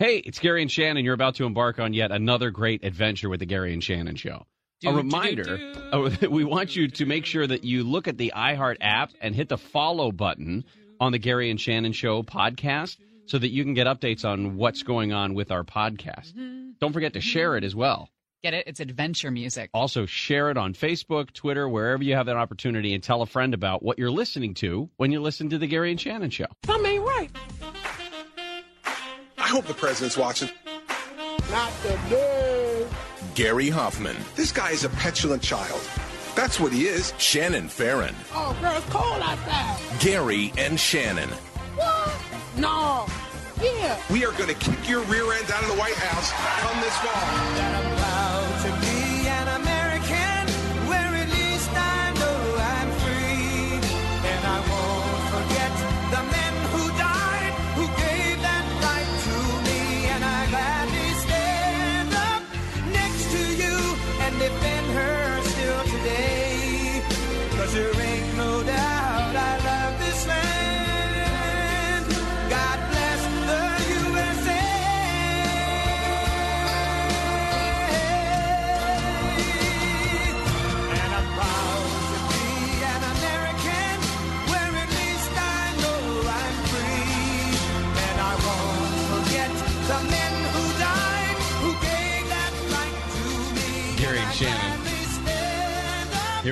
Hey, it's Gary and Shannon. You're about to embark on yet another great adventure with the Gary and Shannon Show. Do, a reminder do, do. oh, we want you to make sure that you look at the iHeart app and hit the follow button on the Gary and Shannon Show podcast so that you can get updates on what's going on with our podcast. Don't forget to share it as well. Get it? It's adventure music. Also, share it on Facebook, Twitter, wherever you have that opportunity, and tell a friend about what you're listening to when you listen to the Gary and Shannon Show. Hope the president's watching. Not today. Gary Hoffman, This guy is a petulant child. That's what he is. Shannon Farren, Oh, girl, it's cold outside. Gary and Shannon. What? No. Yeah. We are going to kick your rear end out of the White House come this fall.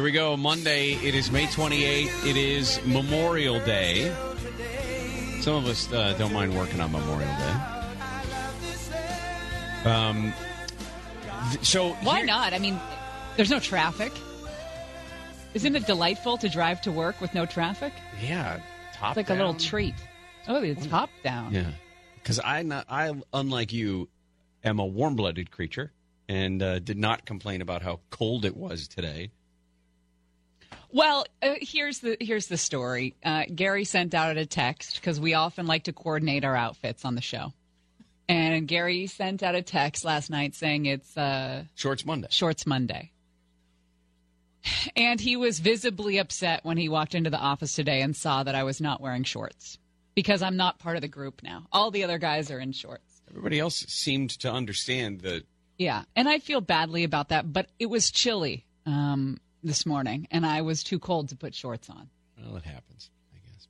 We go. Monday. It is May 28th. It is Memorial Day. Some of us uh, don't mind working on Memorial Day. Um, th- so Why here- not? I mean, there's no traffic. Isn't it delightful to drive to work with no traffic? Yeah, top It's like a little treat. Oh, it's top down. Yeah, because I not I unlike you am a warm blooded creature and uh, did not complain about how cold it was today. Well, uh, here's the here's the story. Uh, Gary sent out a text because we often like to coordinate our outfits on the show, and Gary sent out a text last night saying it's uh, Shorts Monday. Shorts Monday. And he was visibly upset when he walked into the office today and saw that I was not wearing shorts because I'm not part of the group now. All the other guys are in shorts. Everybody else seemed to understand that. Yeah, and I feel badly about that, but it was chilly um, this morning, and I was too cold to put shorts on. Well, it happens, I guess.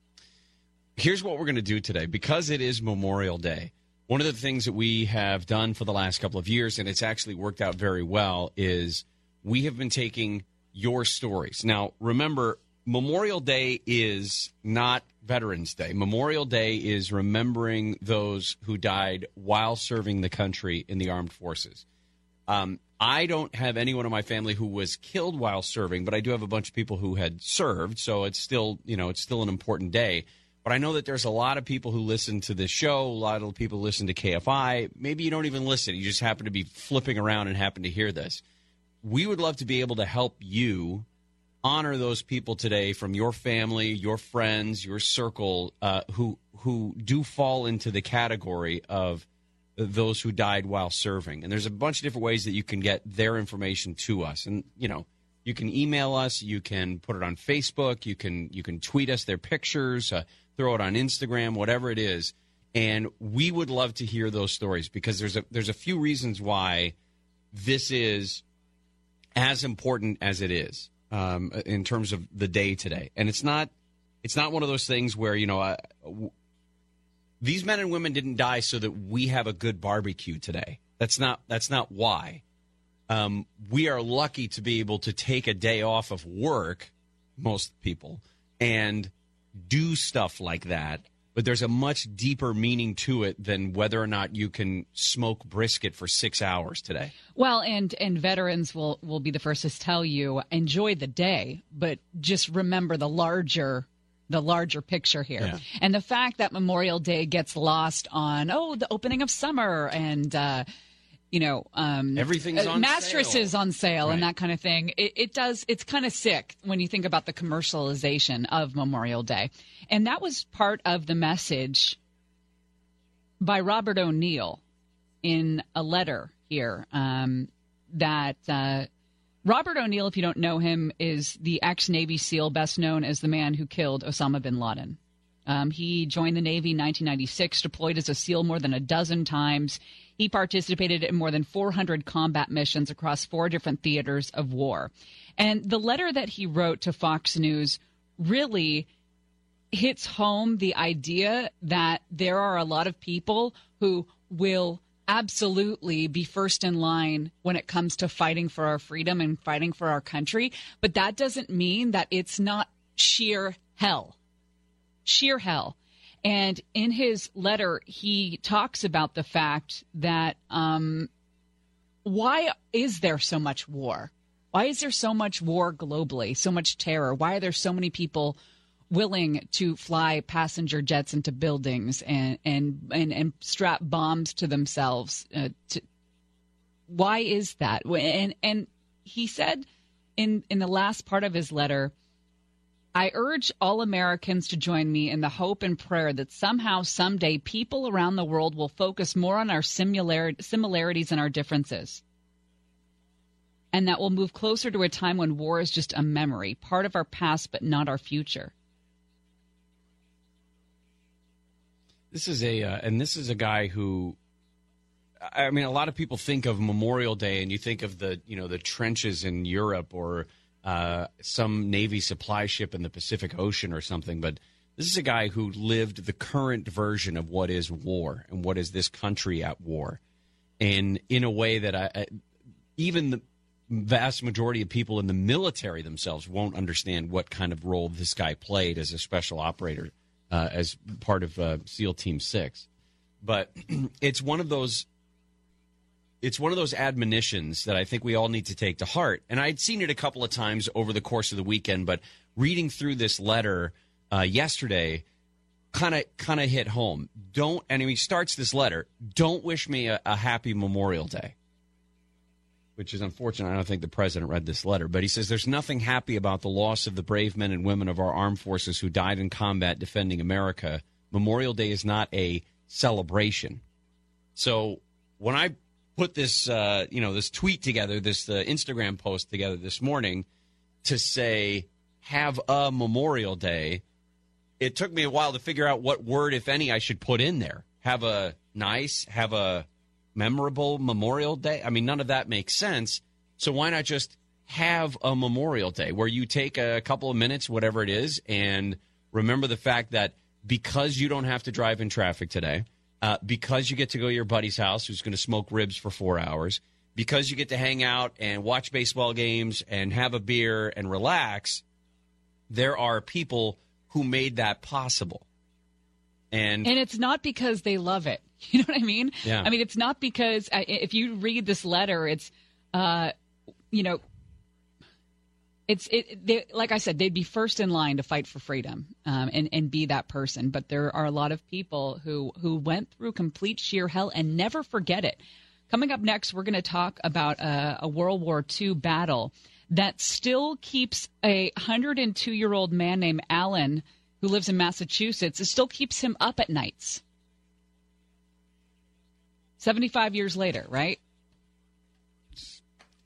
Here's what we're going to do today. Because it is Memorial Day, one of the things that we have done for the last couple of years, and it's actually worked out very well, is we have been taking your stories. Now, remember, Memorial Day is not Veterans Day. Memorial Day is remembering those who died while serving the country in the armed forces. Um, I don't have anyone in my family who was killed while serving, but I do have a bunch of people who had served. So it's still, you know, it's still an important day. But I know that there's a lot of people who listen to this show. A lot of people listen to KFI. Maybe you don't even listen. You just happen to be flipping around and happen to hear this. We would love to be able to help you honor those people today from your family, your friends, your circle, uh, who who do fall into the category of those who died while serving. And there's a bunch of different ways that you can get their information to us. And you know, you can email us, you can put it on Facebook, you can you can tweet us their pictures, uh, throw it on Instagram, whatever it is. And we would love to hear those stories because there's a there's a few reasons why this is as important as it is um, in terms of the day today. And it's not it's not one of those things where you know uh, these men and women didn't die so that we have a good barbecue today. That's not that's not why. Um, we are lucky to be able to take a day off of work, most people, and do stuff like that. But there's a much deeper meaning to it than whether or not you can smoke brisket for six hours today. Well, and and veterans will will be the first to tell you enjoy the day, but just remember the larger the larger picture here. Yeah. And the fact that Memorial Day gets lost on oh the opening of summer and uh you know, um, Everything's uh, on mattresses sale. on sale and that kind of thing. It, it does. It's kind of sick when you think about the commercialization of Memorial Day, and that was part of the message by Robert O'Neill in a letter here um, that uh, Robert O'Neill, if you don't know him, is the ex Navy SEAL best known as the man who killed Osama bin Laden. Um, he joined the Navy in 1996, deployed as a SEAL more than a dozen times. He participated in more than 400 combat missions across four different theaters of war. And the letter that he wrote to Fox News really hits home the idea that there are a lot of people who will absolutely be first in line when it comes to fighting for our freedom and fighting for our country. But that doesn't mean that it's not sheer hell. Sheer hell. And in his letter, he talks about the fact that um, why is there so much war? Why is there so much war globally, so much terror? Why are there so many people willing to fly passenger jets into buildings and and and, and strap bombs to themselves? Uh, to, why is that? And and he said in in the last part of his letter. I urge all Americans to join me in the hope and prayer that somehow, someday, people around the world will focus more on our similar- similarities and our differences and that we'll move closer to a time when war is just a memory, part of our past, but not our future. This is a, uh, and this is a guy who, I mean, a lot of people think of Memorial Day, and you think of the, you know, the trenches in Europe or uh, some Navy supply ship in the Pacific Ocean or something. But this is a guy who lived the current version of what is war and what is this country at war, and in a way that I, I even the vast majority of people in the military themselves won't understand what kind of role this guy played as a special operator, uh, as part of uh, SEAL Team Six. But it's one of those. It's one of those admonitions that I think we all need to take to heart. And I'd seen it a couple of times over the course of the weekend, but reading through this letter uh, yesterday kind of kind of hit home. Don't and he starts this letter. Don't wish me a, a happy Memorial Day which is unfortunate. I don't think the president read this letter, but he says there's nothing happy about the loss of the brave men and women of our armed forces who died in combat defending America. Memorial Day is not a celebration. So when I put this, uh, you know, this tweet together, this uh, Instagram post together this morning to say have a Memorial Day, it took me a while to figure out what word, if any, I should put in there. Have a nice, have a memorable Memorial Day? I mean, none of that makes sense. So why not just have a Memorial Day where you take a couple of minutes, whatever it is, and remember the fact that because you don't have to drive in traffic today, uh, because you get to go to your buddy's house who's going to smoke ribs for four hours, because you get to hang out and watch baseball games and have a beer and relax, there are people who made that possible. And, And it's not because they love it. You know what I mean? Yeah. I mean, it's not because uh, if you read this letter, it's, uh, you know, it's it. They, like I said, they'd be first in line to fight for freedom um, and and be that person. But there are a lot of people who who went through complete sheer hell and never forget it. Coming up next, we're going to talk about a, a World War II battle that still keeps a 102 year old man named Alan, who lives in Massachusetts, it still keeps him up at nights. 75 years later, right?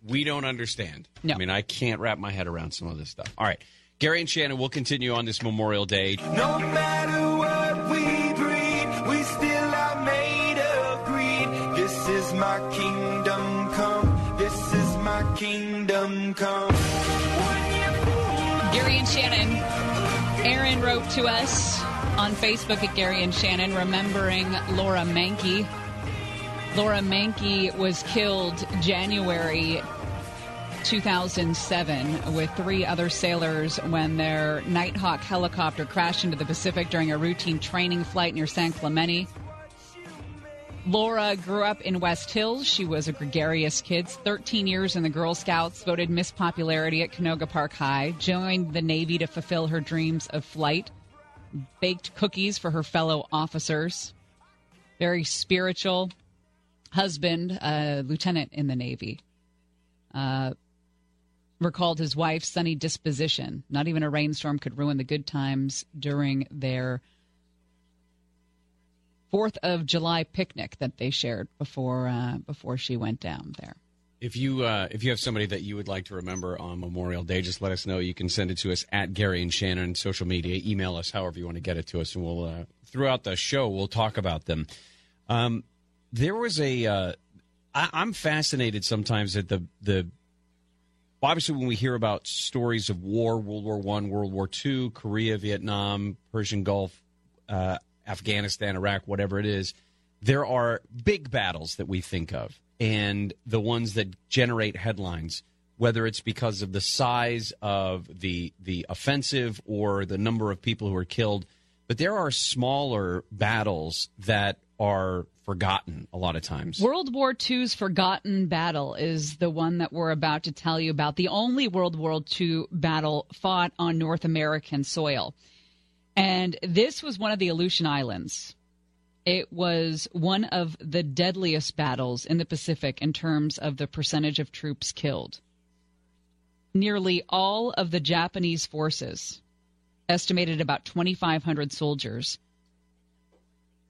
we don't understand. No. I mean, I can't wrap my head around some of this stuff. All right. Gary and Shannon will continue on this Memorial Day. No matter what we breed, we still are made of greed. This is my kingdom come. This is my kingdom come. Gary and Shannon. Aaron wrote to us on Facebook at Gary and Shannon, remembering Laura Mankey. Laura Mankey was killed January 2007 with three other sailors when their Knighthawk helicopter crashed into the Pacific during a routine training flight near San Clemente. Laura grew up in West Hills. She was a gregarious kid, 13 years in the Girl Scouts, voted Miss Popularity at Canoga Park High, joined the Navy to fulfill her dreams of flight, baked cookies for her fellow officers. Very spiritual husband, a lieutenant in the Navy. Uh, recalled his wife's sunny disposition. Not even a rainstorm could ruin the good times during their Fourth of July picnic that they shared before uh, before she went down there. If you uh, if you have somebody that you would like to remember on Memorial Day, just let us know. You can send it to us at Gary and Shannon social media. Email us however you want to get it to us, and we'll uh, throughout the show we'll talk about them. Um, there was a uh, I, I'm fascinated sometimes at the the obviously when we hear about stories of war, World War One, World War Two, Korea, Vietnam, Persian Gulf, uh, Afghanistan, Iraq, whatever it is, there are big battles that we think of, and the ones that generate headlines, whether it's because of the size of the the offensive or the number of people who are killed. But there are smaller battles that are forgotten a lot of times. World War II's forgotten battle is the one that we're about to tell you about. The only World War II battle fought on North American soil. And this was one of the Aleutian Islands. It was one of the deadliest battles in the Pacific in terms of the percentage of troops killed. Nearly all of the Japanese forces, estimated about 2,500 soldiers,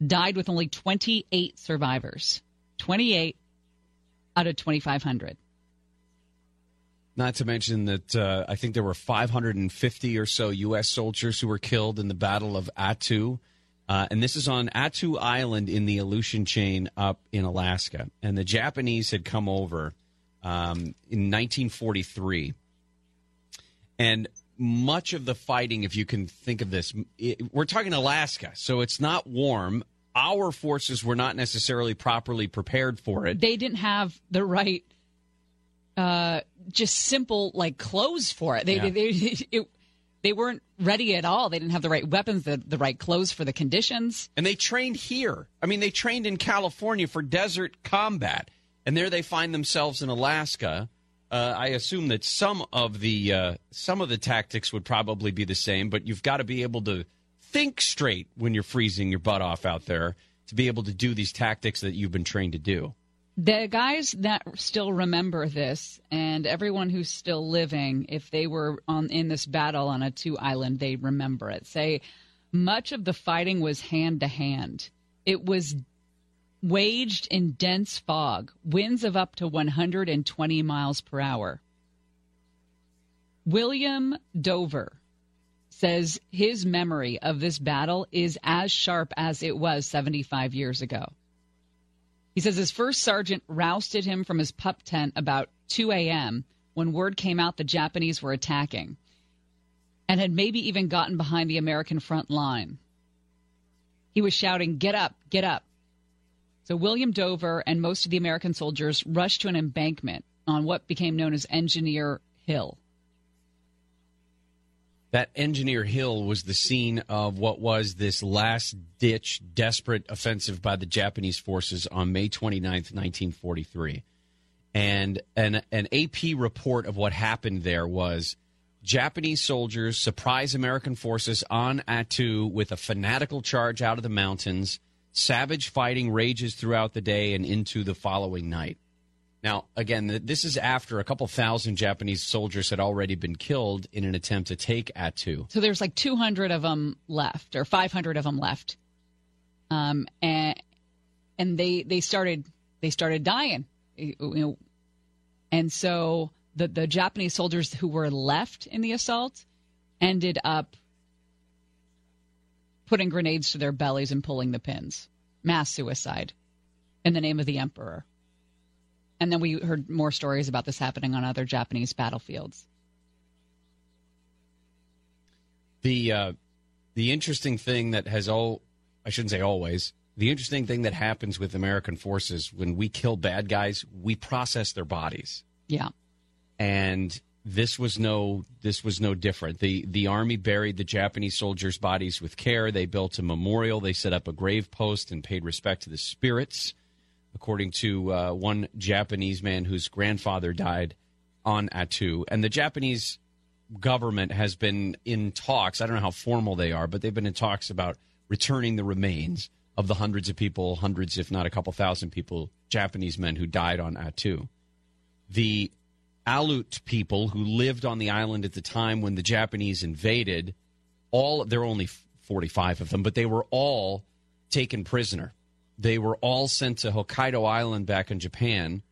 died with only 28 survivors. 28 out of 2,500. Not to mention that uh, I think there were 550 or so U.S. soldiers who were killed in the Battle of Attu. Uh, and this is on Attu Island in the Aleutian chain up in Alaska. And the Japanese had come over um, in 1943. And much of the fighting, if you can think of this, it, we're talking Alaska, so it's not warm. Our forces were not necessarily properly prepared for it. They didn't have the right, uh, just simple like clothes for it. They Yeah. they it, they weren't ready at all. They didn't have the right weapons, the the right clothes for the conditions. And they trained here. I mean, they trained in California for desert combat, and there they find themselves in Alaska. Uh, I assume that some of the uh, some of the tactics would probably be the same, but you've got to be able to think straight when you're freezing your butt off out there to be able to do these tactics that you've been trained to do. The guys that still remember this, and everyone who's still living, if they were on in this battle on Attu island, they remember it. Say, much of the fighting was hand to hand. It was waged in dense fog, winds of up to 120 miles per hour. William Dover says his memory of this battle is as sharp as it was 75 years ago. He says his first sergeant rousted him from his pup tent about 2 a.m. when word came out the Japanese were attacking and had maybe even gotten behind the American front line. He was shouting, Get up, get up. So William Dover and most of the American soldiers rushed to an embankment on what became known as Engineer Hill. That Engineer Hill was the scene of what was this last ditch desperate offensive by the Japanese forces on May 29th, 1943. And an, an AP report of what happened there was Japanese soldiers surprise American forces on Attu with a fanatical charge out of the mountains. Savage fighting rages throughout the day and into the following night. Now, again, this is after a couple thousand Japanese soldiers had already been killed in an attempt to take Attu. So there's like 200 of them left, or 500 of them left, um, and and they they started they started dying, you know, and so the the Japanese soldiers who were left in the assault ended up putting grenades to their bellies and pulling the pins, mass suicide, in the name of the emperor. And then we heard more stories about this happening on other Japanese battlefields. The uh, the interesting thing that has all I shouldn't say always the interesting thing that happens with American forces when we kill bad guys, we process their bodies, Yeah. and this was no this was no different. the The army buried the Japanese soldiers' bodies with care. They built a memorial. They set up a grave post and paid respect to the spirits. According to uh, one Japanese man whose grandfather died on Attu, and the Japanese government has been in talks. I don't know how formal they are, but they've been in talks about returning the remains of the hundreds of people, hundreds, if not a couple thousand people, Japanese men who died on Attu. The Aleut people who lived on the island at the time when the Japanese invaded, all there were only 45 of them, but they were all taken prisoner. They were all sent to Hokkaido Island back in Japan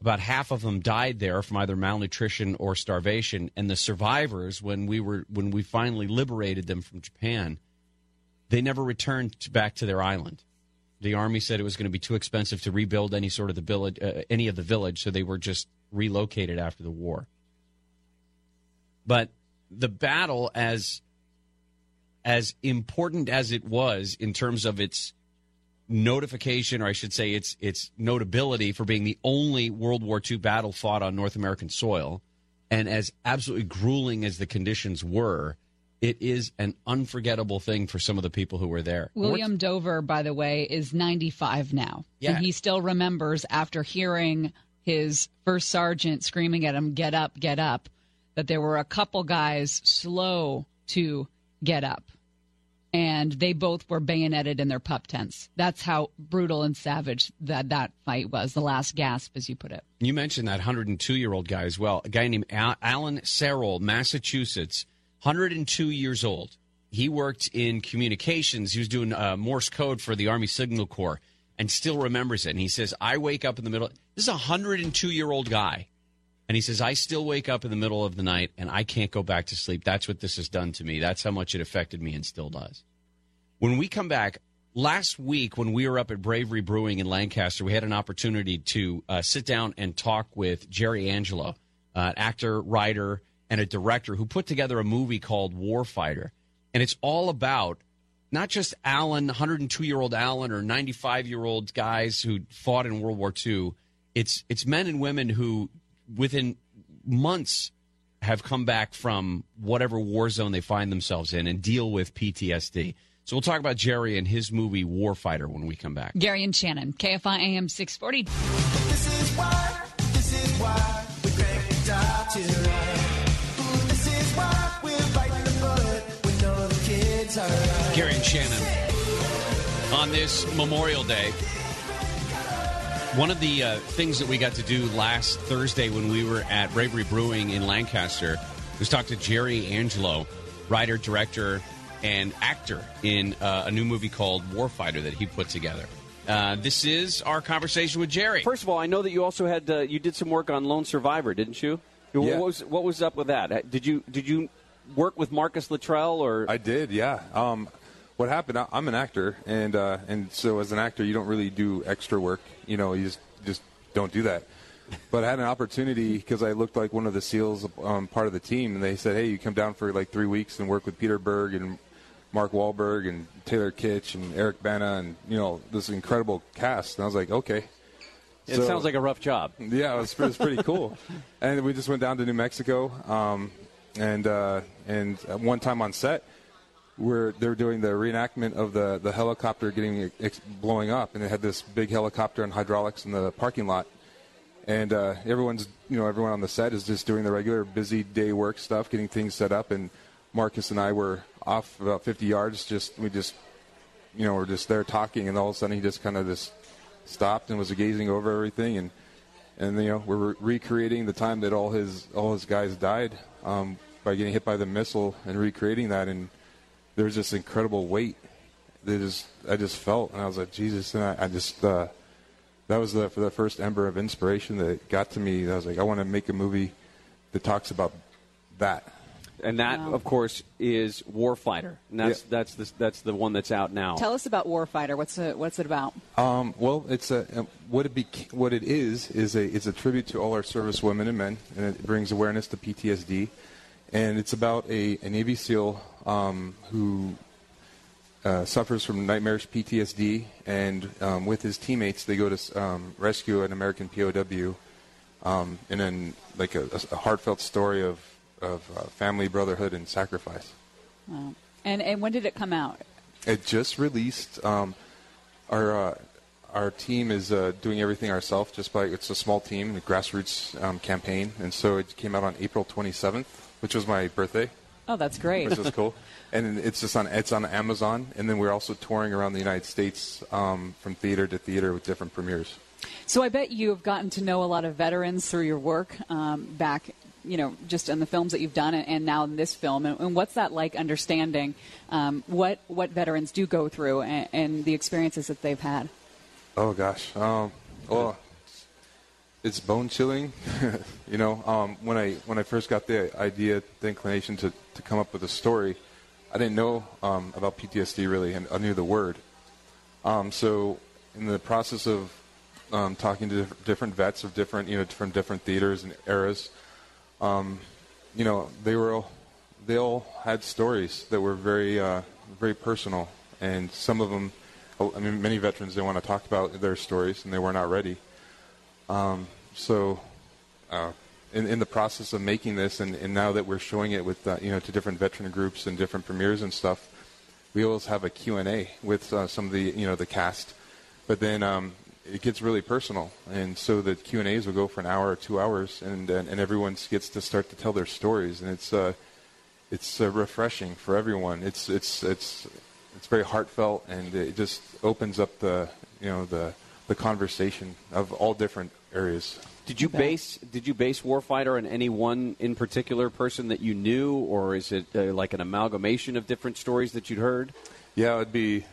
About half of them died there from either malnutrition or starvation. And the survivors, when we were when we finally liberated them from Japan, they never returned to, back to their island. The army said it was going to be too expensive to rebuild any sort of the village, uh, any of the village, so they were just relocated after the war. But the battle, as as important as it was in terms of its notification, or I should say, its its notability for being the only World War II battle fought on North American soil, and as absolutely grueling as the conditions were, it is an unforgettable thing for some of the people who were there. William Dover, by the way, is 95 now. Yeah. And he still remembers after hearing his first sergeant screaming at him, get up, get up, that there were a couple guys slow to get up. And they both were bayoneted in their pup tents. That's how brutal and savage that, that fight was, the last gasp, as you put it. You mentioned that 102 year old guy as well, a guy named Al- Alan Serrell, Massachusetts, 102 years old. He worked in communications. He was doing uh, Morse code for the Army Signal Corps and still remembers it. And he says, I wake up in the middle. This is a 102 year old guy. And he says, I still wake up in the middle of the night and I can't go back to sleep. That's what this has done to me. That's how much it affected me and still does. When we come back, last week when we were up at Bravery Brewing in Lancaster, we had an opportunity to uh, sit down and talk with Jerry Angelo, uh, actor, writer, and a director who put together a movie called Warfighter. And it's all about not just Alan, 102 year old Alan, or 95 year old guys who fought in World War II. It's, it's men and women who, within months, have come back from whatever war zone they find themselves in and deal with PTSD. So we'll talk about Jerry and his movie Warfighter when we come back. Gary and Shannon, KFI AM 640. This is why, this is why we crank it up to right. This is why we're biting the bullet. We know the kids are right. Gary and Shannon on this Memorial Day. One of the uh, things that we got to do last Thursday when we were at Bravery Brewing in Lancaster was talk to Jerry Angelo, writer, director, and actor in uh, a new movie called Warfighter that he put together. Uh, this is our conversation with Jerry. First of all, I know that you also had uh, you did some work on Lone Survivor, didn't you? Yeah. What was what was up with that? Uh, Did you did you work with Marcus Luttrell or I did, yeah. Um, what happened? I, I'm an actor, and uh, and so as an actor, you don't really do extra work. You know, you just just don't do that. But I had an opportunity because I looked like one of the SEALs, um, part of the team, and they said, "Hey, you come down for like three weeks and work with Peter Berg and Mark Wahlberg and Taylor Kitsch and Eric Bana and you know this incredible cast." And I was like, "Okay." it So- sounds like a rough job? yeah, it was, it was pretty cool. and we just went down to New Mexico, um, and uh, and one time on set, where they were doing the reenactment of the the helicopter getting ex- blowing up, and they had this big helicopter and hydraulics in the parking lot, and uh, everyone's you know everyone on the set is just doing the regular busy day work stuff, getting things set up, and Marcus and I were off about 50 yards, just we just you know we're just there talking, and all of a sudden he just kind of just stopped and was gazing over everything. And and you know we're re- recreating the time that all his all his guys died um, by getting hit by the missile and recreating that. And there's this incredible weight that is I just felt and I was like Jesus and I, I just uh, that was the for the first ember of inspiration that got to me I was like I want to make a movie that talks about that And that, of course, is Warfighter. And that's Yeah. that's the, that's the one that's out now. Tell us about Warfighter. What's it, what's it about? Um, well, it's a um, what it be, what it is is a it's a tribute to all our service women and men, and it brings awareness to PTSD, and it's about a, a Navy SEAL um, who uh, suffers from nightmarish PTSD, and um, with his teammates, they go to um, rescue an American POW, um, and then like a, a heartfelt story of of uh, family, brotherhood, and sacrifice. Wow. And and when did it come out? It just released. Um, our uh, our team is uh, doing everything ourselves. Just by it's a small team, a grassroots um, campaign, and so it came out on April 27th, which was my birthday, Oh, that's great. which was cool. And it's just on it's on Amazon, and then we're also touring around the United States um, from theater to theater with different premieres. So I bet you have gotten to know a lot of veterans through your work um, back, you know, just in the films that you've done and, and now in this film. And, and what's that like understanding um, what what veterans do go through and, and the experiences that they've had? Oh gosh. Um, well, it's bone chilling. you know, um, when I when I first got the idea, the inclination to, to come up with a story, I didn't know um, about PTSD really, and I knew the word. Um, so in the process of um, talking to different vets of different you know from different theaters and eras, um, you know they were all, they all had stories that were very uh, very personal, and some of them, I mean, many veterans they want to talk about their stories and they were not ready. Um, so, uh, in, in the process of making this, and, and now that we're showing it with uh, you know to different veteran groups and different premieres and stuff, we always have a Q and A with uh, some of the you know the cast, but then um, it gets really personal, and so the Q and A's will go for an hour or two hours, and and, and everyone gets to start to tell their stories, and it's uh, it's uh, refreshing for everyone. It's it's it's it's very heartfelt, and it just opens up the you know the the conversation of all different areas. Did you base Did you base Warfighter on any one in particular person that you knew, or is it uh, like an amalgamation of different stories that you'd heard? Yeah, it would be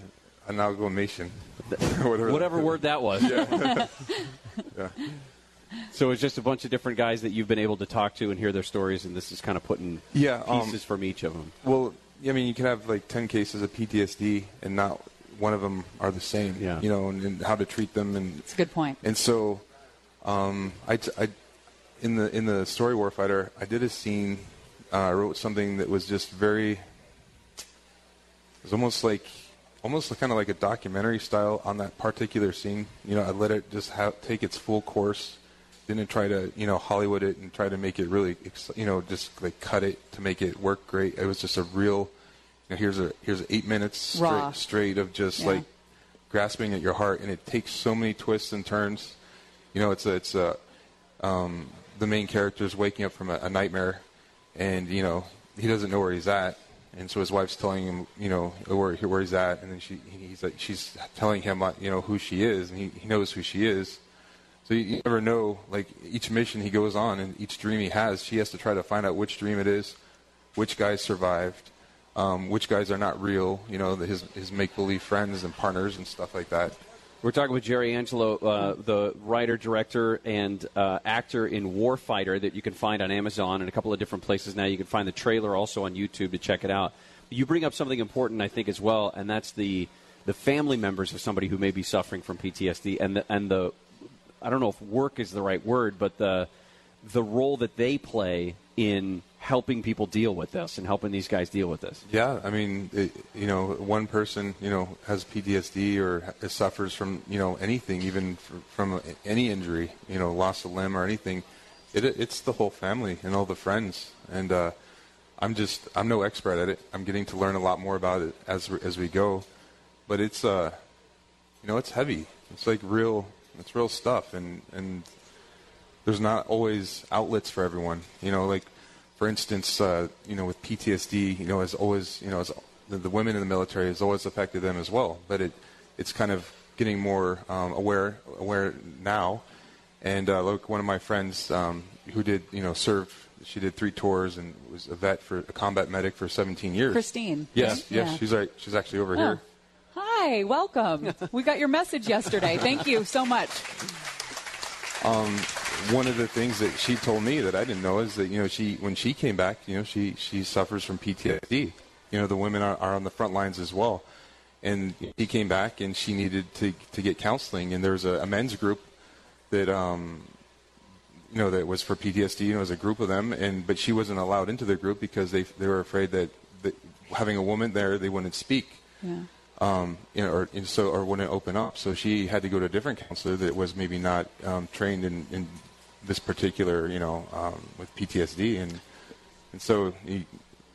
an amalgamation. whatever, Whatever word that was. Yeah. yeah. So it's just a bunch of different guys that you've been able to talk to and hear their stories, and this is kind of putting Yeah, um, pieces from each of them. Well, I mean, you can have like ten cases of PTSD, and not one of them are the same. Yeah. You know, and, and how to treat them, and It's a good point. And so, um, I, t- I- in the in the story Warfighter, I did a scene. Uh, I wrote something that was just very. It was almost like, almost kind of like a documentary style on that particular scene. You know, I let it just ha- take its full course. Didn't try to, you know, Hollywood it and try to make it really, ex- you know, just like cut it to make it work great. It was just a real. You know, here's a here's eight minutes straight, straight of just Yeah. like grasping at your heart, and it takes so many twists and turns. You know, it's a, it's a, um, the main character is waking up from a, a nightmare, and you know he doesn't know where he's at, and so his wife's telling him, you know, where where he's at, and then she he's like she's telling him, uh, you know, who she is, and he, he knows who she is. So you, you never know. Like each mission he goes on, and each dream he has, she has to try to find out which dream it is, which guys survived, um, which guys are not real. You know, his his make believe friends and partners and stuff like that. We're talking with Jerry Angelo, uh, the writer, director, and uh, actor in Warfighter that you can find on Amazon and a couple of different places now. You can find the trailer also on YouTube to check it out. You bring up something important, I think, as well, and that's the the family members of somebody who may be suffering from PTSD and the, and the I don't know if work is the right word, but the the role that they play in helping people deal with this and helping these guys deal with this. Yeah, I mean, it, you know, one person, you know, has PTSD or suffers from, you know, anything, even from any injury, you know, loss of limb or anything. It, it's the whole family and all the friends. And uh, I'm just, I'm no expert at it. I'm getting to learn a lot more about it as as we go. But it's, uh, you know, it's heavy. It's like real, it's real stuff. And and there's not always outlets for everyone. You know, like for instance, uh, you know, with PTSD, you know, has always, you know, as the, the women in the military has always affected them as well. But it, it's kind of getting more um, aware, aware now. And uh, look, one of my friends um, who did, you know, served, she did three tours and was a vet for a combat medic for 17 years. Christine. Yes, right? yes, Yeah. she's right. She's actually over Oh. here. Hi, welcome. we got your message yesterday. Thank you so much. Um, one of the things that she told me that I didn't know is that you know she when she came back, you know she she suffers from PTSD. You know the women are, are on the front lines as well, and he came back and she needed to to get counseling. And there's a, a men's group that um, you know that was for PTSD. You know, it was a group of them, and but she wasn't allowed into the group because they they were afraid that, that having a woman there they wouldn't speak Yeah. Um, you know, or so or wouldn't open up. So she had to go to a different counselor that was maybe not um, trained in, in this particular, you know, um, with PTSD, and and so he,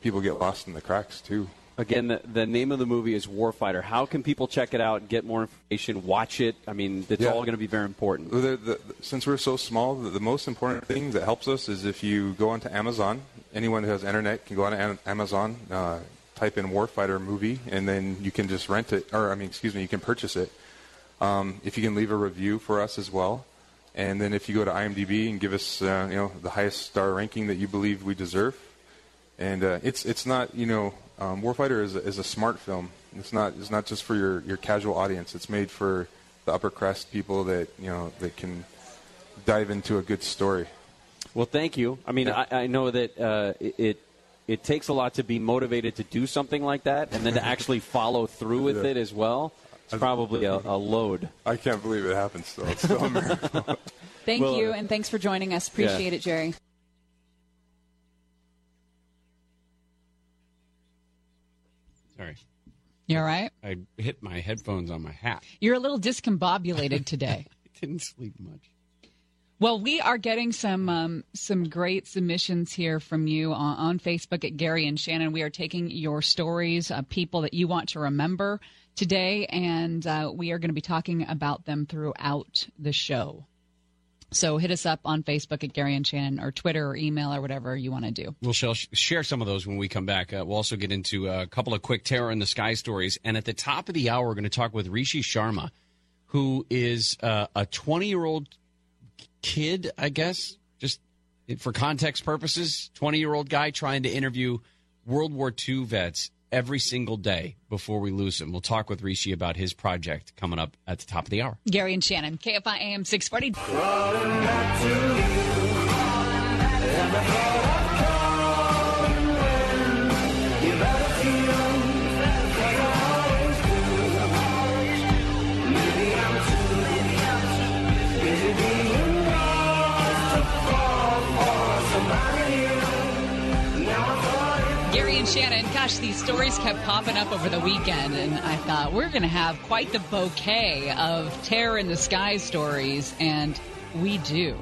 people get lost in the cracks too. Again, the, the name of the movie is Warfighter. How can people check it out, get more information, watch it? I mean, it's Yeah. all going to be very important. The, the, since we're so small, the, the most important thing that helps us is if you go onto Amazon. Anyone who has internet can go on Amazon, uh, type in Warfighter movie, and then you can just rent it, or I mean, excuse me, you can purchase it. Um, if you can leave a review for us as well, and then if you go to IMDb and give us, uh, you know, the highest star ranking that you believe we deserve, and uh, it's it's not you know um, Warfighter is a, is a smart film. It's not it's not just for your, your casual audience. It's made for the upper crust people that you know that can dive into a good story. Well, thank you. I mean, I, I know that uh, it, it it takes a lot to be motivated to do something like that, and then to actually follow through with Yeah. it as well. It's probably a, a load. I can't believe it happened still. It's still a miracle. Thank Well, you, uh, and thanks for joining us. Appreciate it, Jerry. Sorry. You all right? I hit my headphones on my hat. You're a little discombobulated today. I didn't sleep much. Well, we are getting some um, some great submissions here from you on, on Facebook at Gary and Shannon. We are taking your stories of people that you want to remember today, and uh, we are going to be talking about them throughout the show. So hit us up on Facebook at Gary and Shannon, or Twitter, or email, or whatever you want to do. We'll share some of those when we come back. Uh, we'll also get into a couple of quick terror in the sky stories. And at the top of the hour, we're going to talk with Rishi Sharma, who is uh, a 20 year old kid, I guess, just for context purposes, 20 year old guy trying to interview World War II vets every single day before we lose him. We'll talk with Rishi about his project coming up at the top of the hour. Gary and Shannon, KFI AM 640. Shannon, gosh, these stories kept popping up over the weekend, and I thought we're going to have quite the bouquet of terror in the sky stories, and we do.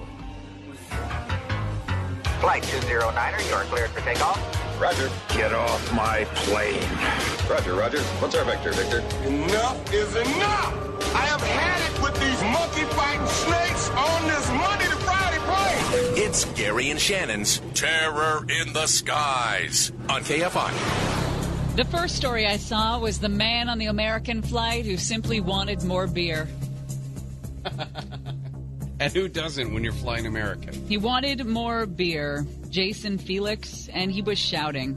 Flight 209er, you are cleared for takeoff. Roger. Get off my plane. Roger, Roger. What's our vector, Victor? Enough is enough. I have had it with these monkey fighting snakes on this money to Friday plane. It's Gary and Shannon's Terror in the Skies on KFI. The first story I saw was the man on the American flight who simply wanted more beer. And who doesn't when you're flying American? He wanted more beer, Jason Felix, and he was shouting.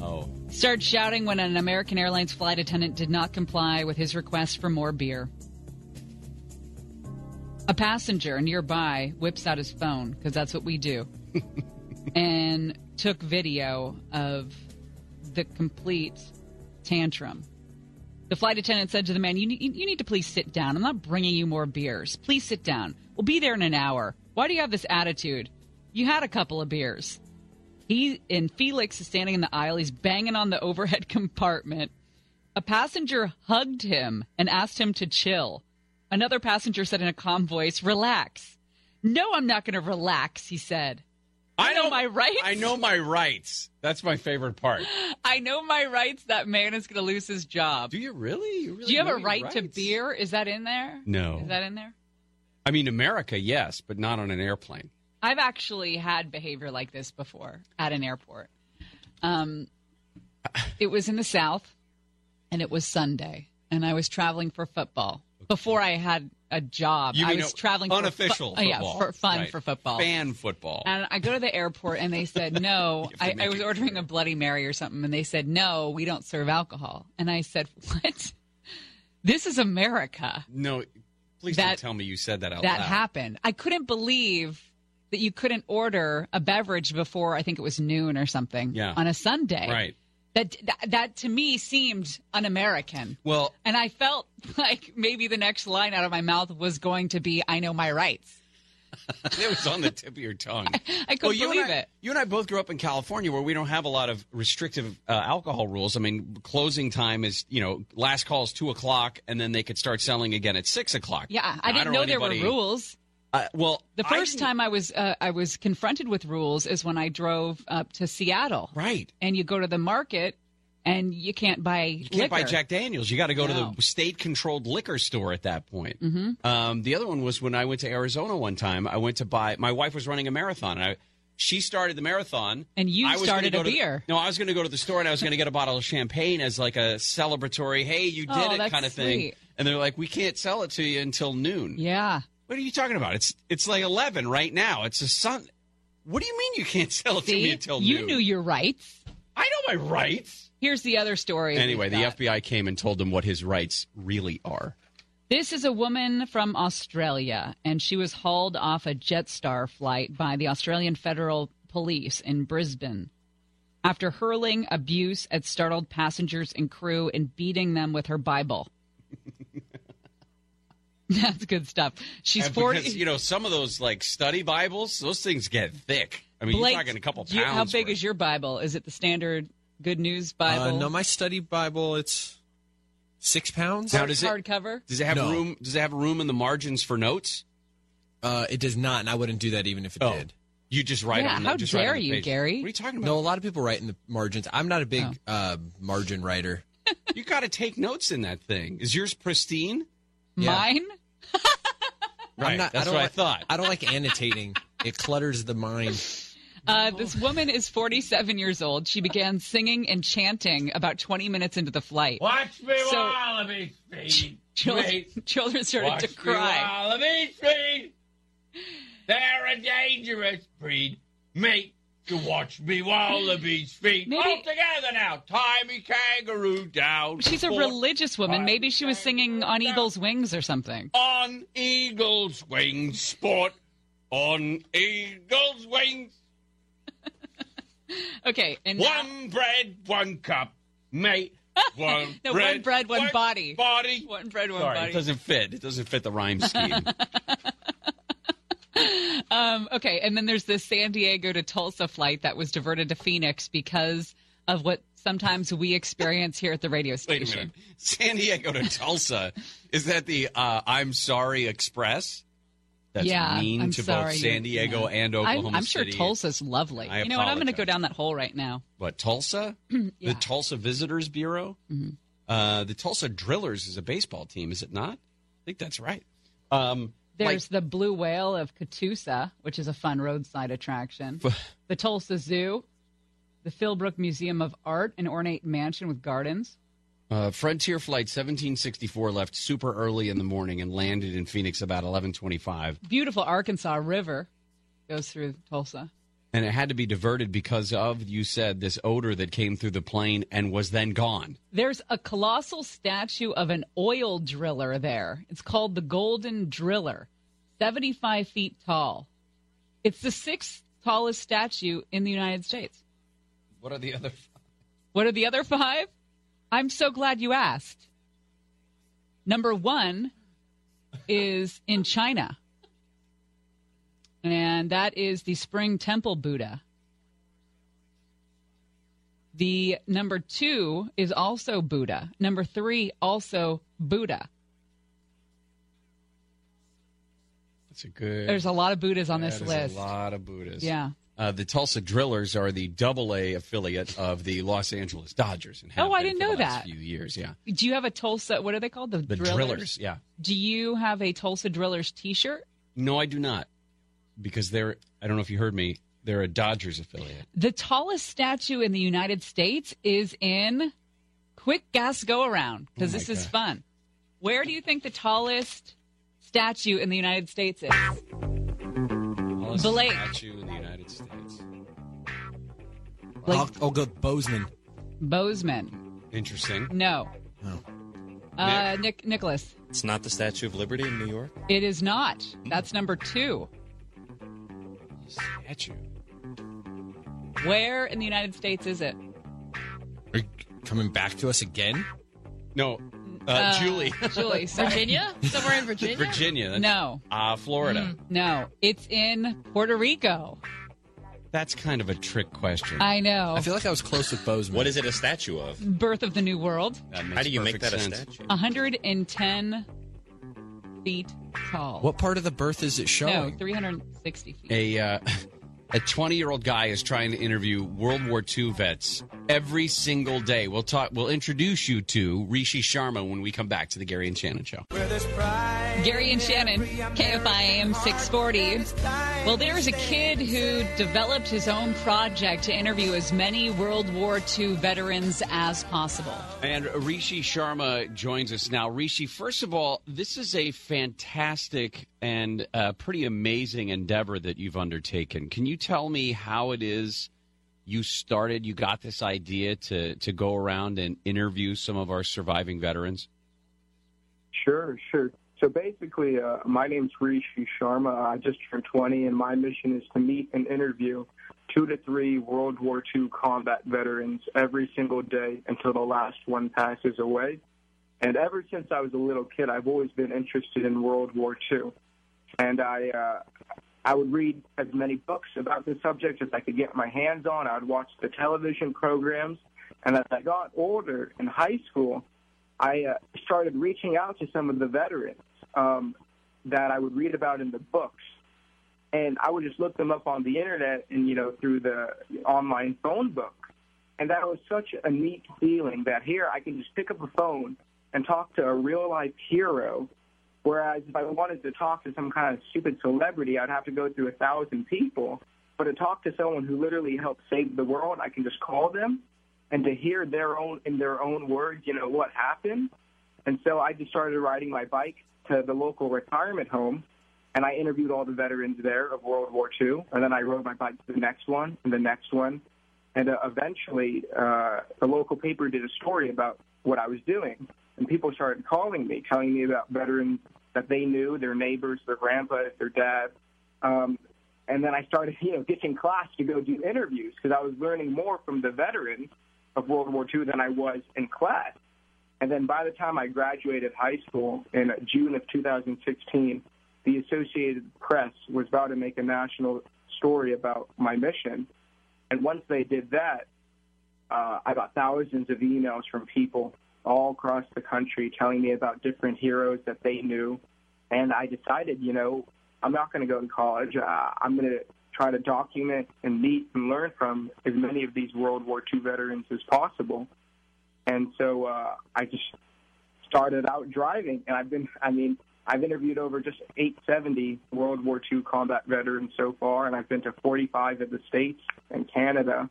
Oh. Started shouting when an American Airlines flight attendant did not comply with his request for more beer. A passenger nearby whips out his phone, because that's what we do, and took video of the complete tantrum. The flight attendant said to the man, you need, you need to please sit down. I'm not bringing you more beers. Please sit down. We'll be there in an hour. Why do you have this attitude? You had a couple of beers. He and Felix is standing in the aisle. He's banging on the overhead compartment. A passenger hugged him and asked him to chill. Another passenger said in a calm voice, "Relax." No, I'm not going to relax, he said. I know my rights. I know my rights. That's my favorite part. I know my rights. That man is going to lose his job. Do you really? You really Do you have a right to beer? Is that in there? No. Is that in there? I mean, America, yes, but not on an airplane. I've actually had behavior like this before at an airport. Um, it was in the South, and it was Sunday, and I was traveling for football. Before I had a job, I was traveling for unofficial fu- oh, football. yeah, for fun Right. for football, Fan football. And I go to the airport, and they said no. I, I was ordering a Bloody Mary or something, and they said no, we don't serve alcohol. And I said, what? This is America. no, please That- don't tell me you said that out that loud. happened. I couldn't believe that you couldn't order a beverage before I think it was noon or something Yeah. on a Sunday. Right. That, that to me seemed un-American. Well, And I felt like maybe the next line out of my mouth was going to be I know my rights. it was on the tip of your tongue. I couldn't well, believe I, it. You and I both grew up in California, where we don't have a lot of restrictive uh, alcohol rules. I mean, closing time is you know last call is two o'clock, and then they could start selling again at six o'clock. Yeah, I didn't don't know there were rules. Uh, well, The first didn't- time I was uh, I was confronted with rules is when I drove up to Seattle. right? And you go to the market and you can't buy You can't buy. Jack Daniels. You got to go No. to the state-controlled liquor store at that point. Mm-hmm. Um, the other one was when I went to Arizona one time. I went to buy. My wife was running a marathon. And I, she started the marathon, And you I was started a to- beer. no, I was going to go to the store and I was going to get a bottle of champagne as like a celebratory. Hey, you did Oh, it kind of thing. And they're like, we can't sell it to you until noon. Yeah. What are you talking about? It's it's like eleven right now. It's a sun. What do you mean you can't sell it to me See, until you noon? knew your rights. I know my rights. Here's the other story. Anyway, the got. FBI came and told him what his rights really are. This is a woman from Australia, and she was hauled off a Jetstar flight by the Australian Federal Police in Brisbane after hurling abuse at startled passengers and crew and beating them with her Bible. That's good stuff. She's And 40. Because, you know, some of those like study Bibles, those things get thick. I mean, Blake, you're talking a couple do you- pounds. how big worth. is your Bible? Is it the standard Good News Bible? Uh, no, my study Bible, it's six pounds. Now, does it hardcover? does it have No. room? Does it have room in the margins for notes? Uh, it does not, and I wouldn't do that even if it Oh. did. You just write Yeah, on. the- how just write on dare the you, page. Gary? What are you talking about? No, a lot of people write in the margins. I'm not a big Oh. uh, margin writer. You got to take notes in that thing. Is yours pristine? Yeah. Mine? Right. I'm not, that's I don't what I like, thought. I don't like annotating. it clutters the mind. Uh, this woman is 47 years old. She began singing and chanting about 20 minutes into the flight. Watch me So- wallaby speed. Children, children started Watch to me cry. wallaby speed. They're a dangerous breed. Mate, to watch me wallabies feet. Maybe- All together now. Tie me kangaroo down. She's a religious woman. Maybe she was singing on Eagle's Wings or something. On eagle's wings, sport. On eagle's wings. Okay, and now- One bread, one cup. Mate, one no, bread, one bread, one, body. body. One bread, one Sorry, body. it doesn't fit. It doesn't fit the rhyme scheme. Um, okay, and then there's this San Diego to Tulsa flight that was diverted to Phoenix because of what sometimes we experience here at the radio station. Wait a minute. San Diego to Tulsa. Is that the uh, I'm Sorry Express? That's yeah, mean I'm to sorry. both San Diego and Oklahoma I'm, I'm sure City. Tulsa's lovely. I you know what? I'm going to go down that hole right now. What, Tulsa? The Tulsa Visitors Bureau? Mm-hmm. Uh, the Tulsa Drillers is a baseball team, is it not? I think that's right. Um, There's the Blue Whale of Catoosa, which is a fun roadside attraction. the Tulsa Zoo, the Philbrook Museum of Art, an ornate mansion with gardens. Uh, Frontier Flight 1764 left super early in the morning and landed in Phoenix about 11:25, Beautiful Arkansas River goes through Tulsa. And it had to be diverted because of you said this odor that came through the plane and was then gone. There's a colossal statue of an oil driller there. It's called the Golden Driller, 75 feet tall. It's the sixth tallest statue in the United States. What are the other? What are the other five? I'm so glad you asked. Number one is in China, and that is the Spring Temple Buddha. The number two is also Buddha. Number three, also Buddha. That's a good. There's a lot of Buddhas on this list. A lot of Buddhas. Yeah. Uh, the Tulsa Drillers are the Double A affiliate of the Los Angeles Dodgers. And have Oh, I didn't know the last that. Few years, yeah. Do you have a Tulsa? What are they called? The, The drillers? Drillers, yeah. Do you have a Tulsa Drillers T-shirt? No, I do not, because they're. I don't know if you heard me. They're a Dodgers affiliate. The tallest statue in the United States is in Quick Gas Go Around because Oh my this is fun. Where do you think the tallest statue in the United States is? Tallest Blake. statue in the United States. I'll, I'll go Bozeman. Bozeman. Interesting. No. Oh. Uh, Nick Nicholas. It's not the Statue of Liberty in New York. It is not. That's number two. Statue. Where in the United States is it? Are you coming back to us again? No, uh, Uh, Julie. Julie, sorry. Virginia? Somewhere in Virginia? Virginia. That's, No. Uh, Florida. Mm, no, it's in Puerto Rico. That's kind of a trick question. I know. I feel like I was close with Bozeman. What is it a statue of? Birth of the New World. That makes How do you make perfect that sense. a statue? 110 feet tall. What part of the birth is it showing? No, showing? 360 feet. A uh, a 20 year old guy is trying to interview World War II vets every single day. We'll talk. We'll introduce you to Rishi Sharma when we come back to the Gary and Shannon show. Gary and Shannon, KFI AM 640. Well, there is a kid who developed his own project to interview as many World War II veterans as possible. And Rishi Sharma joins us now. Rishi, first of all, this is a fantastic and uh, pretty amazing endeavor that you've undertaken. Can you tell me how it is you started, you got this idea to, to go around and interview some of our surviving veterans? Sure, sure. So basically, uh, my name's Rishi Sharma. I just turned 20, and my mission is to meet and interview two to three World War II combat veterans every single day until the last one passes away. And ever since I was a little kid, I've always been interested in World War II. And I, uh, I would read as many books about the subject as I could get my hands on. I would watch the television programs. And as I got older in high school, I uh, started reaching out to some of the veterans um, that I would read about in the books, and I would just look them up on the internet and you know through the online phone book, and that was such a neat feeling that here I can just pick up a phone and talk to a real life hero. Whereas if I wanted to talk to some kind of stupid celebrity, I'd have to go through a thousand people. But to talk to someone who literally helped save the world, I can just call them and to hear their own in their own words, you know, what happened. And so I just started riding my bike to the local retirement home, and I interviewed all the veterans there of World War II. And then I rode my bike to the next one and the next one, and uh, eventually uh, the local paper did a story about what I was doing, and people started calling me, telling me about veterans that they knew, their neighbors, their grandpas, their dad. Um, and then I started, you know, ditching class to go do interviews because I was learning more from the veterans of World War II than I was in class. And then by the time I graduated high school in June of 2016, the Associated Press was about to make a national story about my mission. And once they did that, uh, I got thousands of emails from people all across the country telling me about different heroes that they knew. And I decided, you know, I'm not going to go to college. Uh, I'm going to try to document and meet and learn from as many of these World War II veterans as possible. And so uh, I just started out driving, and I've been, I mean, I've interviewed over just 870 World War II combat veterans so far, and I've been to 45 of the states and Canada.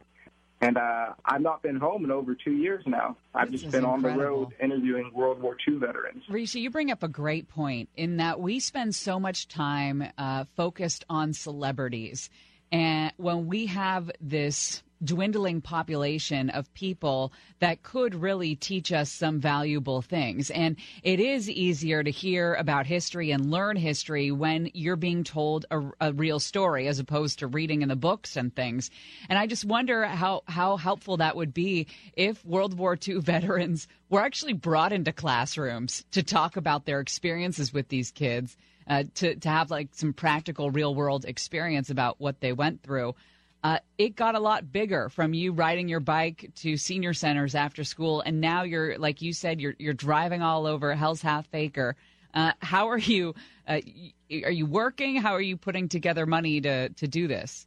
And uh, I've not been home in over two years now. I've This just been on the road interviewing World War II veterans. Rishi, you bring up a great point in that we spend so much time uh, focused on celebrities. And when we have this dwindling population of people that could really teach us some valuable things. And it is easier to hear about history and learn history when you're being told a, a real story as opposed to reading in the books and things. And I just wonder how, how helpful that would be if World War II veterans were actually brought into classrooms to talk about their experiences with these kids. Uh, to to have like some practical real world experience about what they went through. Uh, it got a lot bigger from you riding your bike to senior centers after school, and now you're like you said, you're you're driving all over Hell's Half Acre. Uh, how are you? Uh, are you working? How are you putting together money to to do this?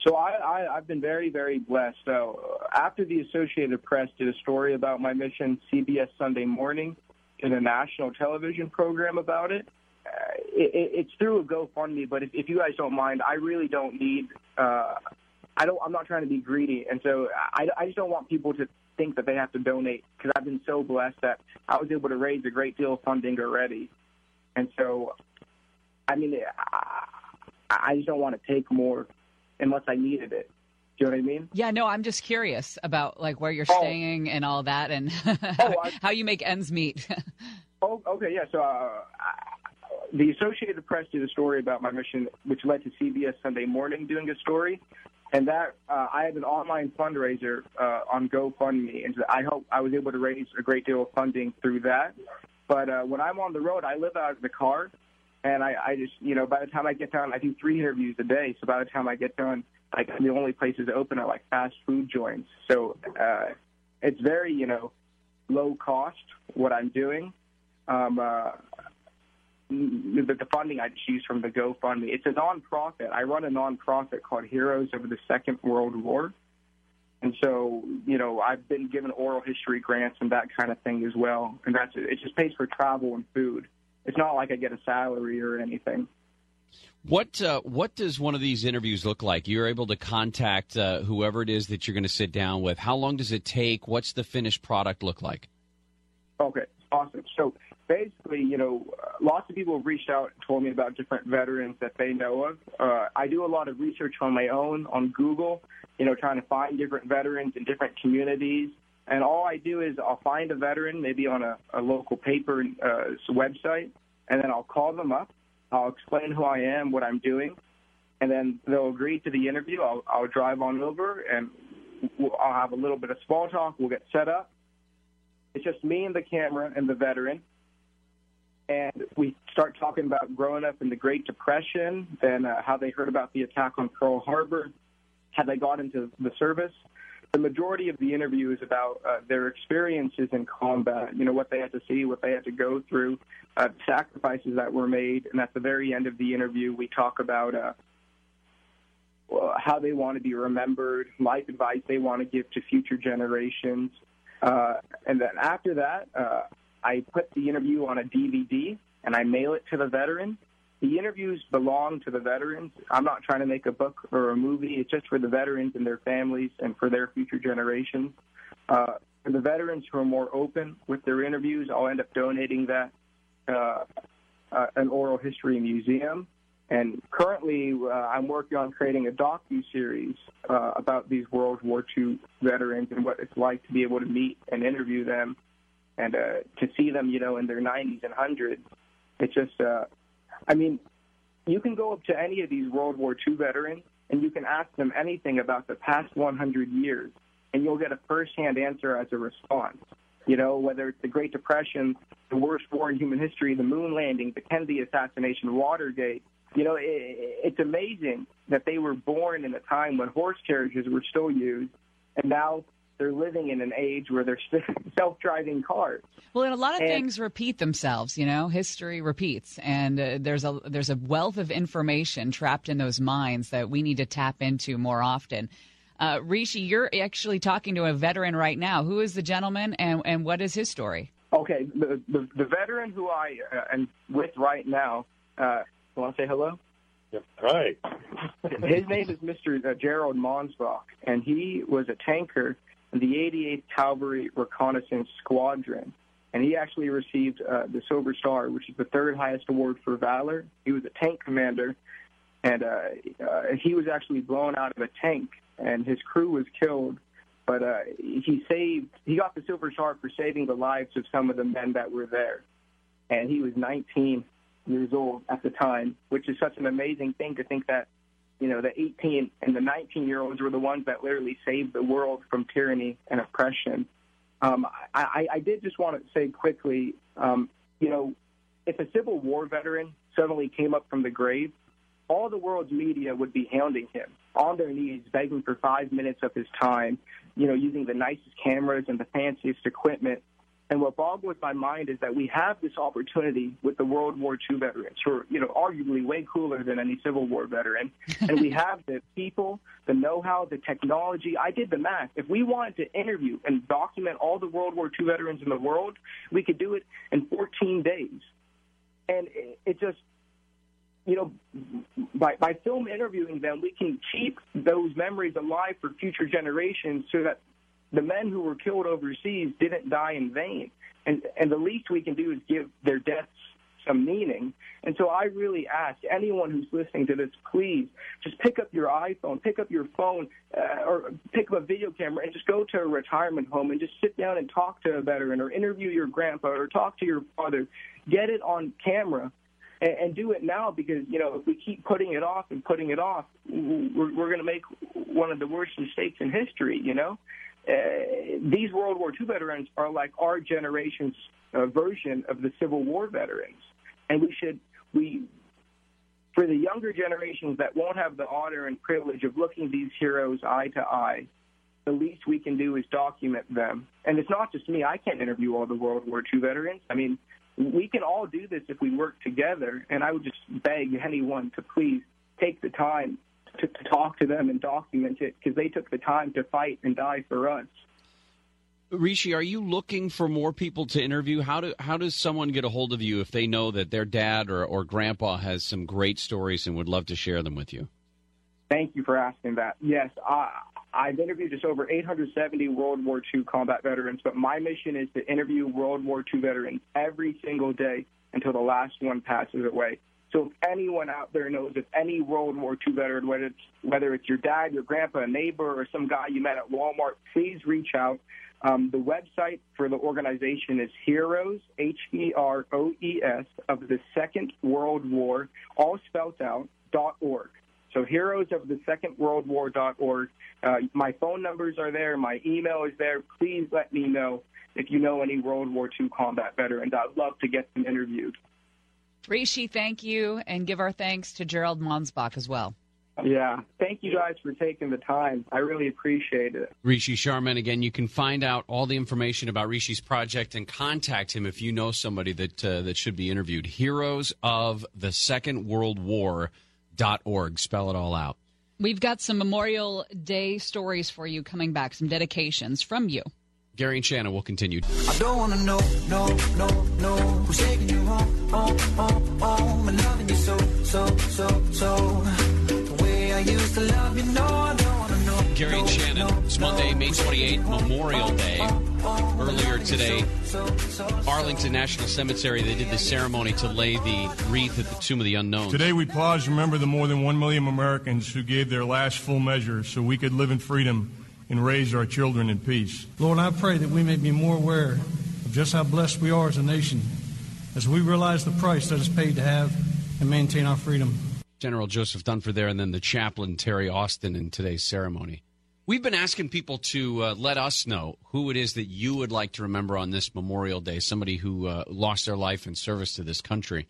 So I, I, I've been very, very blessed. So uh, after the Associated Press did a story about my mission, CBS Sunday Morning did a national television program about it. Uh, it, it it's through a GoFundMe, but if, if you guys don't mind, I really don't need. Uh, I don't. I'm not trying to be greedy, and so I, I just don't want people to think that they have to donate because I've been so blessed that I was able to raise a great deal of funding already, and so I mean, I, I just don't want to take more unless I needed it. Do you know what I mean? Yeah, no, I'm just curious about like where you're Oh. staying and all that, and how you make ends meet. Oh, okay, yeah. So uh, the Associated Press did a story about my mission, which led to CBS Sunday Morning doing a story, and that uh, I had an online fundraiser uh, on GoFundMe, and I hope I was able to raise a great deal of funding through that. But uh, when I'm on the road, I live out of the car, and I, I just, you know, by the time I get done, I do three interviews a day. So by the time I get done, like the only places open are like fast food joints. So uh, it's very, you know, low cost what I'm doing. Um, uh, the, the funding I just use from the GoFundMe. It's a nonprofit. I run a nonprofit called Heroes of the Second World War. And so, you know, I've been given oral history grants and that kind of thing as well. And that's it. It just pays for travel and food. It's not like I get a salary or anything. What uh, what does one of these interviews look like? You're able to contact uh, whoever it is that you're going to sit down with. How long does it take? What's the finished product look like? Okay, awesome. So basically, you know, lots of people have reached out and told me about different veterans that they know of. Uh, I do a lot of research on my own on Google, you know, trying to find different veterans in different communities. And all I do is I'll find a veteran, maybe on a, a local paper uh, website, and then I'll call them up. I'll explain who I am, what I'm doing, and then they'll agree to the interview. I'll, I'll drive on over, and we'll, I'll have a little bit of small talk. We'll get set up. It's just me and the camera and the veteran. And we start talking about growing up in the Great Depression, then uh, how they heard about the attack on Pearl Harbor, how they got into the service. The majority of the interview is about uh, their experiences in combat, you know, what they had to see, what they had to go through, uh, sacrifices that were made. And at the very end of the interview, we talk about uh, how they want to be remembered, life advice they want to give to future generations. Uh, and then after that, uh, I put the interview on a DVD and I mail it to the veteran. The interviews belong to the veterans. I'm not trying to make a book or a movie. It's just for the veterans and their families and for their future generations. Uh, for the veterans who are more open with their interviews, I'll end up donating that uh, uh, an oral history museum. And currently, uh, I'm working on creating a docu series uh, about these World War II veterans and what it's like to be able to meet and interview them, and uh, to see them, you know, in their 90s and hundreds. It's just, uh, I mean, you can go up to any of these World War II veterans and you can ask them anything about the past 100 years, and you'll get a first-hand answer as a response. You know, whether it's the Great Depression, the worst war in human history, the moon landing, the Kennedy assassination, Watergate. You know, it, it's amazing that they were born in a time when horse carriages were still used, and now they're living in an age where there's self-driving cars. Well, and a lot of And- things repeat themselves. You know, history repeats, and uh, there's a there's a wealth of information trapped in those minds that we need to tap into more often. Uh, Rishi, you're actually talking to a veteran right now. Who is the gentleman, and and what is his story? Okay, the the, the veteran who I uh, am with right now. Uh, want to say hello? Yep. Hi. His name is Mr. uh, Gerald Monsbach, and he was a tanker in the 88th Cavalry Reconnaissance Squadron. And he actually received uh, the Silver Star, which is the third highest award for valor. He was a tank commander, and uh, uh, he was actually blown out of a tank, and his crew was killed. But uh, he saved. He got the Silver Star for saving the lives of some of the men that were there, and he was 19 years old at the time, which is such an amazing thing to think that you know, the 18 and the 19 year olds were the ones that literally saved the world from tyranny and oppression. Um, I, I, did just want to say quickly, um, you know, if a Civil War veteran suddenly came up from the grave, all the world's media would be hounding him on their knees, begging for five minutes of his time, you know, using the nicest cameras and the fanciest equipment. And what boggles my mind is that we have this opportunity with the World War II veterans, who are, you know, arguably way cooler than any Civil War veteran. and we have the people, the know-how, the technology. I did the math. If we wanted to interview and document all the World War II veterans in the world, we could do it in 14 days. And it, it just, you know, by, by film interviewing them, we can keep those memories alive for future generations so that the men who were killed overseas didn't die in vain. And, and the least we can do is give their deaths some meaning. And so I really ask anyone who's listening to this, please just pick up your iPhone, pick up your phone, uh, or pick up a video camera and just go to a retirement home and just sit down and talk to a veteran or interview your grandpa or talk to your father. Get it on camera and, do it now because, you know, if we keep putting it off and putting it off, we're, we're going to make one of the worst mistakes in history, you know? Uh, these World War II veterans are like our generation's uh, version of the Civil War veterans, and we should we for the younger generations that won't have the honor and privilege of looking these heroes eye to eye. The least we can do is document them, and it's not just me. I can't interview all the World War II veterans. I mean, we can all do this if we work together. And I would just beg anyone to please take the time to, to talk to them and document it because they took the time to fight and die for us. Rishi, are you looking for more people to interview? How do how does someone get a hold of you if they know that their dad or, or grandpa has some great stories and would love to share them with you? Thank you for asking that. Yes, I, I've interviewed just over 870 World War II combat veterans, but my mission is to interview World War II veterans every single day until the last one passes away. So if anyone out there knows of any World War II veteran, whether it's whether it's your dad, your grandpa, a neighbor, or some guy you met at Walmart, please reach out. Um, the website for the organization is Heroes, H E R O E S, of the Second World War, all spelled out, dot org. So Heroes of the Second World War dot org. Uh, my phone numbers are there. My email is there. Please let me know if you know any World War II combat veterans. I'd love to get them interviewed. Rishi, thank you, and give our thanks to Gerald Monsbach as well. Yeah. Thank you guys for taking the time. I really appreciate it. Rishi Sharman. Again, you can find out all the information about Rishi's project and contact him if you know somebody that uh, that should be interviewed. Heroes of the Second World War dot org. Spell it all out. We've got some Memorial Day stories for you coming back, some dedications from you. Gary and Shannon will continue. I don't wanna know, no, no, no, who's taking you home, home, home, home, and loving you so, so, so, so. The way I used to love you, no, I don't wanna know. Gary and Shannon. It's Monday, May 28th, Memorial Day. Earlier today, Arlington National Cemetery, they did the ceremony to lay the wreath at the Tomb of the Unknown. Today, we pause to remember the more than one million Americans who gave their last full measure so we could live in freedom and raise our children in peace. Lord, I pray that we may be more aware of just how blessed we are as a nation as we realize the price that is paid to have and maintain our freedom. General Joseph Dunford there, and then the chaplain Terry Austin in today's ceremony. We've been asking people to uh, let us know who it is that you would like to remember on this Memorial Day, somebody who uh, lost their life in service to this country.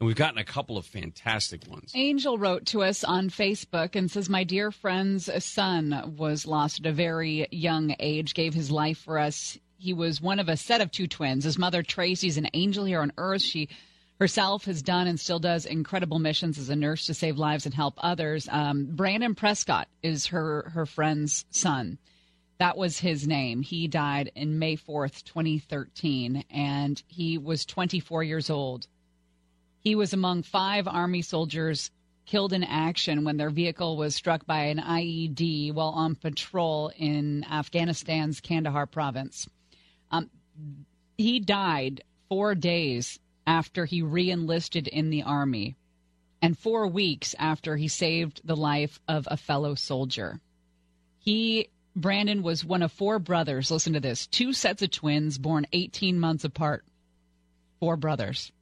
And we've gotten a couple of fantastic ones. Angel wrote to us on Facebook and says, My dear friend's son was lost at a very young age, gave his life for us. He was one of a set of two twins. His mother, Tracy's an angel here on earth. She herself has done and still does incredible missions as a nurse to save lives and help others. Um, Brandon Prescott is her, her friend's son. That was his name. He died in May 4th, 2013, and he was 24 years old. He was among five Army soldiers killed in action when their vehicle was struck by an IED while on patrol in Afghanistan's Kandahar province. Um, he died four days after he re enlisted in the Army and four weeks after he saved the life of a fellow soldier. He, Brandon, was one of four brothers. Listen to this two sets of twins born 18 months apart. Four brothers.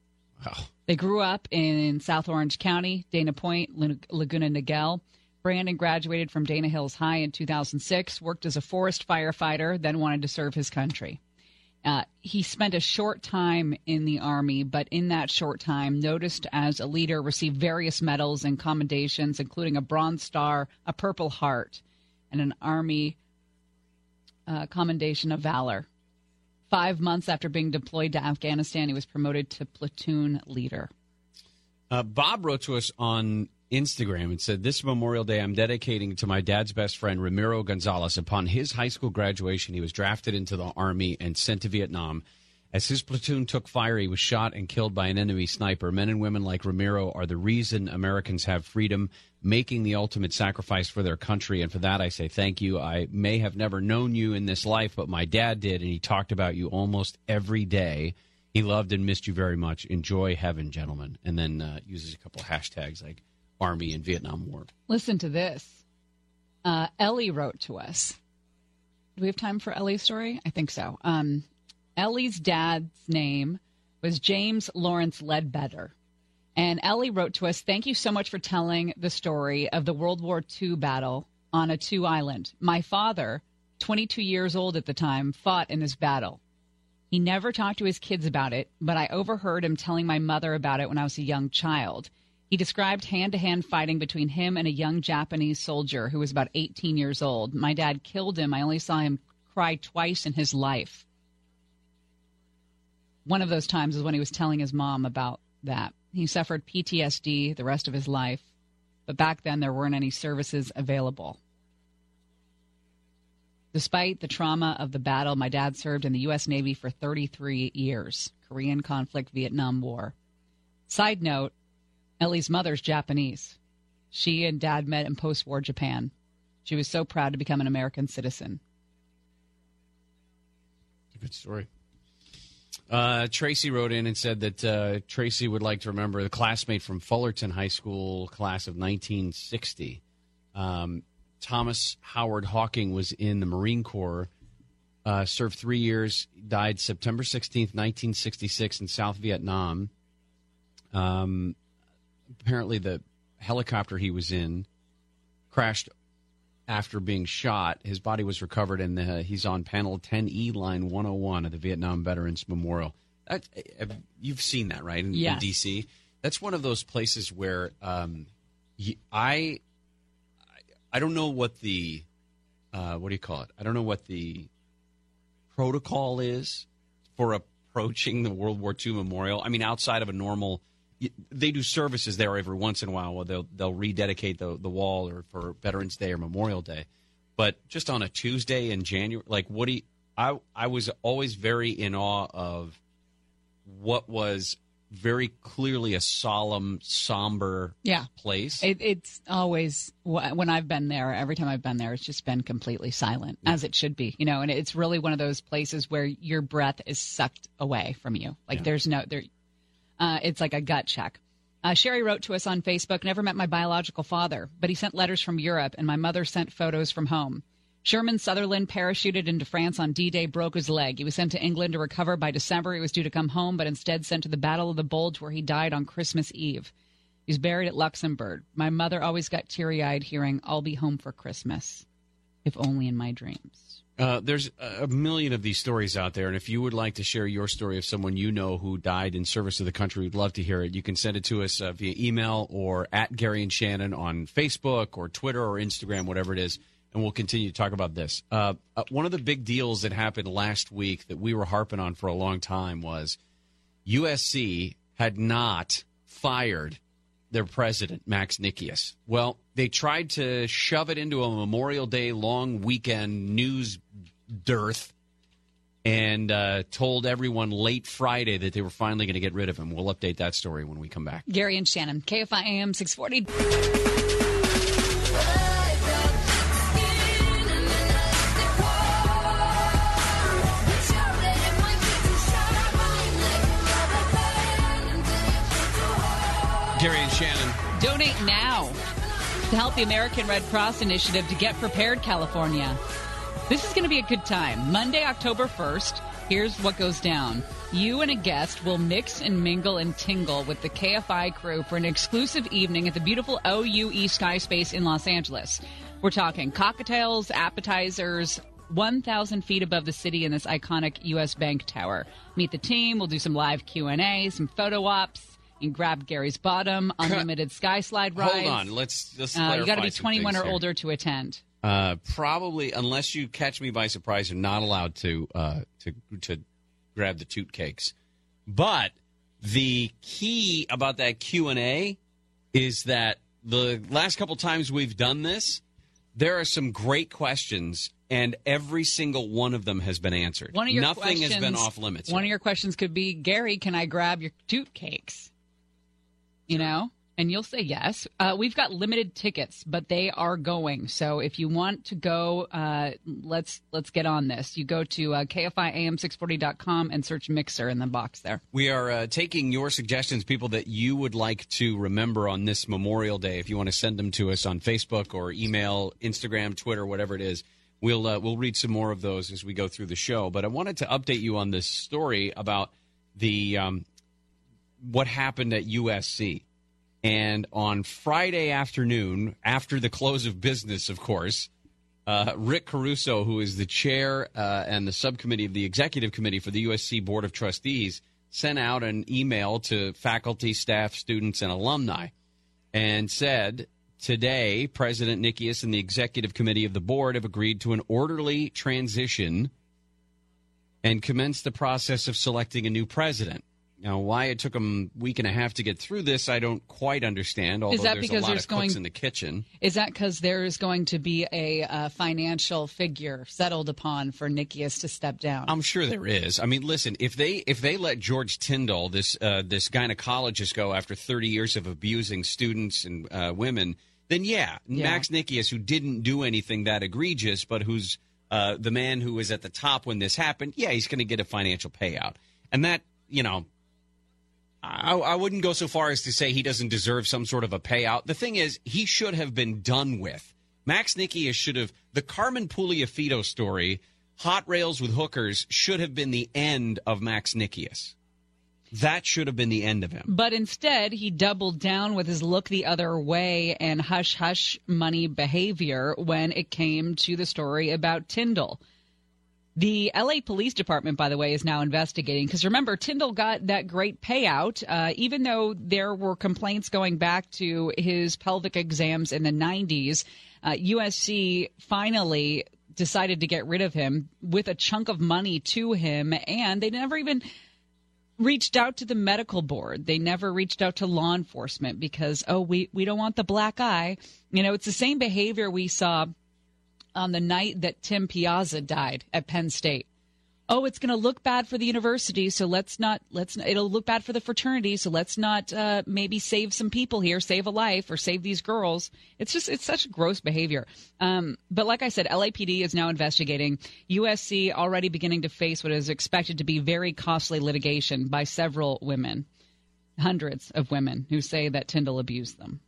They grew up in South Orange County, Dana Point, Laguna Niguel. Brandon graduated from Dana Hills High in 2006, worked as a forest firefighter, then wanted to serve his country. Uh, he spent a short time in the Army, but in that short time, noticed as a leader, received various medals and commendations, including a Bronze Star, a Purple Heart, and an Army uh, Commendation of Valor. Five months after being deployed to Afghanistan, he was promoted to platoon leader. Uh, Bob wrote to us on Instagram and said, This Memorial Day, I'm dedicating to my dad's best friend, Ramiro Gonzalez. Upon his high school graduation, he was drafted into the Army and sent to Vietnam. As his platoon took fire, he was shot and killed by an enemy sniper. Men and women like Ramiro are the reason Americans have freedom, making the ultimate sacrifice for their country. And for that, I say thank you. I may have never known you in this life, but my dad did, and he talked about you almost every day. He loved and missed you very much. Enjoy heaven, gentlemen. And then uh, uses a couple hashtags like Army and Vietnam War. Listen to this. Uh, Ellie wrote to us. Do we have time for Ellie's story? I think so. Um, Ellie's dad's name was James Lawrence Ledbetter. And Ellie wrote to us, Thank you so much for telling the story of the World War II battle on Attu Island. My father, 22 years old at the time, fought in this battle. He never talked to his kids about it, but I overheard him telling my mother about it when I was a young child. He described hand to hand fighting between him and a young Japanese soldier who was about 18 years old. My dad killed him. I only saw him cry twice in his life. One of those times is when he was telling his mom about that. He suffered PTSD the rest of his life, but back then there weren't any services available. Despite the trauma of the battle, my dad served in the U.S. Navy for 33 years Korean conflict, Vietnam War. Side note Ellie's mother's Japanese. She and dad met in post war Japan. She was so proud to become an American citizen. Good story. Uh, Tracy wrote in and said that uh, Tracy would like to remember the classmate from Fullerton High School class of 1960. Um, Thomas Howard Hawking was in the Marine Corps uh, served three years, died September 16th, 1966, in South Vietnam. Um, apparently, the helicopter he was in crashed after being shot. His body was recovered, and uh, he's on panel 10E, line 101 of the Vietnam Veterans Memorial. That, you've seen that, right? In, in D.C. That's one of those places where um, I, I don't know what the, uh, what do you call it? I don't know what the protocol is for approaching the World War II memorial. I mean, outside of a normal, they do services there every once in a while where they'll they'll rededicate the the wall or for Veterans Day or Memorial Day, but just on a Tuesday in January, like what do you? I I was always very in awe of what was very clearly a solemn, somber Yeah. place. It, it's always when I've been there. Every time I've been there, it's just been completely silent, as it should be. You know, and it's really one of those places where your breath is sucked away from you. Like there's no there. Uh, it's like a gut check. Uh, Sherry wrote to us on Facebook. Never met my biological father, but he sent letters from Europe, and my mother sent photos from home. Sherman Sutherland parachuted into France on D Day, broke his leg. He was sent to England to recover. By December, he was due to come home, but instead sent to the Battle of the Bulge, where he died on Christmas Eve. He's buried at Luxembourg. My mother always got teary eyed hearing, I'll be home for Christmas, if only in my dreams. Uh, there's a million of these stories out there, and if you would like to share your story of someone you know who died in service to the country, we'd love to hear it. You can send it to us uh, via email or at Gary and Shannon on Facebook or Twitter or Instagram, whatever it is, and we'll continue to talk about this. Uh, uh, one of the big deals that happened last week that we were harping on for a long time was USC had not fired their president, Max Nikias. Well, they tried to shove it into a Memorial Day long weekend news dearth and uh, told everyone late Friday that they were finally going to get rid of him. We'll update that story when we come back. Gary and Shannon, KFI AM 640. To help the American Red Cross Initiative to get prepared, California. This is going to be a good time. Monday, October 1st, here's what goes down. You and a guest will mix and mingle and tingle with the KFI crew for an exclusive evening at the beautiful OUE Sky Space in Los Angeles. We're talking cocktails, appetizers, 1,000 feet above the city in this iconic U.S. Bank Tower. Meet the team. We'll do some live Q&A, some photo ops. Can grab Gary's bottom, unlimited sky slide rides. Hold on. Let's let's Uh, you got to be 21 or here. older to attend. Uh, probably, unless you catch me by surprise, you're not allowed to uh, to to grab the toot cakes. But the key about that Q and A is that the last couple times we've done this, there are some great questions, and every single one of them has been answered. One of your Nothing has been off limits. One of your questions could be, Gary, can I grab your toot cakes? You know, and you'll say yes. Uh, we've got limited tickets, but they are going. So if you want to go, uh, let's let's get on this. You go to uh, kfiam640.com and search Mixer in the box there. We are uh, taking your suggestions, people that you would like to remember on this Memorial Day. If you want to send them to us on Facebook or email, Instagram, Twitter, whatever it is, we'll uh, we'll read some more of those as we go through the show. But I wanted to update you on this story about the um, what happened at USC. And on Friday afternoon, after the close of business, of course, uh, Rick Caruso, who is the chair uh, and the subcommittee of the executive committee for the USC Board of Trustees, sent out an email to faculty, staff, students, and alumni and said, Today, President Nikias and the executive committee of the board have agreed to an orderly transition and commence the process of selecting a new president. Now, why it took them a week and a half to get through this, I don't quite understand. Although that there's because a lot there's of cooks going- in the kitchen. Is that because there is going to be a uh, financial figure settled upon for Nikias to step down? I'm sure there is. I mean, listen, if they if they let George Tyndall, this uh, this gynecologist, go after 30 years of abusing students and uh, women, then yeah, Yeah. Max Nikias, who didn't do anything that egregious, but who's uh, the man who was at the top when this happened, yeah, he's going to get a financial payout, and that you know. I, I wouldn't go so far as to say he doesn't deserve some sort of a payout. The thing is, he should have been done with. Max Nikias should have. The Carmen Puliafito story hot rails with hookers should have been the end of Max Nikias. That should have been the end of him. But instead, he doubled down with his look the other way and hush hush money behavior when it came to the story about Tyndall. The LA Police Department, by the way, is now investigating because remember, Tyndall got that great payout, uh, even though there were complaints going back to his pelvic exams in the 90s. Uh, USC finally decided to get rid of him with a chunk of money to him, and they never even reached out to the medical board. They never reached out to law enforcement because, oh, we, we don't want the black eye. You know, it's the same behavior we saw on the night that Tim Piazza died at Penn State. Oh, it's going to look bad for the university, so let's not let's it'll look bad for the fraternity, so let's not uh, maybe save some people here, save a life, or save these girls. It's just it's such gross behavior. Um, but like I said, LAPD is now investigating. USC already beginning to face what is expected to be very costly litigation by several women, hundreds of women who say that Tyndall abused them.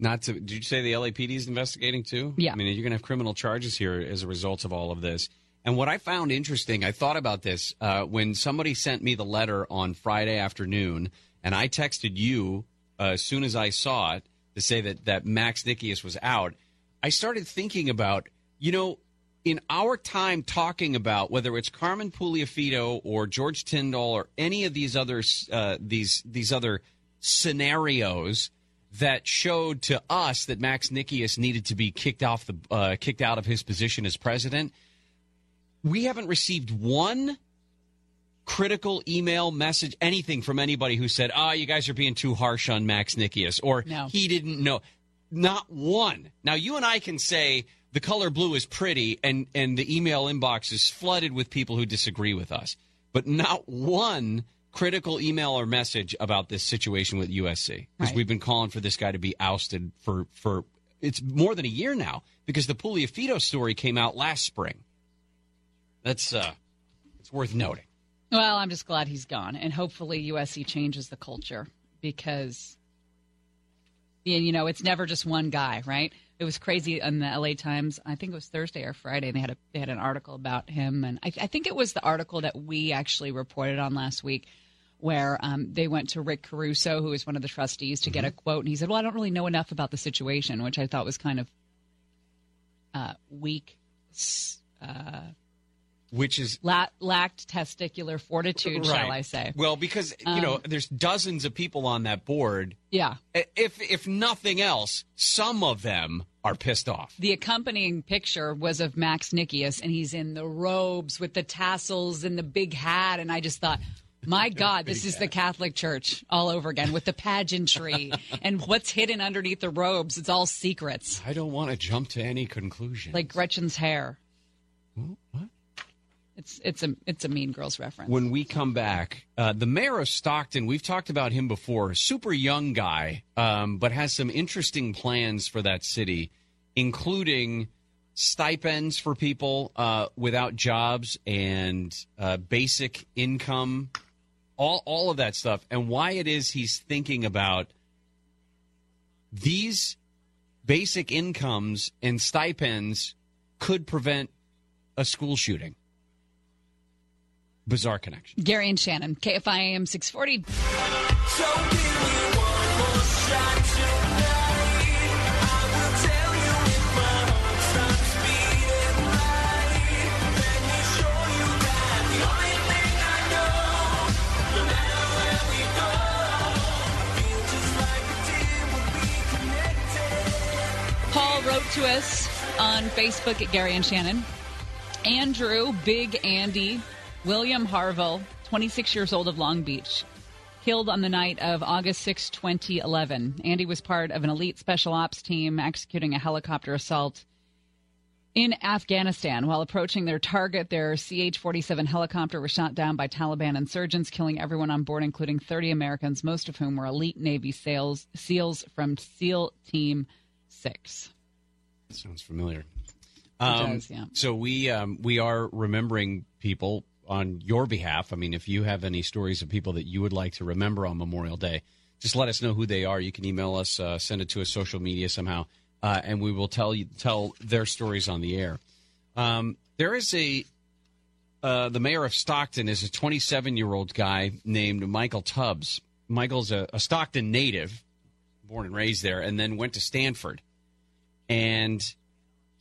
Not to. Did you say the LAPD is investigating too? Yeah. I mean, you're going to have criminal charges here as a result of all of this. And what I found interesting, I thought about this uh, when somebody sent me the letter on Friday afternoon, and I texted you uh, as soon as I saw it to say that that Max Nikias was out. I started thinking about, you know, in our time talking about whether it's Carmen Puliafito or George Tyndall or any of these other uh, these these other scenarios that showed to us that Max Nikias needed to be kicked off the uh, kicked out of his position as president. We haven't received one critical email message, anything from anybody who said, "Oh, you guys are being too harsh on Max Nikias," or No. he didn't know. Not one. Now you and I can say the color blue is pretty, and and the email inbox is flooded with people who disagree with us, but not one critical email or message about this situation with USC because we've been calling for this guy to be ousted for for it's more than a year now because the Puliafito story came out last spring. That's uh, it's worth noting. Well, I'm just glad he's gone, and hopefully USC changes the culture because, yeah, you know, it's never just one guy, right? It was crazy in the LA Times. I think it was Thursday or Friday. And they had a they had an article about him, and I, I think it was the article that we actually reported on last week, where um, they went to Rick Caruso, who is one of the trustees, to get a quote, and he said, "Well, I don't really know enough about the situation," which I thought was kind of uh, weak. Uh, Which is la- lacked testicular fortitude, shall I say? Well, because you know, Um, there's dozens of people on that board. Yeah. If if nothing else, some of them are pissed off. The accompanying picture was of Max Nikias, and he's in the robes with the tassels and the big hat. And I just thought, my God, this is the Catholic Church all over again with the pageantry and what's hidden underneath the robes. It's all secrets, I don't want to jump to any conclusion. like Gretchen's hair. It's it's a it's a Mean Girls reference. when we come back, uh, the mayor of Stockton, we've talked about him before, super young guy, um, but has some interesting plans for that city, including stipends for people uh, without jobs and uh, basic income, all, all of that stuff, and why it is he's thinking about these basic incomes and stipends could prevent a school shooting. Bizarre connection. Gary and Shannon, KFI AM 640. Paul wrote to us on Facebook at Gary and Shannon. Andrew, Big Andy, William Harvell, 26 years old of Long Beach, killed on the night of August 6, 2011. Andy was part of an elite special ops team executing a helicopter assault in Afghanistan. While approaching their target, their CH 47 helicopter was shot down by Taliban insurgents, killing everyone on board, including 30 Americans, most of whom were elite Navy SEALs, SEALs from SEAL Team 6. Sounds familiar. does, yeah. So we um, we are remembering people on your behalf. I mean, if you have any stories of people that you would like to remember on Memorial Day, just let us know who they are. You can email us, uh, send it to us social media somehow, uh, and we will tell you tell their stories on the air. Um, there is a uh, the mayor of Stockton is a 27 year old guy named Michael Tubbs. Michael's a, a Stockton native, born and raised there, and then went to Stanford. And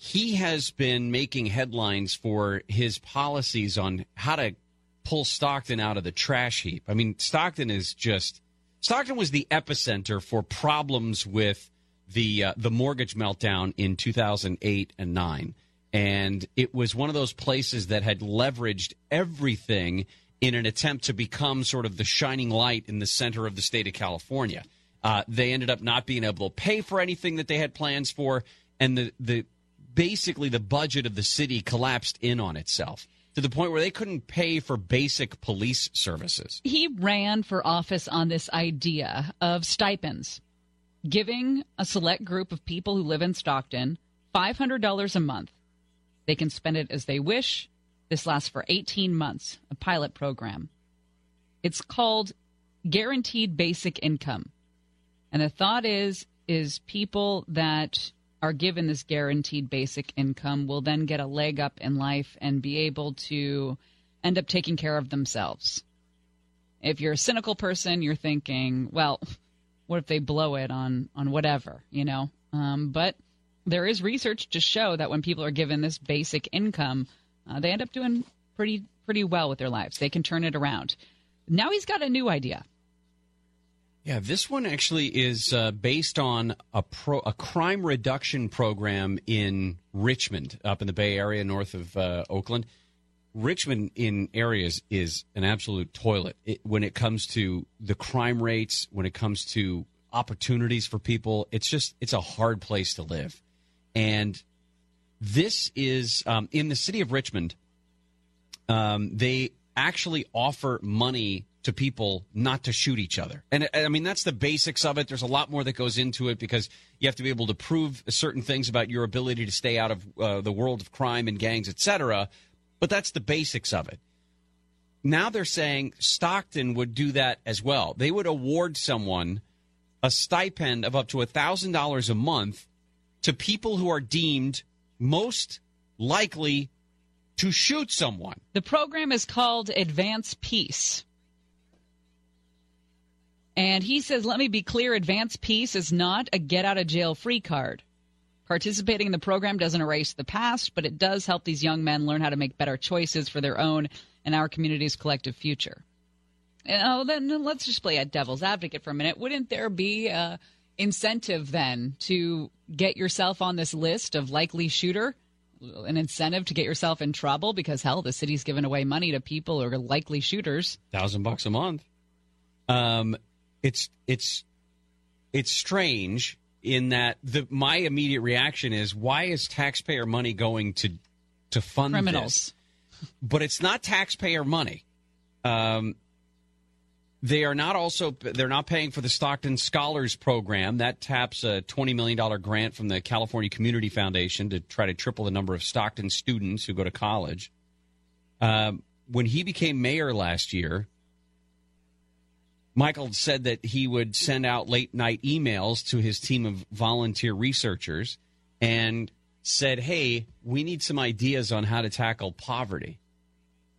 he has been making headlines for his policies on how to pull Stockton out of the trash heap. I mean, Stockton is just Stockton was the epicenter for problems with the uh, the mortgage meltdown in 2008 and 9 and it was one of those places that had leveraged everything in an attempt to become sort of the shining light in the center of the state of California. Uh, they ended up not being able to pay for anything that they had plans for, and the the basically the budget of the city collapsed in on itself to the point where they couldn't pay for basic police services. He ran for office on this idea of stipends, giving a select group of people who live in Stockton $500 a month. They can spend it as they wish. This lasts for 18 months, a pilot program. It's called Guaranteed Basic Income. And the thought is is people that are given this guaranteed basic income will then get a leg up in life and be able to end up taking care of themselves. If you're a cynical person, you're thinking, well, what if they blow it on on whatever, you know? Um, but there is research to show that when people are given this basic income, uh, they end up doing pretty pretty well with their lives. They can turn it around. Now he's got a new idea. Yeah, this one actually is uh, based on a pro, a crime reduction program in Richmond, up in the Bay Area, north of uh, Oakland. Richmond in areas is an absolute toilet it, when it comes to the crime rates, when it comes to opportunities for people. It's just it's a hard place to live, and this is um, in the city of Richmond. Um, they actually offer money to people not to shoot each other. And I mean, that's the basics of it. There's a lot more that goes into it because you have to be able to prove certain things about your ability to stay out of uh, the world of crime and gangs, etc. But that's the basics of it. Now they're saying Stockton would do that as well. They would award someone a stipend of up to $1,000 a month to people who are deemed most likely to shoot someone. The program is called Advance Peace. And he says, let me be clear Advance Peace is not a get out of jail free card. Participating in the program doesn't erase the past, but it does help these young men learn how to make better choices for their own and our community's collective future. And, oh, then let's just play a devil's advocate for a minute. Wouldn't there be a incentive then to get yourself on this list of likely shooter? An incentive to get yourself in trouble because hell, the city's giving away money to people who are likely shooters. Thousand bucks a month. Um, it's it's it's strange in that the my immediate reaction is why is taxpayer money going to to fund Criminals. this? But it's not taxpayer money. Um, they are not also they're not paying for the Stockton Scholars Program that taps a twenty million dollar grant from the California Community Foundation to try to triple the number of Stockton students who go to college. Um, when he became mayor last year, Michael said that he would send out late night emails to his team of volunteer researchers and said, Hey, we need some ideas on how to tackle poverty.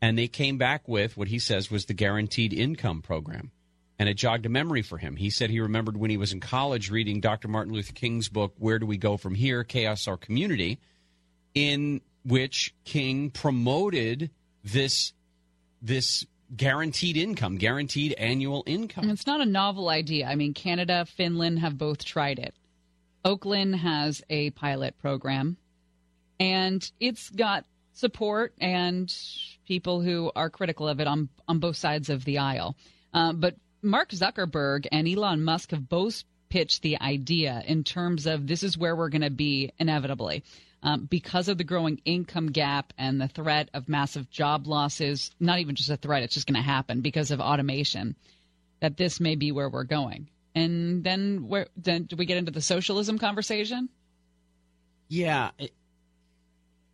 And they came back with what he says was the guaranteed income program. And it jogged a memory for him. He said he remembered when he was in college reading Dr. Martin Luther King's book, Where Do We Go From Here? Chaos or Community, in which King promoted this this guaranteed income, guaranteed annual income. And it's not a novel idea. I mean, Canada, Finland have both tried it. Oakland has a pilot program, and it's got support and people who are critical of it on on both sides of the aisle. Uh, but Mark Zuckerberg and Elon Musk have both pitched the idea in terms of this is where we're going to be inevitably. Um, because of the growing income gap and the threat of massive job losses, not even just a threat, it's just going to happen because of automation, that this may be where we're going. And then, where, then do we get into the socialism conversation? Yeah.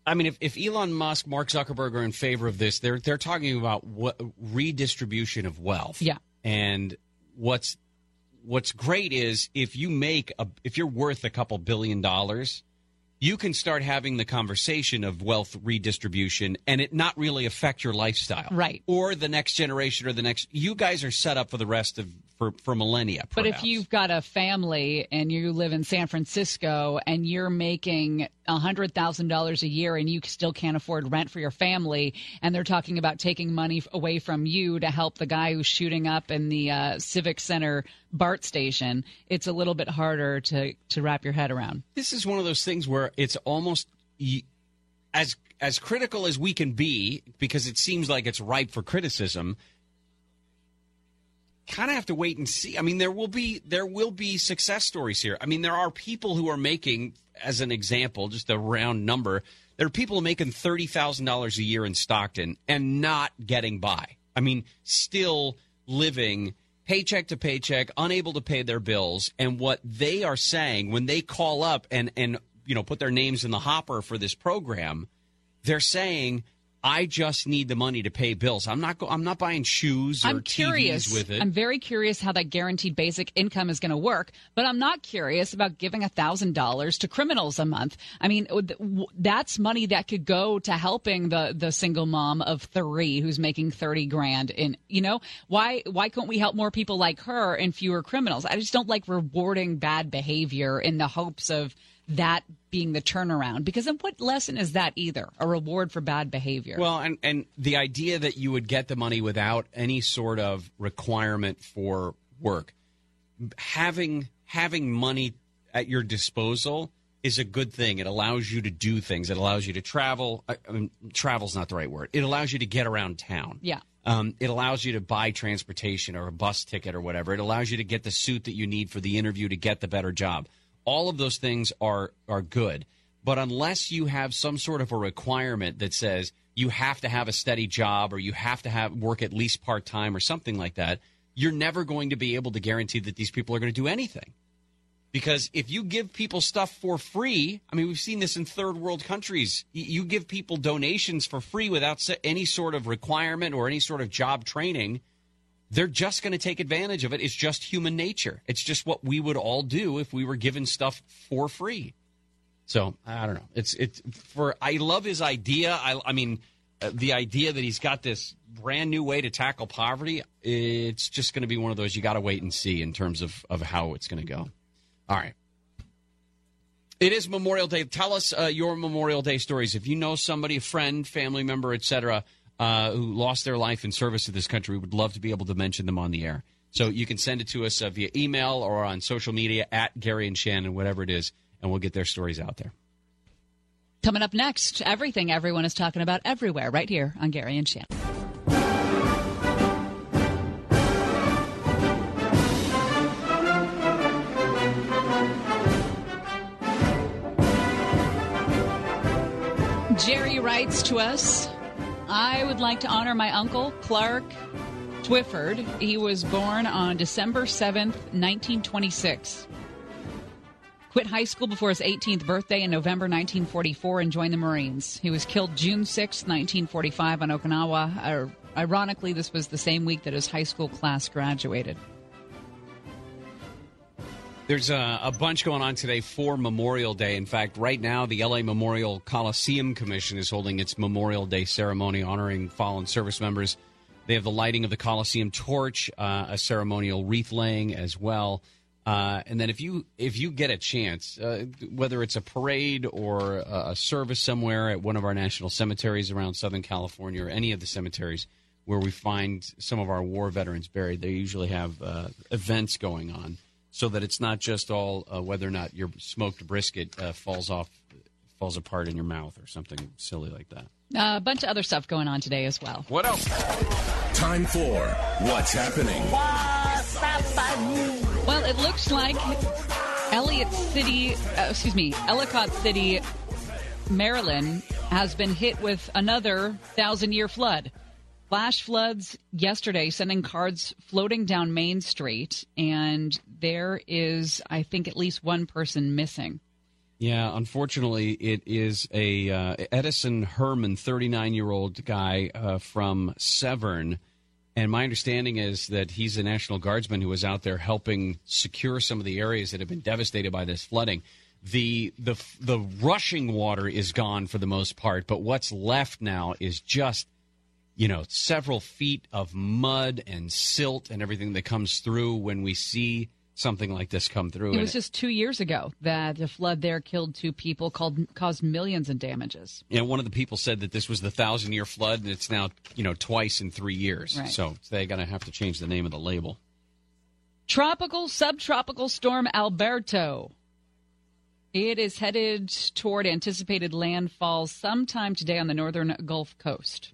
I mean, if, if Elon Musk, Mark Zuckerberg are in favor of this, they're they're talking about what redistribution of wealth. Yeah. And what's what's great is if you make a if you're worth a couple billion dollars, you can start having the conversation of wealth redistribution and it not really affect your lifestyle. Right. Or the next generation or the next you guys are set up for the rest of for, for millennia. But if you've got a family and you live in San Francisco and you're making $100,000 a year and you still can't afford rent for your family, and they're talking about taking money away from you to help the guy who's shooting up in the uh, Civic Center BART station, it's a little bit harder to, to wrap your head around. this is one of those things where it's almost as as critical as we can be because it seems like it's ripe for criticism kind of have to wait and see. I mean there will be there will be success stories here. I mean there are people who are making as an example just a round number there are people making $30,000 a year in Stockton and not getting by. I mean still living paycheck to paycheck, unable to pay their bills, and what they are saying when they call up and and you know put their names in the hopper for this program, they're saying, "I just need the money to pay bills. I'm not go- I'm not buying shoes or I'm curious. TVs with it." I'm very curious how that guaranteed basic income is going to work, but I'm not curious about giving $1,000 to criminals a month. I mean, that's money that could go to helping the the single mom of 3 who's making 30 grand in, you know, why why can't we help more people like her and fewer criminals? I just don't like rewarding bad behavior in the hopes of that being the turnaround because then what lesson is that either? A reward for bad behavior. Well, and and the idea that you would get the money without any sort of requirement for work, having having money at your disposal is a good thing. It allows you to do things. It allows you to travel. I, I mean, travel's not the right word. It allows you to get around town. yeah. Um, it allows you to buy transportation or a bus ticket or whatever. It allows you to get the suit that you need for the interview to get the better job. All of those things are are good, but unless you have some sort of a requirement that says you have to have a steady job or you have to have work at least part time or something like that, you're never going to be able to guarantee that these people are going to do anything. Because if you give people stuff for free, I mean, we've seen this in third world countries. You give people donations for free without any sort of requirement or any sort of job training, they're just going to take advantage of it. It's just human nature. It's just what we would all do if we were given stuff for free. So I don't know. It's it's for. I love his idea. I I mean, uh, the idea that he's got this brand new way to tackle poverty. It's just going to be one of those you got to wait and see in terms of of how it's going to go. All right. It is Memorial Day. Tell us uh, your Memorial Day stories. If you know somebody, a friend, family member, etc., uh, who lost their life in service to this country, we would love to be able to mention them on the air. So you can send it to us uh, via email or on social media at Gary and Shannon, whatever it is, and we'll get their stories out there. Coming up next, everything everyone is talking about everywhere, right here on Gary and Shannon. Jerry writes to us I would like to honor my uncle, Clark Twifford. He was born on December 7th, 1926. Quit high school before his 18th birthday in November 1944 and joined the Marines. He was killed June 6, 1945, on Okinawa. Ironically, this was the same week that his high school class graduated. There's a, a bunch going on today for Memorial Day. In fact, right now, the LA Memorial Coliseum Commission is holding its Memorial Day ceremony honoring fallen service members. They have the lighting of the Coliseum torch, uh, a ceremonial wreath laying as well. Uh, and then if you if you get a chance, uh, whether it's a parade or a, a service somewhere at one of our national cemeteries around Southern California or any of the cemeteries where we find some of our war veterans buried, they usually have uh, events going on so that it's not just all uh, whether or not your smoked brisket uh, falls off, falls apart in your mouth or something silly like that. Uh, a bunch of other stuff going on today as well. What else? Time for What's Happening. Well, it looks like Elliott City, uh, excuse me, Ellicott City, Maryland, has been hit with another thousand year flood. Flash floods yesterday, sending cars floating down Main Street, and there is, I think, at least one person missing. Yeah, unfortunately, it is a uh, Eddison Hermond, 39 year old guy uh, from Severn. And my understanding is that he's a National Guardsman who was out there helping secure some of the areas that have been devastated by this flooding. the the the rushing water is gone for the most part, but what's left now is just you know several feet of mud and silt and everything that comes through when we see something like this come through. It was just two years ago that the flood there killed two people, called, caused millions in damages. And one of the people said that this was the thousand year flood, and it's now you know twice in three years. Right. So they're going to have to change the name of the label. Tropical subtropical storm Alberto. It is headed toward anticipated landfall sometime today on the northern Gulf Coast.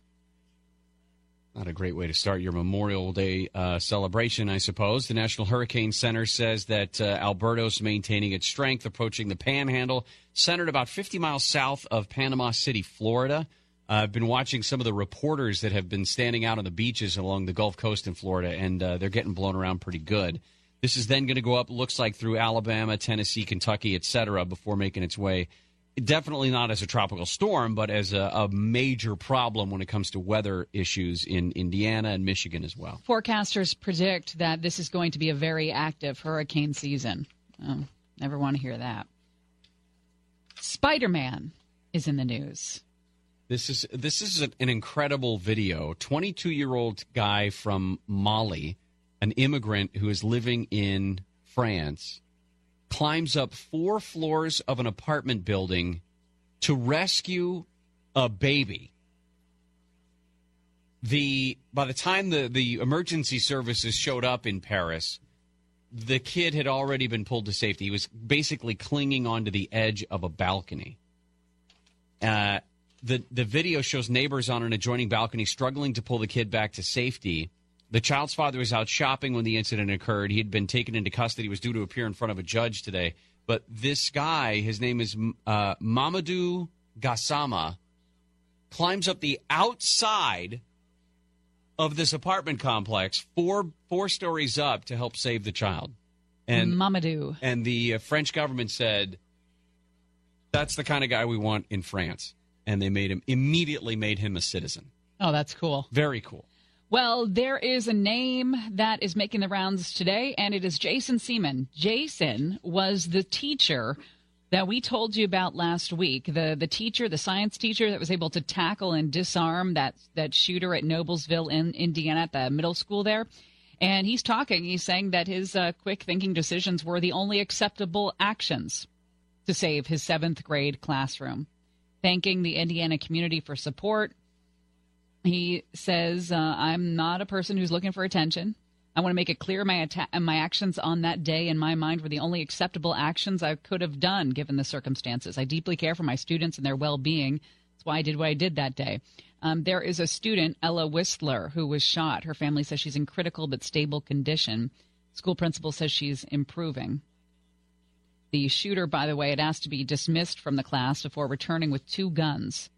Not a great way to start your Memorial Day uh, celebration, I suppose. The National Hurricane Center says that uh, Alberto's maintaining its strength, approaching the Panhandle, centered about 50 miles south of Panama City, Florida. Uh, I've been watching some of the reporters that have been standing out on the beaches along the Gulf Coast in Florida, and uh, they're getting blown around pretty good. This is then going to go up, looks like, through Alabama, Tennessee, Kentucky, et cetera, before making its way definitely not as a tropical storm, but as a, a major problem when it comes to weather issues in Indiana and Michigan as well. Forecasters predict that this is going to be a very active hurricane season. Oh, never want to hear that. Spider Man is in the news. This is this is an incredible video. Twenty two year old guy from Mali, an immigrant who is living in France, climbs up four floors of an apartment building to rescue a baby. The by the time the, the emergency services showed up in Paris, the kid had already been pulled to safety. He was basically clinging onto the edge of a balcony. Uh, the the video shows neighbors on an adjoining balcony struggling to pull the kid back to safety. The child's father was out shopping when the incident occurred. He had been taken into custody. He was due to appear in front of a judge today. But this guy, his name is uh, Mamadou Gassama, climbs up the outside of this apartment complex, four four stories up, to help save the child. And Mamadou. and the uh, French government said that's the kind of guy we want in France, and they made him immediately made him a citizen. Oh, that's cool. Very cool. Well, there is a name that is making the rounds today, and it is Jason Seaman. Jason was the teacher that we told you about last week. The the teacher, the science teacher that was able to tackle and disarm that that shooter at Noblesville in Indiana at the middle school there. And he's talking. He's saying that his uh, quick thinking decisions were the only acceptable actions to save his seventh grade classroom. Thanking the Indiana community for support, he says, uh, I'm not a person who's looking for attention. I want to make it clear my atta- my actions on that day in my mind were the only acceptable actions I could have done given the circumstances. I deeply care for my students and their well-being. That's why I did what I did that day. Um, there is a student, Ella Whistler, who was shot. Her family says she's in critical but stable condition. School principal says she's improving. The shooter, by the way, had asked to be dismissed from the class before returning with two guns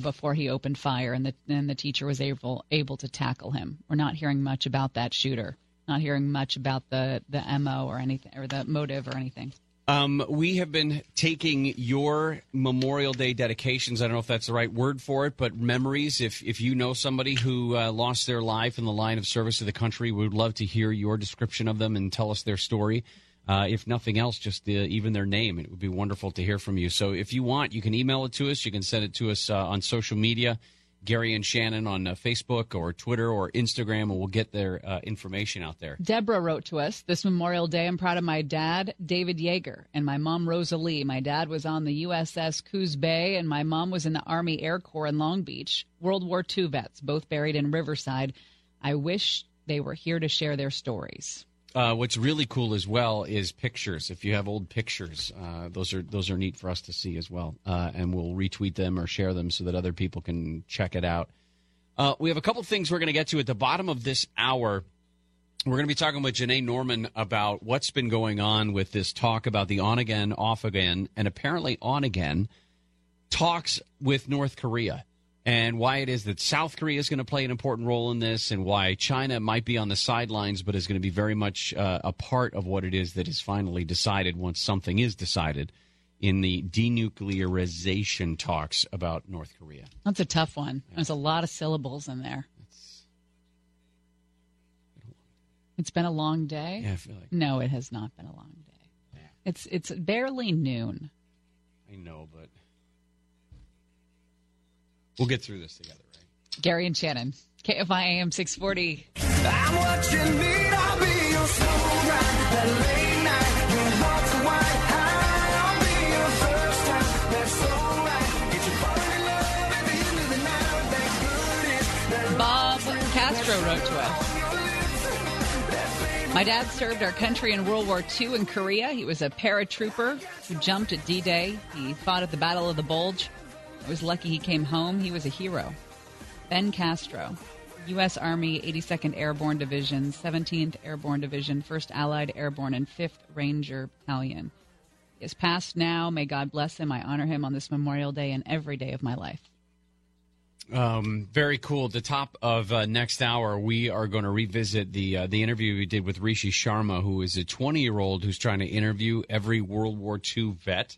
before he opened fire and the and the teacher was able able to tackle him. We're not hearing much about that shooter. Not hearing much about the the MO or anything or the motive or anything. Um, we have been taking your Memorial Day dedications. I don't know if that's the right word for it, but memories. If if you know somebody who uh, lost their life in the line of service to the country, we would love to hear your description of them and tell us their story. Uh, if nothing else, just the, even their name. It would be wonderful to hear from you. So if you want, you can email it to us. You can send it to us uh, on social media, Gary and Shannon on uh, Facebook or Twitter or Instagram, and we'll get their uh, information out there. Deborah wrote to us this Memorial Day. I'm proud of my dad, David Yeager, and my mom, Rosa Lee. My dad was on the USS Coos Bay, and my mom was in the Army Air Corps in Long Beach. World War II vets, both buried in Riverside. I wish they were here to share their stories. Uh, what's really cool as well is pictures. If you have old pictures, uh, those are those are neat for us to see as well, uh, and we'll retweet them or share them so that other people can check it out. Uh, we have a couple things we're going to get to at the bottom of this hour. We're going to be talking with Janae Norman about what's been going on with this talk about the on again, off again, and apparently on again talks with North Korea and why it is that South Korea is going to play an important role in this, and why China might be on the sidelines, but is going to be very much uh, a part of what it is that is finally decided once something is decided in the denuclearization talks about North Korea. That's a tough one. There's a lot of syllables in there. It's been a long day. Yeah, I feel like No, it has not been a long day. Yeah. It's it's barely noon. I know, but we'll get through this together, right? Gary and Shannon, KFI AM 640. I'm what you need. I'll be your slow ride. That late night, your heart's a white high. I'll be your first time. That's so right. Get you falling in love at the end of the night with that goodness. That Bob Castro wrote to us. My dad served our country in World War II in Korea. He was a paratrooper who jumped at D Day. He fought at the Battle of the Bulge. I was lucky he came home. He was a hero. Ben Castro, U.S. Army 82nd Airborne Division, 17th Airborne Division, 1st Allied Airborne, and 5th Ranger Battalion. He is passed now. May God bless him. I honor him on this Memorial Day and every day of my life. Um, very cool. At the top of uh, next hour, we are going to revisit the uh, the interview we did with Rishi Sharma, who is a 20 year old who's trying to interview every World War II vet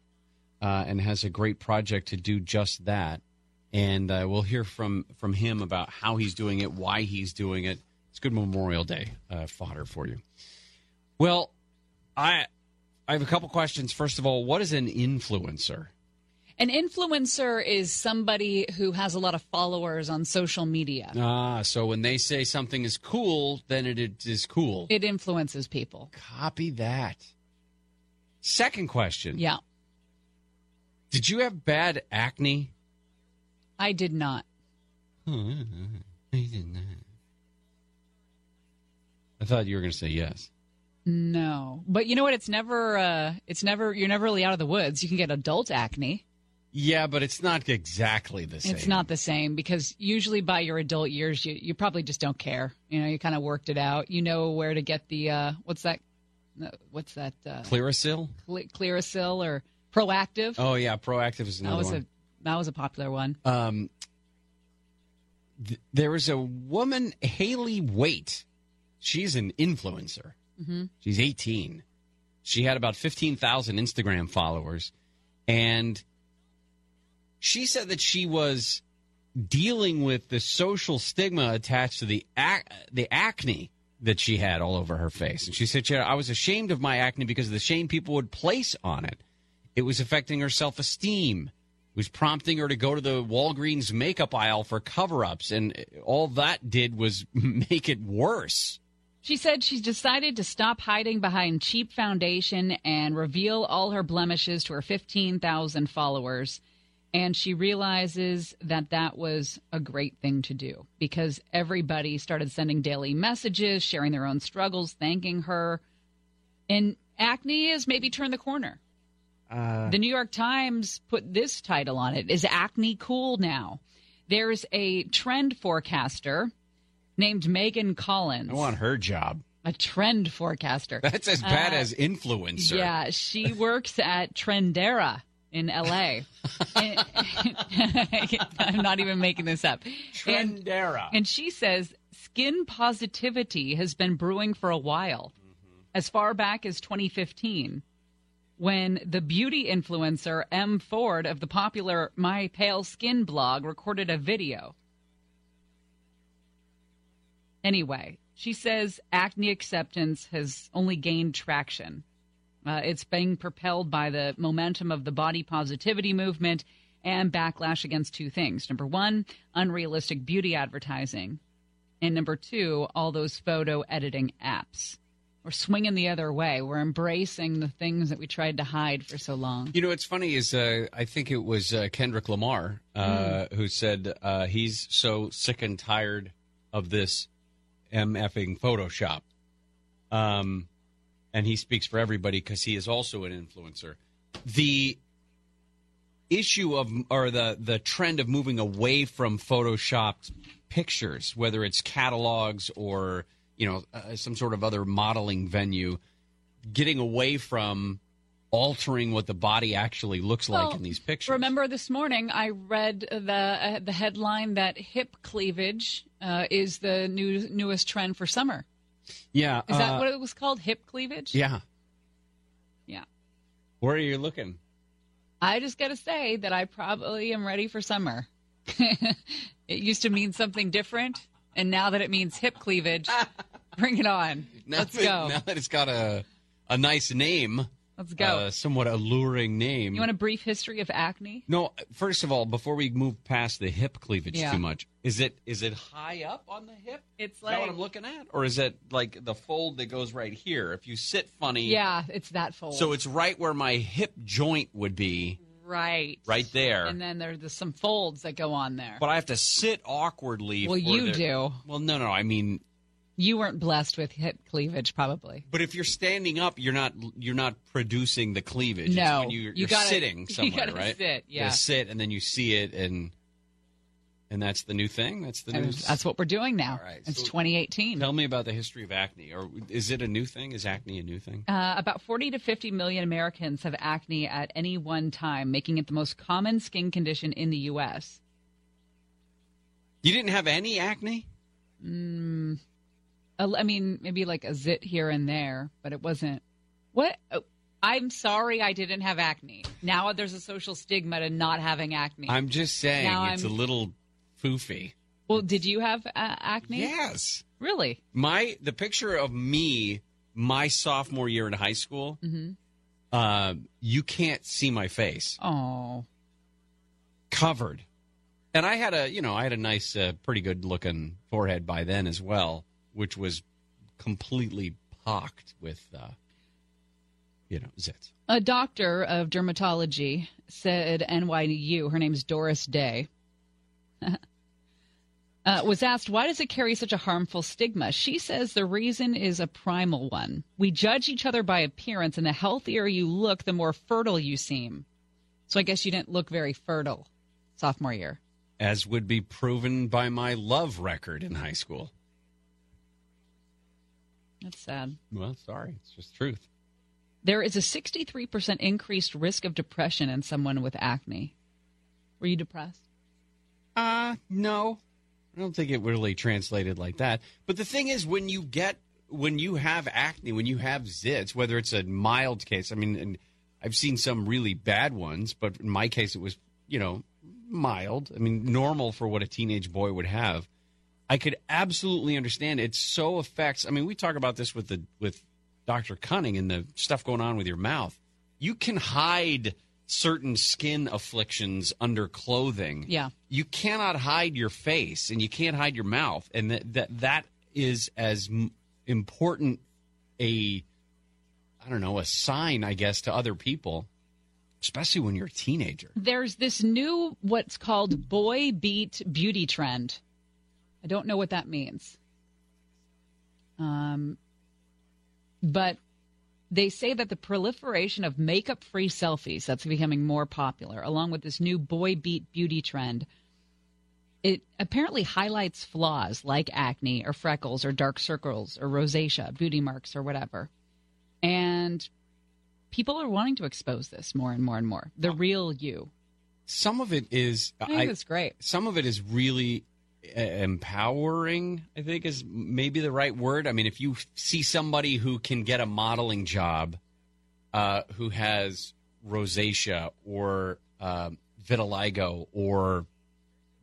uh, and has a great project to do just that. And uh, we'll hear from from him about how he's doing it, why he's doing it. It's good Memorial Day uh, fodder for you. Well, I I have a couple questions. First of all, what is an influencer? An influencer is somebody who has a lot of followers on social media. Ah, so when they say something is cool, then it, it is cool. It influences people. Copy that. Second question. Yeah, Did you have bad acne? I did not. I did not. I thought you were going to say yes. No, but you know what? It's never. Uh, it's never. You're never really out of the woods. You can get adult acne. Yeah, but it's not exactly the same. It's not the same because usually by your adult years, you you probably just don't care. You know, you kind of worked it out. You know where to get the uh, what's that? What's that? Uh, Clearasil? Cle- Clearasil or Proactiv? Oh yeah, Proactiv is that was one. a that was a popular one. Um, th- there was a woman, Haley Waite. She's an influencer. Mhm. She's 18. She had about 15,000 Instagram followers. And she said that she was dealing with the social stigma attached to the ac- the acne that she had all over her face. And she said, "Yeah, I was ashamed of my acne because of the shame people would place on it. It was affecting her self esteem. It was prompting her to go to the Walgreens makeup aisle for cover ups. And all that did was make it worse. She said she's decided to stop hiding behind cheap foundation and reveal all her blemishes to her 15,000 followers. And she realizes that that was a great thing to do because everybody started sending daily messages, sharing their own struggles, thanking her. And acne has maybe turned the corner. Uh, The New York Times put this title on it Is acne cool now? There's a trend forecaster named Megan Collins. I want her job. A trend forecaster. That's as bad Uh, as influencer. Yeah, she works at Trendera in LA. I'm not even making this up. Trendera. And, she says skin positivity has been brewing for a while, as far back as 2015, when the beauty influencer Em Ford of the popular My Pale Skin blog recorded a video. Anyway, she says acne acceptance has only gained traction. Uh, it's being propelled by the momentum of the body positivity movement and backlash against two things. Number one, unrealistic beauty advertising. And number two, all those photo editing apps. We're swinging the other way. We're embracing the things that we tried to hide for so long. You know, what's funny is uh, I think it was uh, Kendrick Lamar uh, who said uh, he's so sick and tired of this MFing Photoshop. Um, and he speaks for everybody because he is also an influencer. The issue of or the the trend of moving away from photoshopped pictures, whether it's catalogs or you know uh, some sort of other modeling venue, getting away from altering what the body actually looks like in these pictures. Remember this morning I read the uh, the headline that hip cleavage uh, is the new newest trend for summer. yeah, Is that uh, what it was called? Hip cleavage? Yeah. Yeah. Where are you looking? I just got to say that I probably am ready for summer. it used to mean something different, and now that it means hip cleavage, bring it on. Now Let's that, go. Now that it's got a a nice name, Let's go. uh, somewhat alluring name. you want a brief history of acne? No, first of all, before we move past the hip cleavage Yeah. too much, is it is it high up on the hip? It's Is that what like- I'm looking at, or is it like the fold that goes right here? If you sit funny, Yeah, it's that fold. So it's right where my hip joint would be, right, right there. and then there's some folds that go on there. but I have to sit awkwardly. Well, you the- do. Well, no, no. I mean, You weren't blessed with hip cleavage, probably. but if you're standing up, you're not you're not producing the cleavage. It's No, when you, you you're gotta- sitting you somewhere, gotta right? sit, yeah. gotta sit, and then you see it, and and that's the new thing. That's the new. that's what we're doing now. All right, it's so- 2018. Tell me about the history of acne, or is it a new thing? Is acne a new thing? Uh, about 40 to 50 million Americans have acne at any one time, making it the most common skin condition in the U.S. You didn't have any acne? Mm, I mean, maybe like a zit here and there, but it wasn't. What? oh, I'm sorry I didn't have acne. Now there's a social stigma to not having acne. I'm just saying Now it's I'm- a little foofy. well, did you have uh, acne? Yes. Really? My the picture of me my sophomore year in high school. Mm-hmm. Uh, you can't see my face. Oh. Covered. And I had a, you know, I had a nice, uh, pretty good looking forehead by then as well, which was completely pocked with, uh, you know, zits. A doctor of dermatology said NYU, her name's Doris Day, uh, was asked, why does it carry such a harmful stigma? She says the reason is a primal one. We judge each other by appearance, and the healthier you look, the more fertile you seem. So I guess you didn't look very fertile sophomore year. As would be proven by my love record in high school. That's sad. Well, sorry. It's just truth. There is a 63% increased risk of depression in someone with acne. Were you depressed? Uh, no. I don't think it really translated like that. But the thing is, when you get, when you have acne, when you have zits, whether it's a mild case, I mean, and I've seen some really bad ones, but in my case, it was, you know, mild. I mean, normal for what a teenage boy would have. I could absolutely understand it so affects. I mean, we talk about this with the with Dr. Cunning and the stuff going on with your mouth. You can hide certain skin afflictions under clothing. Yeah. You cannot hide your face and you can't hide your mouth and that that, that is as important a I don't know, a sign I guess to other people, especially when you're a teenager. There's this new what's called boy beat beauty trend. I don't know what that means. Um, but they say that the proliferation of makeup free selfies that's becoming more popular, along with this new boy beat beauty trend, it apparently highlights flaws like acne or freckles or dark circles or rosacea, beauty marks or whatever. And people are wanting to expose this more and more and more. The real you. Some of it is I think it's great. Some of it is really empowering. I think is maybe the right word. I mean, if you see somebody who can get a modeling job, uh, who has rosacea or uh, vitiligo or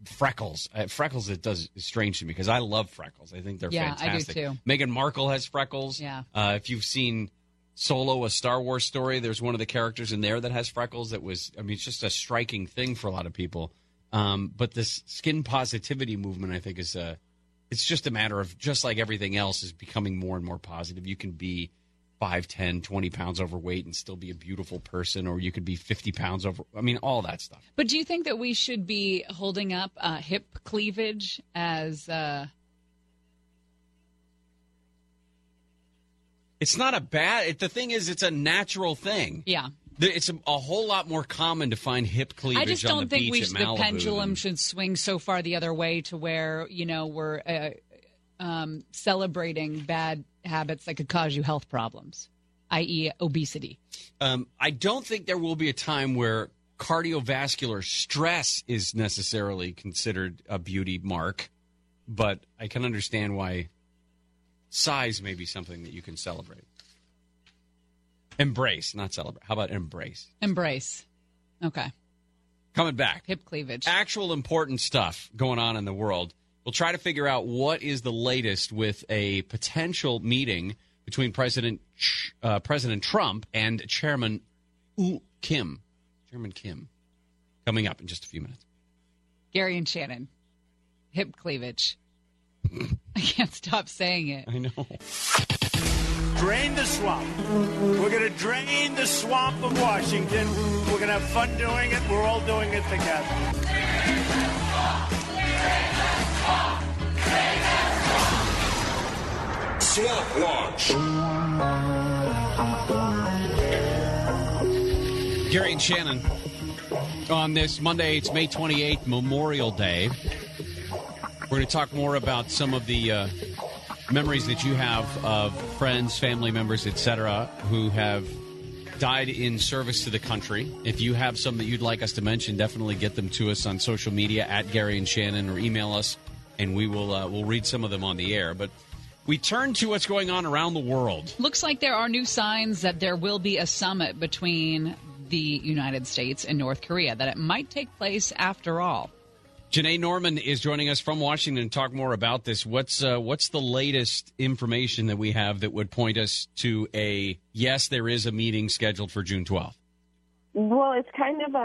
freckles, uh, freckles it does is strange to me because I love freckles. I think they're Yeah, I do fantastic. too. Meghan Markle has freckles. Yeah. Uh, if you've seen Solo, a Star Wars story, there's one of the characters in there that has freckles. That was, I mean, it's just a striking thing for a lot of people. Um, but this skin positivity movement, I think, is a, it's just a matter of just like everything else is becoming more and more positive. You can be 5, 10, 20 pounds overweight and still be a beautiful person, or you could be 50 pounds over. I mean, all that stuff. But do you think that we should be holding up uh, hip cleavage as uh, It's not a bad. It, the thing is, it's a natural thing. yeah? It's a, a whole lot more common to find hip cleavage I just on don't the think we should, the pendulum should swing so far the other way to where you know we're uh, um, celebrating bad habits that could cause you health problems, i.e., obesity. Um, I don't think there will be a time where cardiovascular stress is necessarily considered a beauty mark, but I can understand why size may be something that you can celebrate. Embrace, not celebrate. How about embrace? Embrace. Okay. Coming back. Hip cleavage. Actual important stuff going on in the world. We'll try to figure out what is the latest with a potential meeting between President uh, President Trump and Chairman U- Kim, Chairman Kim, coming up in just a few minutes. Gary and Shannon, hip cleavage. I can't stop saying it. I know. Drain the swamp. We're going to drain the swamp of Washington. We're going to have fun doing it. We're all doing it together. Swamp Watch. Gary and Shannon on this Monday. It's May 28th, Memorial Day. We're going to talk more about some of the uh, memories that you have of friends, family members, etc., who have died in service to the country. If you have some that you'd like us to mention, definitely get them to us on social media at Gary and Shannon or email us, and we will uh, we'll read some of them on the air. But we turn to what's going on around the world. Looks like there are new signs that there will be a summit between the United States and North Korea, that it might take place after all. Janae Norman is joining us from Washington to talk more about this. What's uh, what's the latest information that we have that would point us to a yes, there is a meeting scheduled for June 12th? Well, it's kind of a,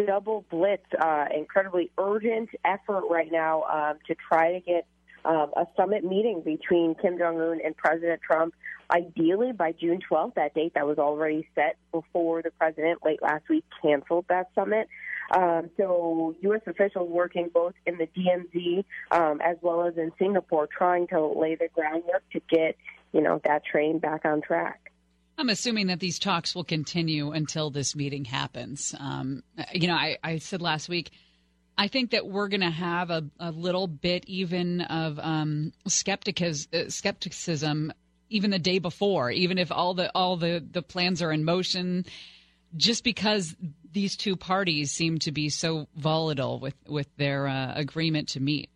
a double blitz, uh, incredibly urgent effort right now um, to try to get um, a summit meeting between Kim Jong Un and President Trump. Ideally, by June 12th, that date that was already set before the president late last week canceled that summit. Um, so, U.S. officials working both in the DMZ um, as well as in Singapore, trying to lay the groundwork to get you know that train back on track. I'm assuming that these talks will continue until this meeting happens. Um, you know, I, I said last week, I think that we're going to have a, a little bit even of um, skepticism, uh, skepticism even the day before, even if all the all the, the plans are in motion, just because these two parties seem to be so volatile with with their uh, agreement to meet.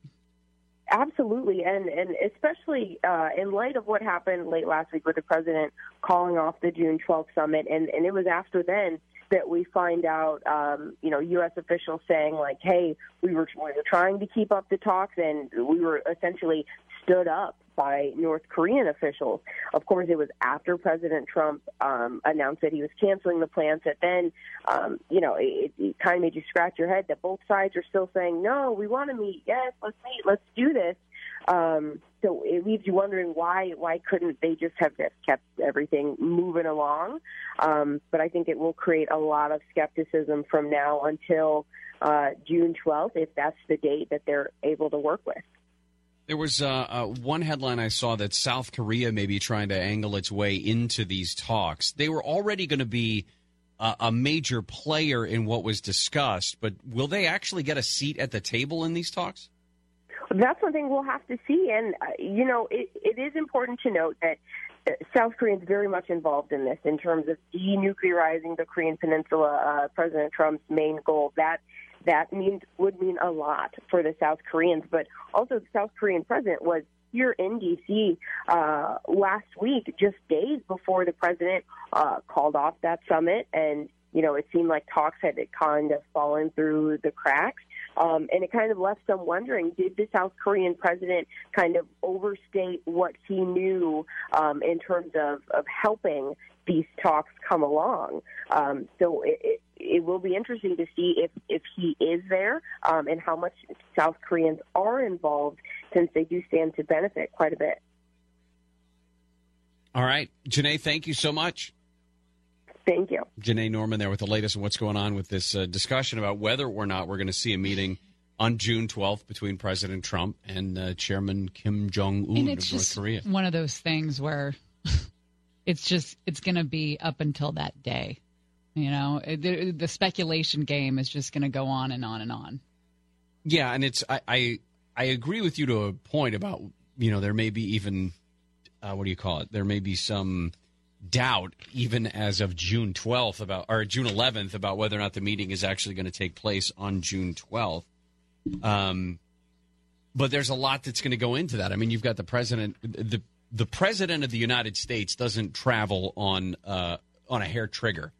Absolutely, and and especially uh, in light of what happened late last week with the president calling off the June 12th summit, and and it was after then that we find out, um, you know, U.S. officials saying like, "Hey, we were we were trying to keep up the talks, and we were essentially stood up by North Korean officials." Of course, it was after President Trump um, announced that he was canceling the plans. That then, um, you know, it, it kind of made you scratch your head that both sides are still saying, "No, we want to meet. Yes, let's meet. Let's do this." Um, so it leaves you wondering why why couldn't they just have kept everything moving along? Um, but I think it will create a lot of skepticism from now until uh, June 12th, if that's the date that they're able to work with. There was uh, uh, one headline I saw that South Korea may be trying to angle its way into these talks. They were already going to be a, a major player in what was discussed, but will they actually get a seat at the table in these talks? That's one thing we'll have to see. And, uh, you know, it, it is important to note that uh, South Korea is very much involved in this in terms of denuclearizing the Korean Peninsula. Uh, President Trump's main goal that that means would mean a lot for the South Koreans, but also the South Korean president was here in D.C. Uh, last week, just days before the president uh, called off that summit, and you know it seemed like talks had kind of fallen through the cracks. Um, and it kind of left some wondering did the South Korean president kind of overstate what he knew um, in terms of, of helping these talks come along? Um, so it, it, it will be interesting to see if, if he is there um, and how much South Koreans are involved since they do stand to benefit quite a bit. All right. Janae, thank you so much. Thank you. Janae Norman there with the latest on what's going on with this uh, discussion about whether or not we're going to see a meeting on June 12th between President Trump and uh, Chairman Kim Jong Un of it's North just Korea. one of those things where it's just it's going to be up until that day. You know, the, the speculation game is just going to go on and on and on. Yeah, and it's I, I I agree with you to a point about you know there may be even uh, what do you call it? There may be some doubt even as of June 12th about or June 11th about whether or not the meeting is actually going to take place on June 12th. Um, but there's a lot that's going to go into that. I mean, you've got the president the the president of the United States doesn't travel on uh, on a hair trigger.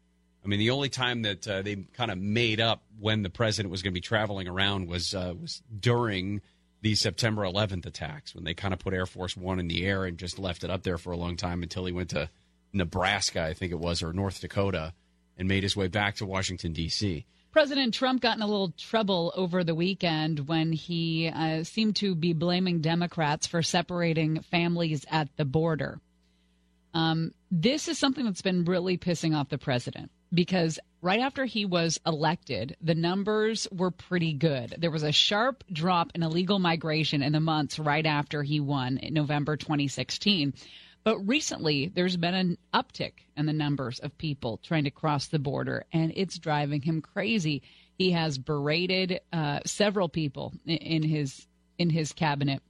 I mean, the only time that uh, they kind of made up when the president was going to be traveling around was uh, was during the September 11th attacks when they kind of put Air Force One in the air and just left it up there for a long time until he went to Nebraska, I think it was, or North Dakota, and made his way back to Washington, D.C. President Trump got in a little trouble over the weekend when he uh, seemed to be blaming Democrats for separating families at the border. Um, this is something that's been really pissing off the president because right after he was elected, the numbers were pretty good. There was a sharp drop in illegal migration in the months right after he won in November 2016. But recently, there's been an uptick in the numbers of people trying to cross the border, and it's driving him crazy. He has berated uh, several people in his in his cabinet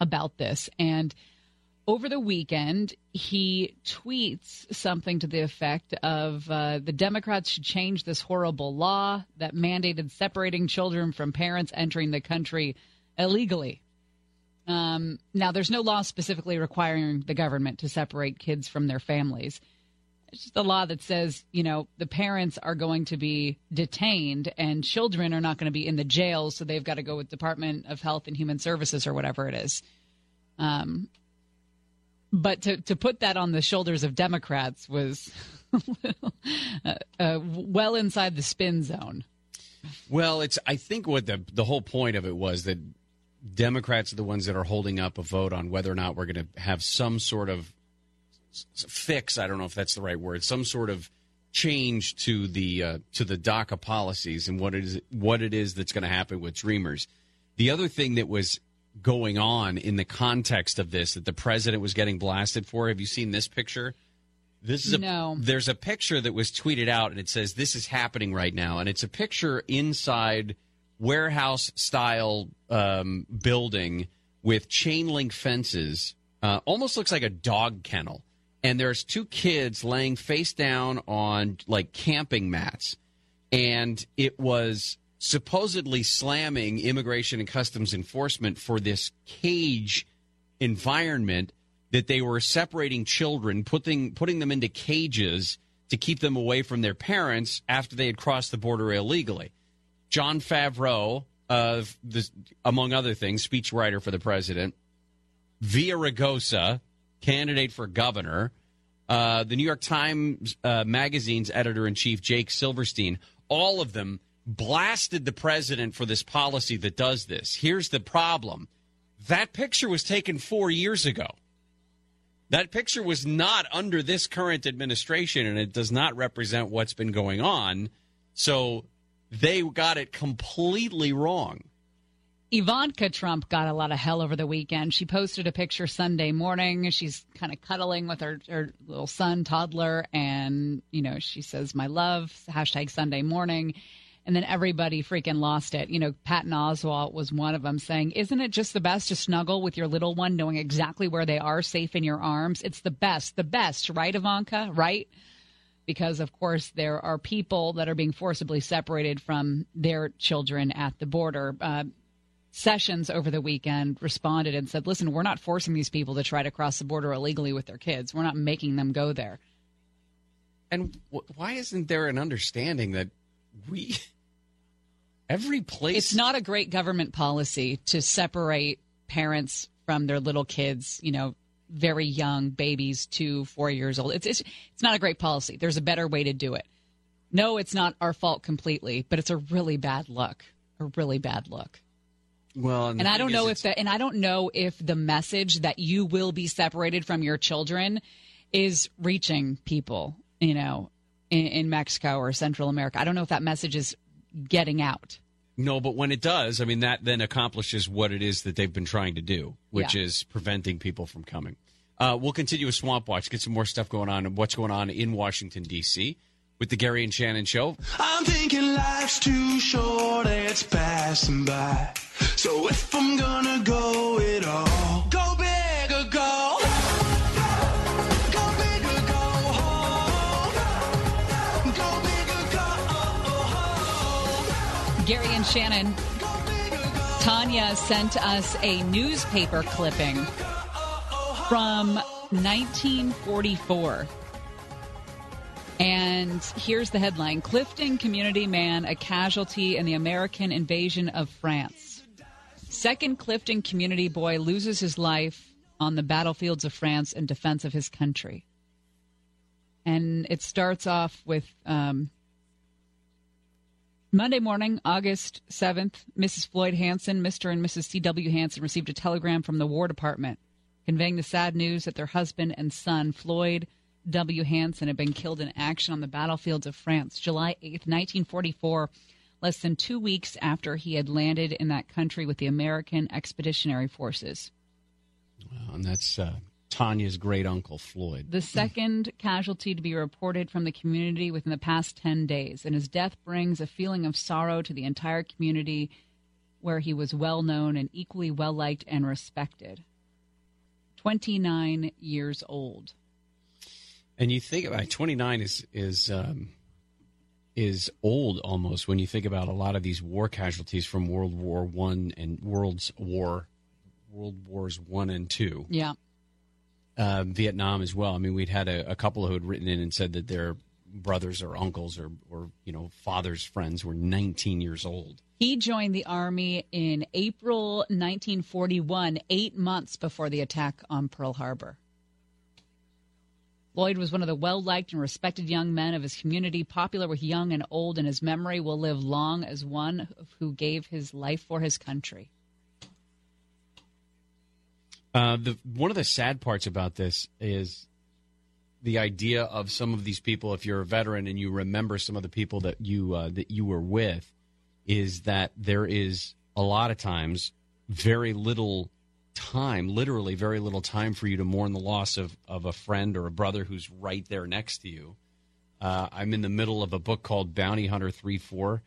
about this, and over the weekend, he tweets something to the effect of uh, the Democrats should change this horrible law that mandated separating children from parents entering the country illegally. Um, now, there's no law specifically requiring the government to separate kids from their families. It's just a law that says, you know, the parents are going to be detained and children are not going to be in the jails, so they've got to go with Department of Health and Human Services or whatever it is. Um, but to, to put that on the shoulders of Democrats was uh, uh, well inside the spin zone. Well, it's I think what the the whole point of it was that Democrats are the ones that are holding up a vote on whether or not we're going to have some sort of fix. I don't know if that's the right word. Some sort of change to the uh, to the DACA policies and what it is what it is that's going to happen with Dreamers. The other thing that was going on in the context of this that the president was getting blasted for. Have you seen this picture? This is a No. there's a picture that was tweeted out and it says this is happening right now and it's a picture inside warehouse style um, building with chain link fences uh, almost looks like a dog kennel and there's two kids laying face down on like camping mats and it was supposedly slamming immigration and customs enforcement for this cage environment that they were separating children, putting putting them into cages to keep them away from their parents after they had crossed the border illegally. Jon Favreau, of the, among other things, speechwriter for the president, Villaraigosa, candidate for governor, uh, the New York Times uh, Magazine's editor in chief, Jake Silverstein, all of them blasted the president for this policy that does this. Here's the problem that picture was taken four years ago. That picture was not under this current administration, and it does not represent what's been going on. So they got it completely wrong. Ivanka Trump got a lot of hell over the weekend. She posted a picture Sunday morning. She's kind of cuddling with her, her little son, toddler, and, you know, she says, My love, hashtag Sunday morning. And then everybody freaking lost it. You know, Patton Oswalt was one of them saying, Isn't it just the best to snuggle with your little one, knowing exactly where they are, safe in your arms? It's the best, the best, right, Ivanka? Right? Because of course there are people that are being forcibly separated from their children at the border. Uh, Sessions over the weekend responded and said, "Listen, we're not forcing these people to try to cross the border illegally with their kids. We're not making them go there." And wh- why isn't there an understanding that we, every place, It's not a great government policy to separate parents from their little kids. You know, very young babies, two, four years old. It's it's it's not a great policy. There's a better way to do it. No, it's not our fault completely, but it's a really bad look. A really bad look. well, And I don't know if the and I don't know if the message that you will be separated from your children is reaching people, you know, in, in Mexico or Central America. I don't know if that message is getting out. No, but when it does, I mean, that then accomplishes what it is that they've been trying to do, which Yeah. is preventing people from coming. Uh, we'll continue with Swamp Watch, get some more stuff going on and what's going on in Washington, D.C. with the Gary and Shannon Show. I'm thinking life's too short, it's passing by. So if I'm gonna go it all, go Gary and Shannon. Tanya sent us a newspaper clipping from 1944. And here's the headline Clifton community man, a casualty in the American invasion of France. Second Clifton community boy loses his life on the battlefields of France in defense of his country. And it starts off with um, Monday morning, August 7th, Mrs. Floyd Hansen, Mr. and Mrs. C.W. Hansen received a telegram from the War Department conveying the sad news that their husband and son, Floyd W. Hansen, had been killed in action on the battlefields of France July 8th, 1944, less than two weeks after he had landed in that country with the American Expeditionary Forces. And that's uh, Tanya's great uncle, Floyd. The second casualty to be reported from the community within the past 10 days, and his death brings a feeling of sorrow to the entire community where he was well known and equally well liked and respected. 29 years old. And you think about it, 29 is is um, is old almost when you think about a lot of these war casualties from World War One and World's War, World Wars One and Two. Yeah. Uh, Vietnam as well. I mean, we'd had a, a couple who had written in and said that their brothers or uncles or, or you know fathers' friends were 19 years old. He joined the Army in April 1941, eight months before the attack on Pearl Harbor. Floyd was one of the well liked and respected young men of his community, popular with young and old, and his memory will live long as one who gave his life for his country. Uh, the one of the sad parts about this is the idea of some of these people. If you're a veteran and you remember some of the people that you uh, that you were with, is that there is a lot of times very little time, literally very little time for you to mourn the loss of of a friend or a brother who's right there next to you. Uh, I'm in the middle of a book called Bounty Hunter Three Four.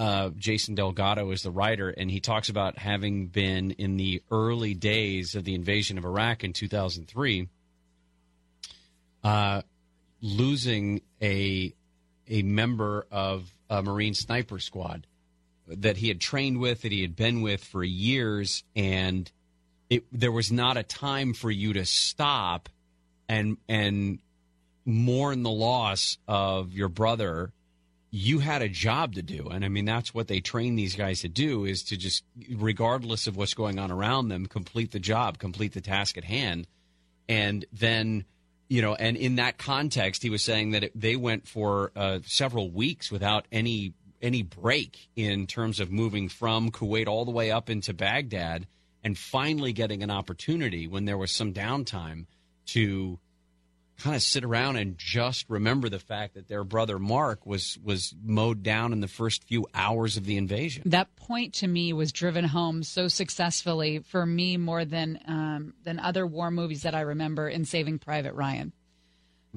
Uh, Jason Delgado is the writer, and he talks about having been in the early days of the invasion of Iraq in 2003, uh, losing a a member of a Marine sniper squad that he had trained with, that he had been with for years, and it, there was not a time for you to stop and and mourn the loss of your brother you had a job to do. And i mean that's what they train these guys to do is to just regardless of what's going on around them complete the job complete the task at hand. And then you know and in that context he was saying that it, they went for uh, several weeks without any any break in terms of moving from kuwait all the way up into baghdad and finally getting an opportunity when there was some downtime to kind of sit around and just remember the fact that their brother Mark was was mowed down in the first few hours of the invasion. That point to me was driven home so successfully for me more than um, than other war movies that I remember in Saving Private Ryan.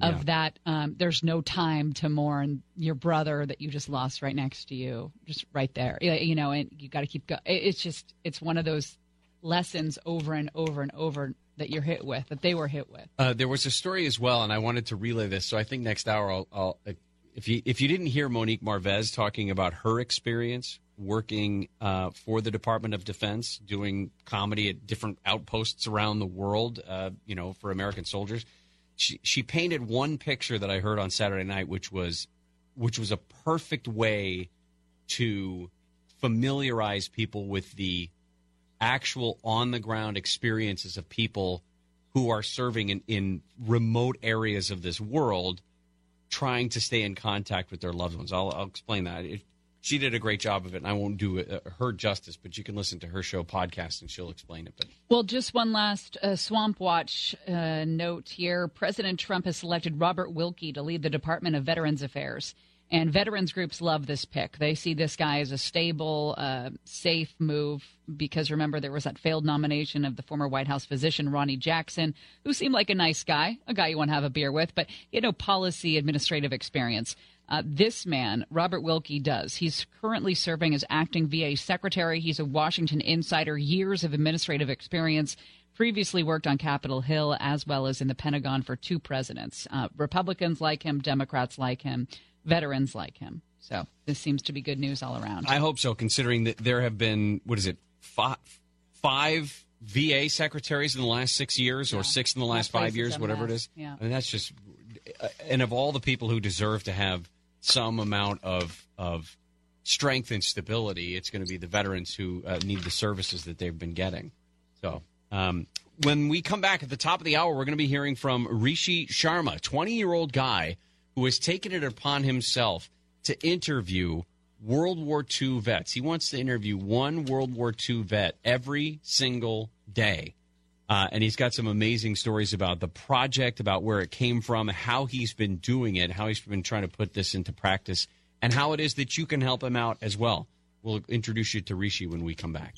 Of Yeah. that, um, there's no time to mourn your brother that you just lost right next to you, just right there. You know, and you got to keep going. It's just it's one of those lessons over and over and over that you're hit with, that they were hit with. Uh, there was a story as well, and I wanted to relay this. So I think next hour, I'll, I'll if you if you didn't hear Monique Marvez talking about her experience working uh, for the Department of Defense, doing comedy at different outposts around the world, uh, you know, for American soldiers, she she painted one picture that I heard on Saturday night, which was which was a perfect way to familiarize people with the actual on the ground experiences of people who are serving in, in remote areas of this world trying to stay in contact with their loved ones. I'll, I'll explain that. It, she did a great job of it, and I won't do uh, her justice, but you can listen to her show podcast and she'll explain it. But Well, just one last uh, Swamp Watch uh, note here. President Trump has selected Robert Wilkie to lead the Department of Veterans Affairs. And veterans groups love this pick. They see this guy as a stable, uh, safe move because remember, there was that failed nomination of the former White House physician, Ronny Jackson, who seemed like a nice guy, a guy you want to have a beer with, but he had no policy administrative experience. Uh, this man, Robert Wilkie, does. He's currently serving as acting VA secretary. He's a Washington insider, years of administrative experience. Previously worked on Capitol Hill as well as in the Pentagon for two presidents. Uh, Republicans like him, Democrats like him, veterans like him. So this seems to be good news all around. I hope so, considering that there have been, what is it, five, five VA secretaries in the last six years or six in the last five years, whatever it less. Yeah. I mean, that's just, and of all the people who deserve to have some amount of, of strength and stability. It's going to be the veterans who uh, need the services that they've been getting. So, um, when we come back at the top of the hour, we're going to be hearing from Rishi Sharma, 20 year old guy who has taken it upon himself to interview World War II vets. He wants to interview one World War II vet every single day. Uh, and he's got some amazing stories about the project, about where it came from, how he's been doing it, how he's been trying to put this into practice, and how it is that you can help him out as well. We'll introduce you to Rishi when we come back.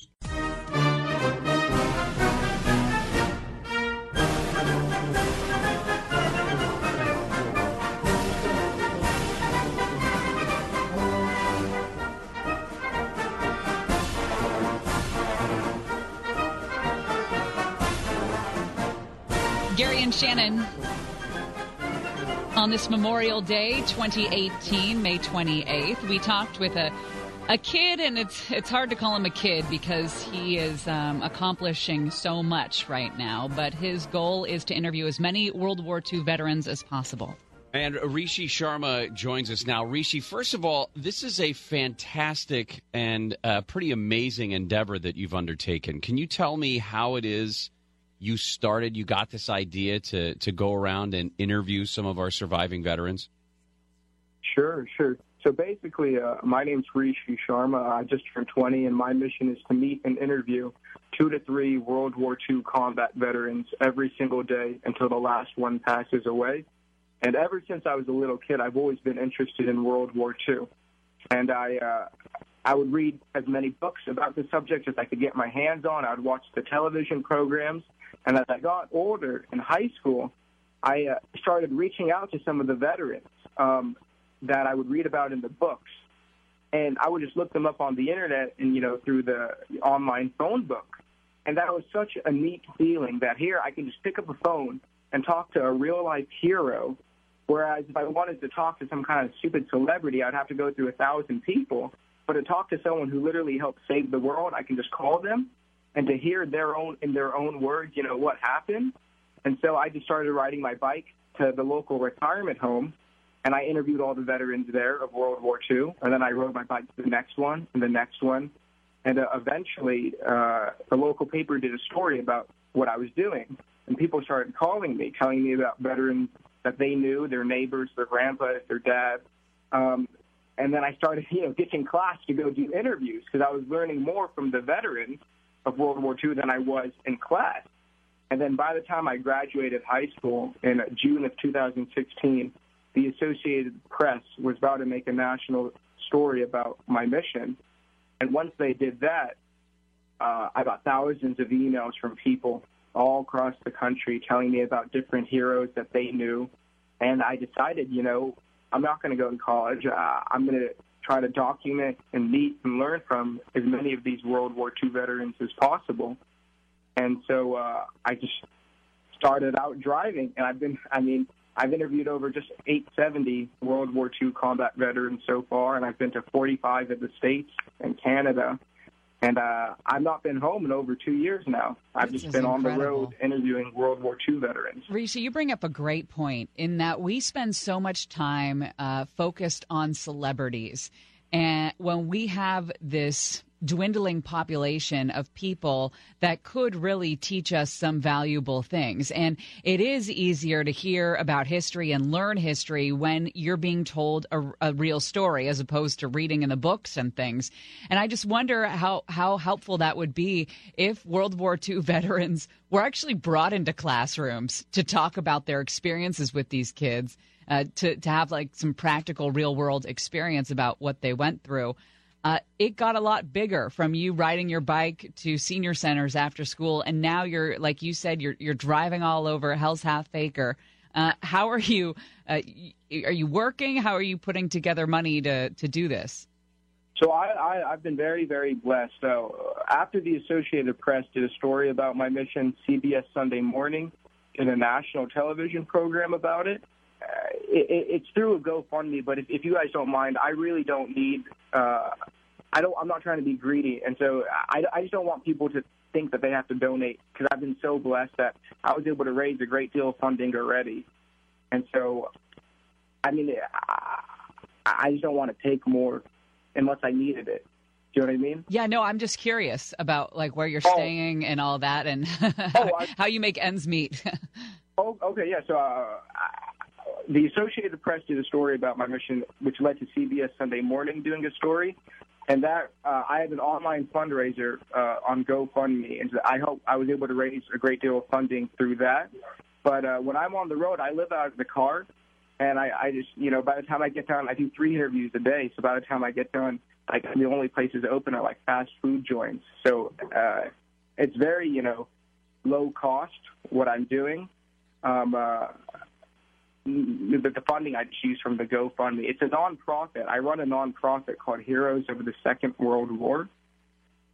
Shannon on this Memorial Day 2018, May 28th. We talked with a a kid, and it's it's hard to call him a kid because he is um, accomplishing so much right now. But his goal is to interview as many World War II veterans as possible. And Rishi Sharma joins us now. Rishi, first of all, this is a fantastic and uh, pretty amazing endeavor that you've undertaken. Can you tell me how it is you started, you got this idea to, to go around and interview some of our surviving veterans? Sure, sure. So basically, uh, my name's Rishi Sharma. I just turned 20, and my mission is to meet and interview two to three World War II combat veterans every single day until the last one passes away. And ever since I was a little kid, I've always been interested in World War II. And I, uh, I would read as many books about the subject as I could get my hands on. I would watch the television programs. And as I got older in high school, I uh, started reaching out to some of the veterans um, that I would read about in the books. And I would just look them up on the internet and, you know, through the online phone book. And that was such a neat feeling that here I can just pick up a phone and talk to a real life hero. Whereas if I wanted to talk to some kind of stupid celebrity, I'd have to go through a thousand people. But to talk to someone who literally helped save the world, I can just call them and to hear their own in their own words, you know, what happened. And so I just started riding my bike to the local retirement home, and I interviewed all the veterans there of World War II. And then I rode my bike to the next one and the next one, and uh, eventually uh, the local paper did a story about what I was doing, and people started calling me, telling me about veterans that they knew, their neighbors, their grandpas, their dad. Um, and then I started, you know, ditching class to go do interviews because I was learning more from the veterans of World War II than I was in class. And then by the time I graduated high school in June of 2016, the Associated Press was about to make a national story about my mission. And once they did that, uh, I got thousands of emails from people all across the country telling me about different heroes that they knew. And I decided, you know, I'm not going to go to college. Uh, I'm going to try to document and meet and learn from as many of these World War II veterans as possible. And so uh, I just started out driving, and I've been, I mean, I've interviewed over just 870 World War II combat veterans so far, and I've been to 45 of the states and Canada. And uh, I've not been home in over two years now. I've This just been on the road interviewing World War II veterans. Rishi, you bring up a great point in that we spend so much time uh, focused on celebrities. And when we have this dwindling population of people that could really teach us some valuable things. And it is easier to hear about history and learn history when you're being told a, a real story as opposed to reading in the books and things. And I just wonder how, how helpful that would be if World War II veterans were actually brought into classrooms to talk about their experiences with these kids. Uh, to to have like some practical real world experience about what they went through. Uh, it got a lot bigger from you riding your bike to senior centers after school, and now you're like you said, you're you're driving all over Hell's Half Acre. Uh, how are you? Uh, are you working? How are you putting together money to to do this? So I, I, I've been very, very blessed. So after the Associated Press did a story about my mission, CBS Sunday Morning did a national television program about it. Uh, it, it it's through a GoFundMe, but if, if you guys don't mind, I really don't need. Uh, I don't. I'm not trying to be greedy, and so I, I just don't want people to think that they have to donate because I've been so blessed that I was able to raise a great deal of funding already, and so I mean, I, I just don't want to take more unless I needed it. Do you know what I mean? Yeah, no, I'm just curious about like where you're Oh. staying and all that, and how you make ends meet. Oh, okay, yeah. So uh, the Associated Press did a story about my mission, which led to CBS Sunday Morning doing a story, and that uh, I had an online fundraiser uh, on GoFundMe, and I hope I was able to raise a great deal of funding through that. But uh, when I'm on the road, I live out of the car, and I, I just, you know, by the time I get done, I do three interviews a day. So by the time I get done, like the only places open are like fast food joints. So uh, it's very, you know, low cost what I'm doing. Um, uh, the, the funding I use from the GoFundMe. It's a nonprofit. I run a nonprofit called Heroes of the Second World War.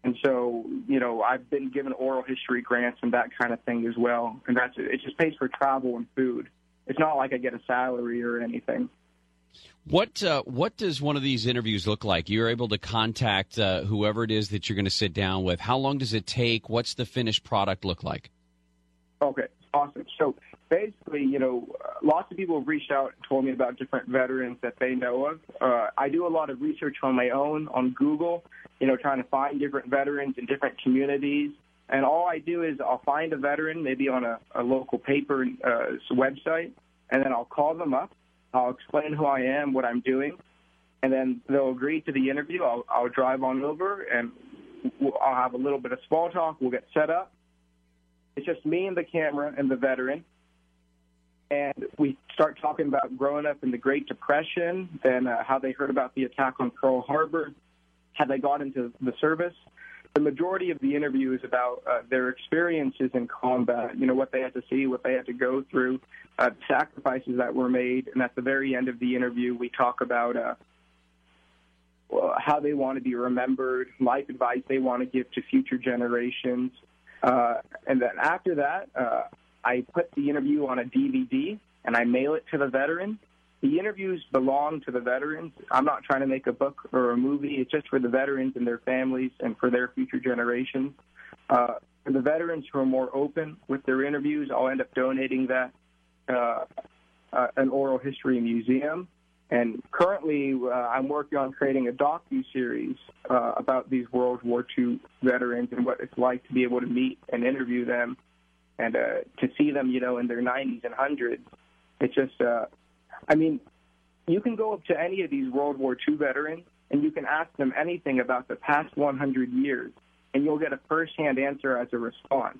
And so, you know, I've been given oral history grants and that kind of thing as well. And that's it. It just pays for travel and food. It's not like I get a salary or anything. What uh, what does one of these interviews look like? You're able to contact uh, whoever it is that you're going to sit down with. How long does it take? What's the finished product look like? Okay, awesome. So basically, you know, lots of people have reached out and told me about different veterans that they know of. Uh, I do a lot of research on my own on Google, you know, trying to find different veterans in different communities. And all I do is I'll find a veteran, maybe on a, a local paper uh, website, and then I'll call them up. I'll explain who I am, what I'm doing, and then they'll agree to the interview. I'll, I'll drive on over, and we'll, I'll have a little bit of small talk. We'll get set up. It's just me and the camera and the veteran. And we start talking about growing up in the Great Depression, then uh, how they heard about the attack on Pearl Harbor, how they got into the service. The majority of the interview is about uh, their experiences in combat, you know, what they had to see, what they had to go through, uh, sacrifices that were made. And at the very end of the interview, we talk about uh, how they want to be remembered, life advice they want to give to future generations. Uh, and then after that, uh, I put the interview on a DVD and I mail it to the veteran. The interviews belong to the veterans. I'm not trying to make a book or a movie. It's just for the veterans and their families and for their future generations. Uh, for the veterans who are more open with their interviews, I'll end up donating that uh, uh, an oral history museum. And currently, uh, I'm working on creating a docu series uh, about these World War II veterans and what it's like to be able to meet and interview them, and uh, to see them, you know, in their 90s and hundreds. It's just, uh, I mean, you can go up to any of these World War II veterans and you can ask them anything about the past 100 years, and you'll get a firsthand answer as a response.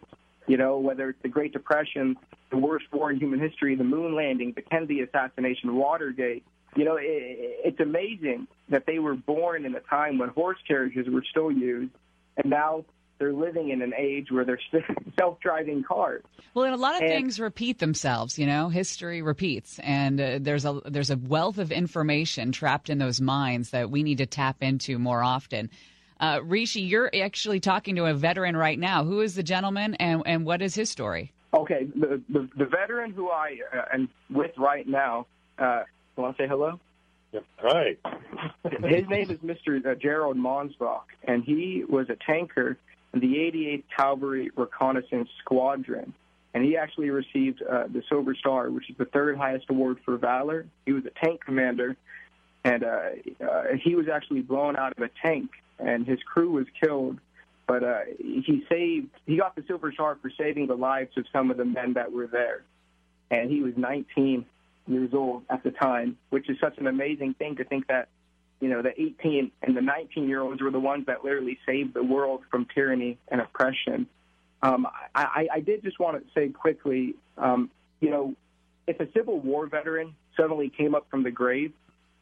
You know, whether it's the Great Depression, the worst war in human history, the moon landing, the Kennedy assassination, Watergate. You know, it, it's amazing that they were born in a time when horse carriages were still used, and now they're living in an age where they're self-driving cars. Well, and a lot of And- things repeat themselves. You know, history repeats, and uh, there's a there's a wealth of information trapped in those minds that we need to tap into more often. Uh, Rishi, you're actually talking to a veteran right now. Who is the gentleman, and and what is his story? Okay, the the, the veteran who I uh, am with right now. Uh, want to say hello? Yep. Hi. His name is Mr. Uh, Gerald Monsbach, and he was a tanker in the 88th Cavalry Reconnaissance Squadron. And he actually received uh, the Silver Star, which is the third highest award for valor. He was a tank commander, and uh, uh, he was actually blown out of a tank, and his crew was killed. But uh, he saved. He got the Silver Star for saving the lives of some of the men that were there, and he was 19 years old at the time, which is such an amazing thing to think that you know, the 18 and the 19 year olds were the ones that literally saved the world from tyranny and oppression. Um, I, I, did just want to say quickly, um, you know, if a Civil War veteran suddenly came up from the grave,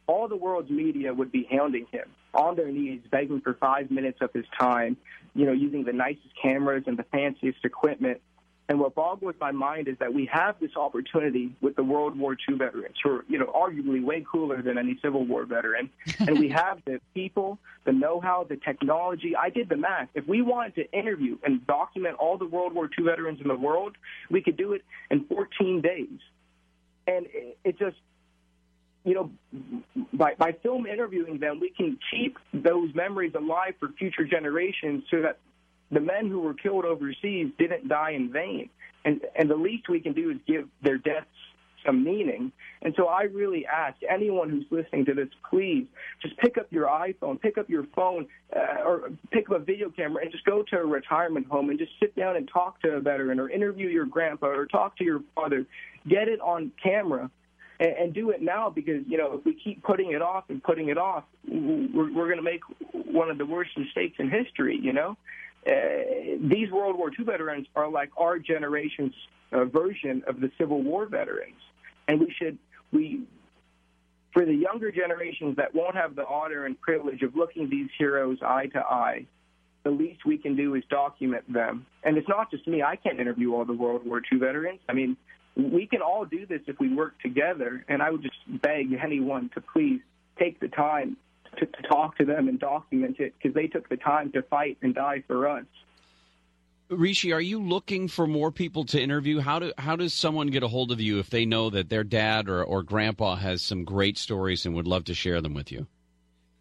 all the world's media would be hounding him on their knees, begging for five minutes of his time, you know, using the nicest cameras and the fanciest equipment. And what boggles my mind is that we have this opportunity with the World War II veterans, who are, you know, arguably way cooler than any Civil War veteran. and we have the people, the know-how, the technology. I did the math. If we wanted to interview and document all the World War II veterans in the world, we could do it in 14 days. And it, it just, you know, by, by film interviewing them, we can keep those memories alive for future generations so that the men who were killed overseas didn't die in vain. And, and the least we can do is give their deaths some meaning. And so I really ask anyone who's listening to this, please just pick up your iPhone, pick up your phone, uh, or pick up a video camera and just go to a retirement home and just sit down and talk to a veteran or interview your grandpa or talk to your father. Get it on camera and, and do it now because you know if we keep putting it off and putting it off, we're, we're going to make one of the worst mistakes in history. You know, uh, these World War II veterans are like our generation's uh, version of the Civil War veterans, and we should we for the younger generations that won't have the honor and privilege of looking these heroes eye to eye. The least we can do is document them. And it's not just me. I can't interview all the World War II veterans. I mean, we can all do this if we work together. And I would just beg anyone to please take the time to, to talk to them and document it because they took the time to fight and die for us. Rishi, are you looking for more people to interview? How do how does someone get a hold of you if they know that their dad or, or grandpa has some great stories and would love to share them with you?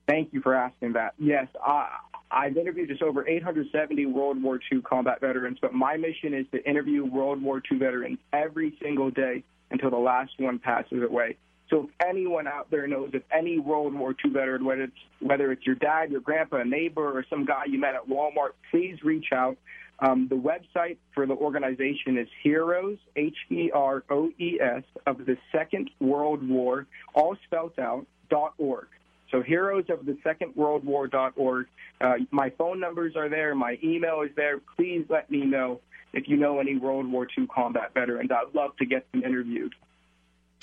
Thank you for asking that. Yes, I, I've interviewed just over 870 World War II combat veterans, but my mission is to interview World War II veterans every single day until the last one passes away. So if anyone out there knows of any World War II veteran, whether it's whether it's your dad, your grandpa, a neighbor, or some guy you met at Walmart, please reach out. Um, the website for the organization is Heroes, H E R O E S, of the Second World War, all spelled out, dot org. So Heroes of the Second World War dot org. Uh, my phone numbers are there. My email is there. Please let me know if you know any World War II combat veterans. I'd love to get them interviewed.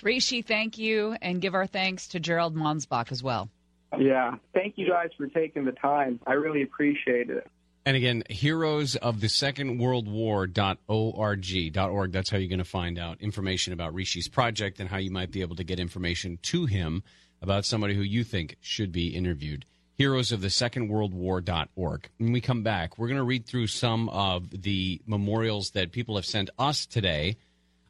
Rishi, thank you, and give our thanks to Gerald Monsbach as well. Yeah. Thank you guys for taking the time. I really appreciate it. And again, heroes of the Second World War.org. .org. That's how you're going to find out information about Rishi's project and how you might be able to get information to him about somebody who you think should be interviewed. Heroes of the Second World War.org. When we come back, we're going to read through some of the memorials that people have sent us today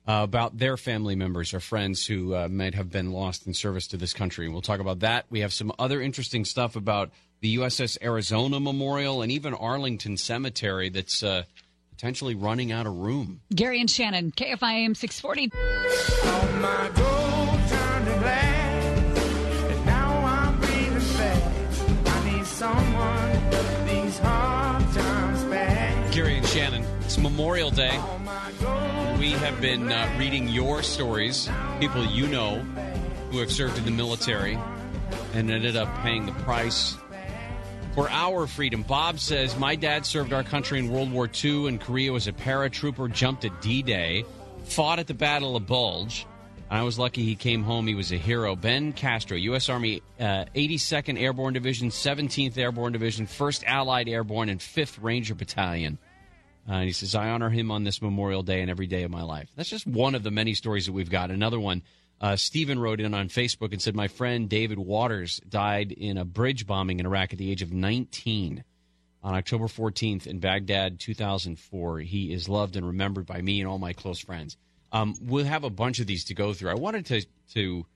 uh, about their family members or friends who uh, might have been lost in service to this country. We'll talk about that. We have some other interesting stuff about the USS Arizona Memorial and even Arlington Cemetery that's uh, potentially running out of room. Gary and Shannon, KFI AM 640. On my gold turned to glass, and now I'm breathing fast. I need someone these hard times back. Gary and Shannon, it's Memorial Day. We have been uh, reading your stories, people you know who have served in the military and ended up paying the price for our freedom. Bob says, My dad served our country in World War II and Korea was a paratrooper, jumped at D Day, fought at the Battle of Bulge. I was lucky he came home. He was a hero. Ben Castro, U.S. Army uh, 82nd Airborne Division, 17th Airborne Division, 1st Allied Airborne, and 5th Ranger Battalion. Uh, and he says, I honor him on this Memorial Day and every day of my life. That's just one of the many stories that we've got. Another one, uh, Stephen wrote in on Facebook and said, My friend David Waters died in a bridge bombing in Iraq at the age of 19 on October 14th in Baghdad, 2004. He is loved and remembered by me and all my close friends. Um, we'll have a bunch of these to go through. I wanted to, to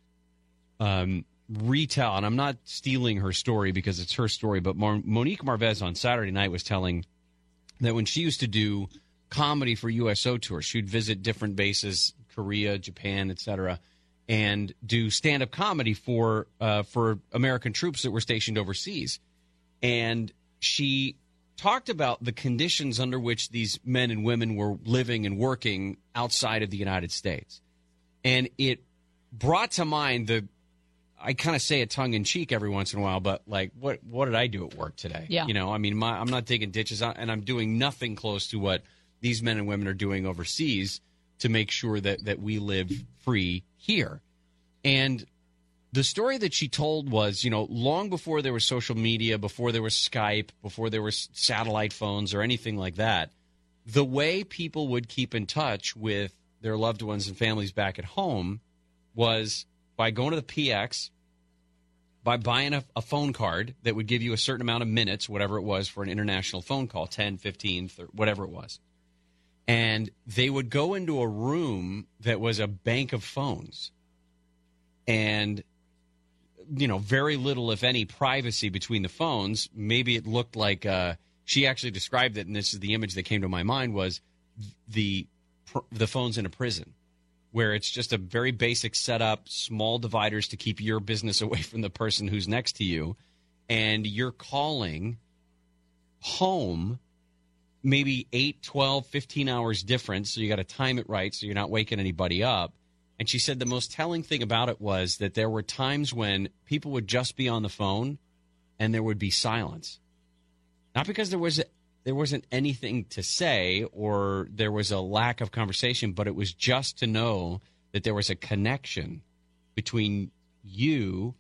um, retell, and I'm not stealing her story because it's her story, but Mar- Monique Marvez on Saturday night was telling that when she used to do comedy for USO tours, she'd visit different bases, Korea, Japan, etc., and do stand-up comedy for uh, for American troops that were stationed overseas. And she talked about the conditions under which these men and women were living and working outside of the United States, and it brought to mind the. I kind of say it tongue in cheek every once in a while, but like, what what did I do at work today? Yeah. You know, I mean, my, I'm not digging ditches, and I'm doing nothing close to what these men and women are doing overseas to make sure that that we live free here. And the story that she told was, you know, long before there was social media, before there was Skype, before there was satellite phones or anything like that, the way people would keep in touch with their loved ones and families back at home was by going to the PX, by buying a, a phone card that would give you a certain amount of minutes, whatever it was for an international phone call 10, 15, 30, whatever it was. And they would go into a room that was a bank of phones. And you know, very little, if any, privacy between the phones. Maybe it looked like uh, she actually described it, and this is the image that came to my mind was the the phones in a prison, where it's just a very basic setup, small dividers to keep your business away from the person who's next to you, and you're calling home maybe 8, 12, 15 hours difference. So you got to time it right so you're not waking anybody up. And she said the most telling thing about it was that there were times when people would just be on the phone and there would be silence. Not because there was there wasn't anything to say or there was a lack of conversation, but it was just to know that there was a connection between you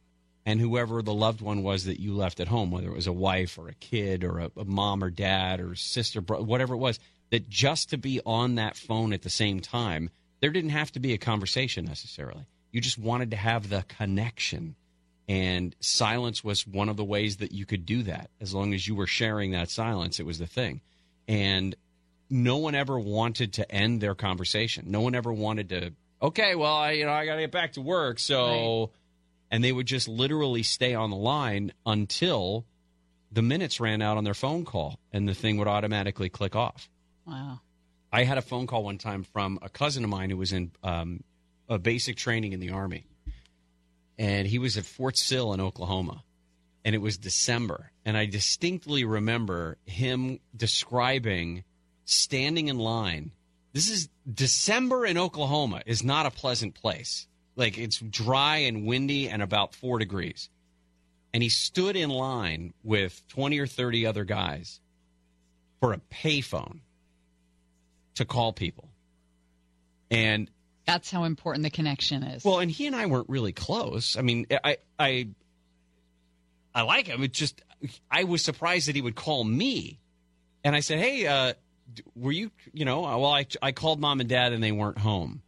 and whoever the loved one was that you left at home, whether it was a wife or a kid or a, a mom or dad or sister, bro- whatever it was, that just to be on that phone at the same time, there didn't have to be a conversation necessarily. You just wanted to have the connection. And silence was one of the ways that you could do that. As long as you were sharing that silence, it was the thing. And no one ever wanted to end their conversation. No one ever wanted to, okay, well, I, you know, I got to get back to work. So, and they would just literally stay on the line until the minutes ran out on their phone call and the thing would automatically click off. Wow. I had a phone call one time from a cousin of mine who was in um, a basic training in the Army. And he was at Fort Sill in Oklahoma. And it was December. And I distinctly remember him describing standing in line. This is December in Oklahoma is not a pleasant place. Like it's dry and windy and about four degrees. And he stood in line with 20 or 30 other guys for a payphone to call people. And That's how important the connection is. well, and he and I weren't really close. I mean, I I I like him. It just I was surprised that he would call me, and I said, "Hey, uh, were you? You know, uh, well, I I called mom and dad, and they weren't home."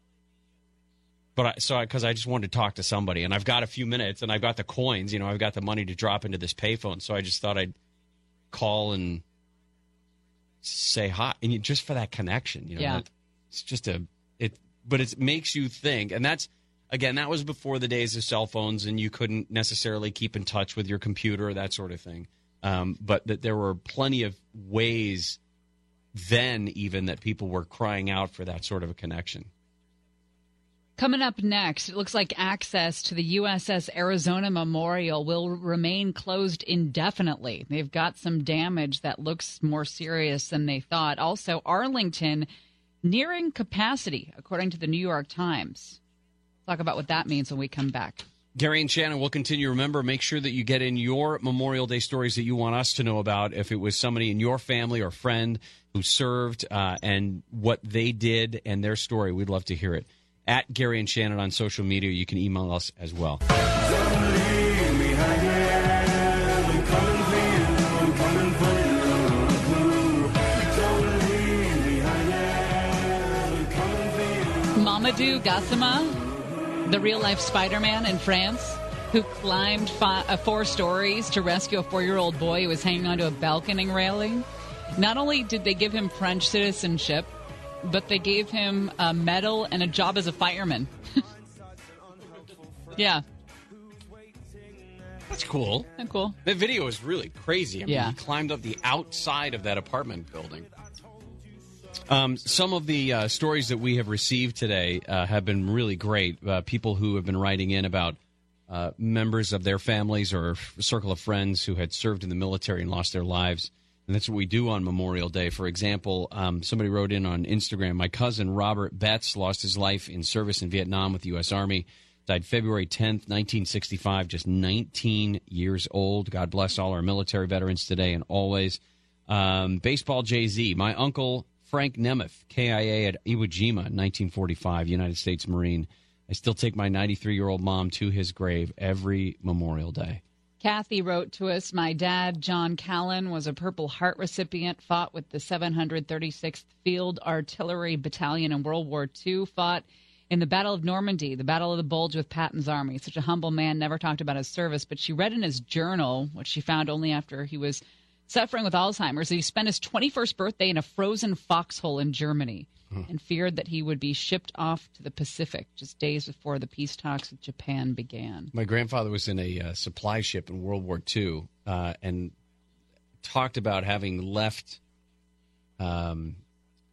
But I, so because I, just wanted to talk to somebody, and I've got a few minutes, and I've got the coins. You know, I've got the money to drop into this payphone, so I just thought I'd call and say hi, and you, just for that connection. You know, Yeah. that- it's just a it, but it makes you think, and that's again that was before the days of cell phones, and you couldn't necessarily keep in touch with your computer that sort of thing. Um, but that there were plenty of ways then, even that people were crying out for that sort of a connection. Coming up next, it looks like access to the USS Arizona Memorial will remain closed indefinitely. They've got some damage that looks more serious than they thought. Also, Arlington nearing capacity, according to the New York Times. Talk about what that means when we come back. Gary and Shannon will continue. Remember, make sure that you get in your Memorial Day stories that you want us to know about. If it was somebody in your family or friend who served uh, and what they did and their story, we'd love to hear it. At Gary and Shannon on social media, you can email us as well. Mamadou Gassama, the real life Spider Man in France, who climbed fi- uh, four stories to rescue a four year old boy who was hanging onto a balcony railing. Not only did they give him French citizenship, but they gave him a medal and a job as a fireman. yeah, That's cool. Isn't that cool. The video is really crazy. I mean, Yeah. he climbed up the outside of that apartment building. Um, some of the uh, stories that we have received today uh, have been really great. Uh, people who have been writing in about uh, members of their families or f- circle of friends who had served in the military and lost their lives. And that's what we do on Memorial Day. For example, um, somebody wrote in on Instagram My cousin Robert Betts lost his life in service in Vietnam with the U.S. Army. Died February 10th, 1965, just 19 years old. God bless all our military veterans today and always. Um, baseball Jay Z. My uncle Frank Nemeth, KIA at Iwo Jima, 1945, United States Marine. I still take my 93 year old mom to his grave every Memorial Day. Kathy wrote to us My dad, John Callan, was a Purple Heart recipient, fought with the 736th Field Artillery Battalion in World War II, fought in the Battle of Normandy, the Battle of the Bulge with Patton's Army. Such a humble man, never talked about his service, but she read in his journal, which she found only after he was suffering with Alzheimer's, he spent his 21st birthday in a frozen foxhole in Germany and feared that he would be shipped off to the Pacific just days before the peace talks with Japan began. My grandfather was in a uh, supply ship in World War II uh, and talked about having left, um,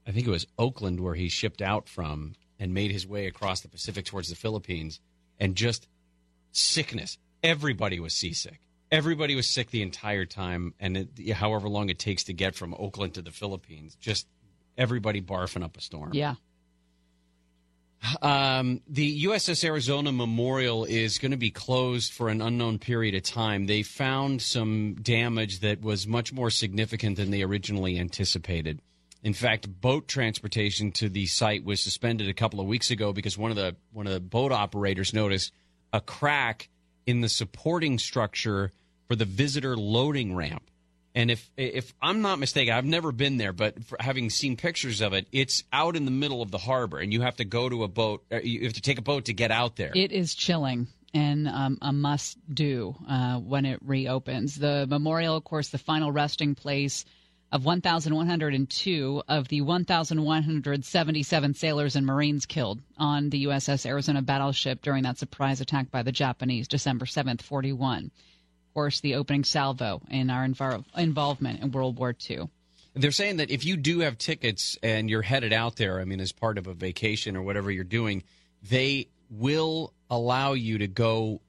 I think it was Oakland, where he shipped out from, and made his way across the Pacific towards the Philippines, and just sickness. Everybody was seasick. Everybody was sick the entire time, and it, however long it takes to get from Oakland to the Philippines, just everybody barfing up a storm. Yeah. Um, the USS Arizona Memorial is going to be closed for an unknown period of time. They found some damage that was much more significant than they originally anticipated. In fact, boat transportation to the site was suspended a couple of weeks ago because one of the one of the boat operators noticed a crack in the supporting structure for the visitor loading ramp. And if if I'm not mistaken, I've never been there, but having seen pictures of it, it's out in the middle of the harbor, and you have to go to a boat. uh, You have to take a boat to get out there. It is chilling and um, a must do uh, when it reopens. The memorial, of course, the final resting place of 1,102 of the 1,177 sailors and Marines killed on the USS Arizona battleship during that surprise attack by the Japanese, December 7th, 41. Of course, the opening salvo in our involvement in World War II. They're saying that if you do have tickets and you're headed out there, I mean, as part of a vacation or whatever you're doing, they will allow you to go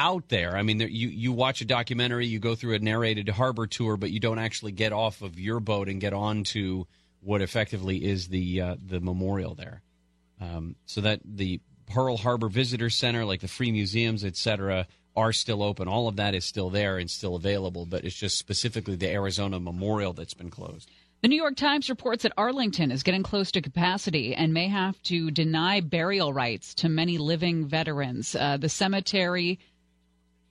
out there. I mean, you you watch a documentary, you go through a narrated harbor tour, but you don't actually get off of your boat and get on to what effectively is the uh, the memorial there. Um, so that the Pearl Harbor Visitor Center, like the free museums, etc., are still open. All of that is still there and still available, but it's just specifically the Arizona Memorial that's been closed. The New York Times reports that Arlington is getting close to capacity and may have to deny burial rights to many living veterans. Uh, the cemetery,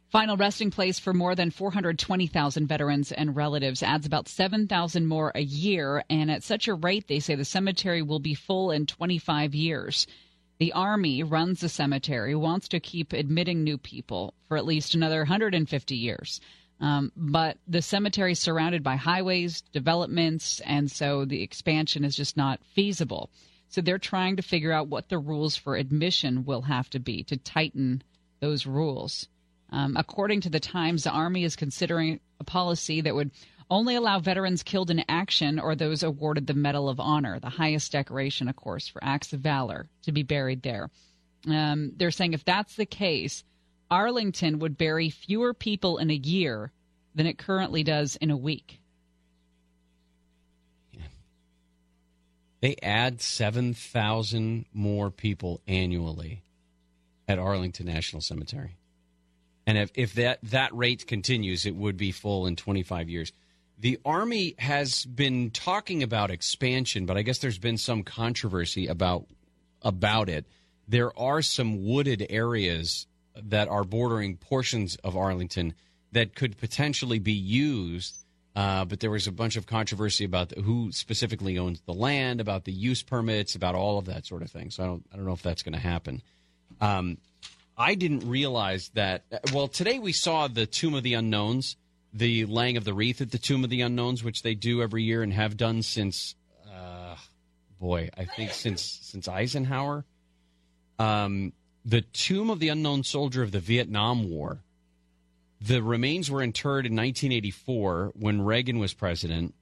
final resting place for more than 420,000 veterans and relatives, adds about 7,000 more a year. And at such a rate, they say the cemetery will be full in 25 years. The Army runs the cemetery, wants to keep admitting new people for at least another 150 years. Um, but the cemetery is surrounded by highways, developments, and so the expansion is just not feasible. So they're trying to figure out what the rules for admission will have to be to tighten those rules. Um, according to the Times, the Army is considering a policy that would only allow veterans killed in action or those awarded the Medal of Honor, the highest decoration, of course, for acts of valor, to be buried there. Um, they're saying if that's the case, Arlington would bury fewer people in a year than it currently does in a week. They add 7,000 more people annually at Arlington National Cemetery. And if, if that, that rate continues, it would be full in 25 years. The Army has been talking about expansion, but I guess there's been some controversy about about it. There are some wooded areas that are bordering portions of Arlington that could potentially be used, uh, but there was a bunch of controversy about who specifically owns the land, about the use permits, about all of that sort of thing. So I don't, I don't know if that's going to happen. Um, I didn't realize that. Well, today we saw the Tomb of the Unknowns, the laying of the wreath at the Tomb of the Unknowns, which they do every year and have done since, uh, boy, I think since since Eisenhower. Um, the Tomb of the Unknown Soldier of the Vietnam War. The remains were interred in 1984 when Reagan was president,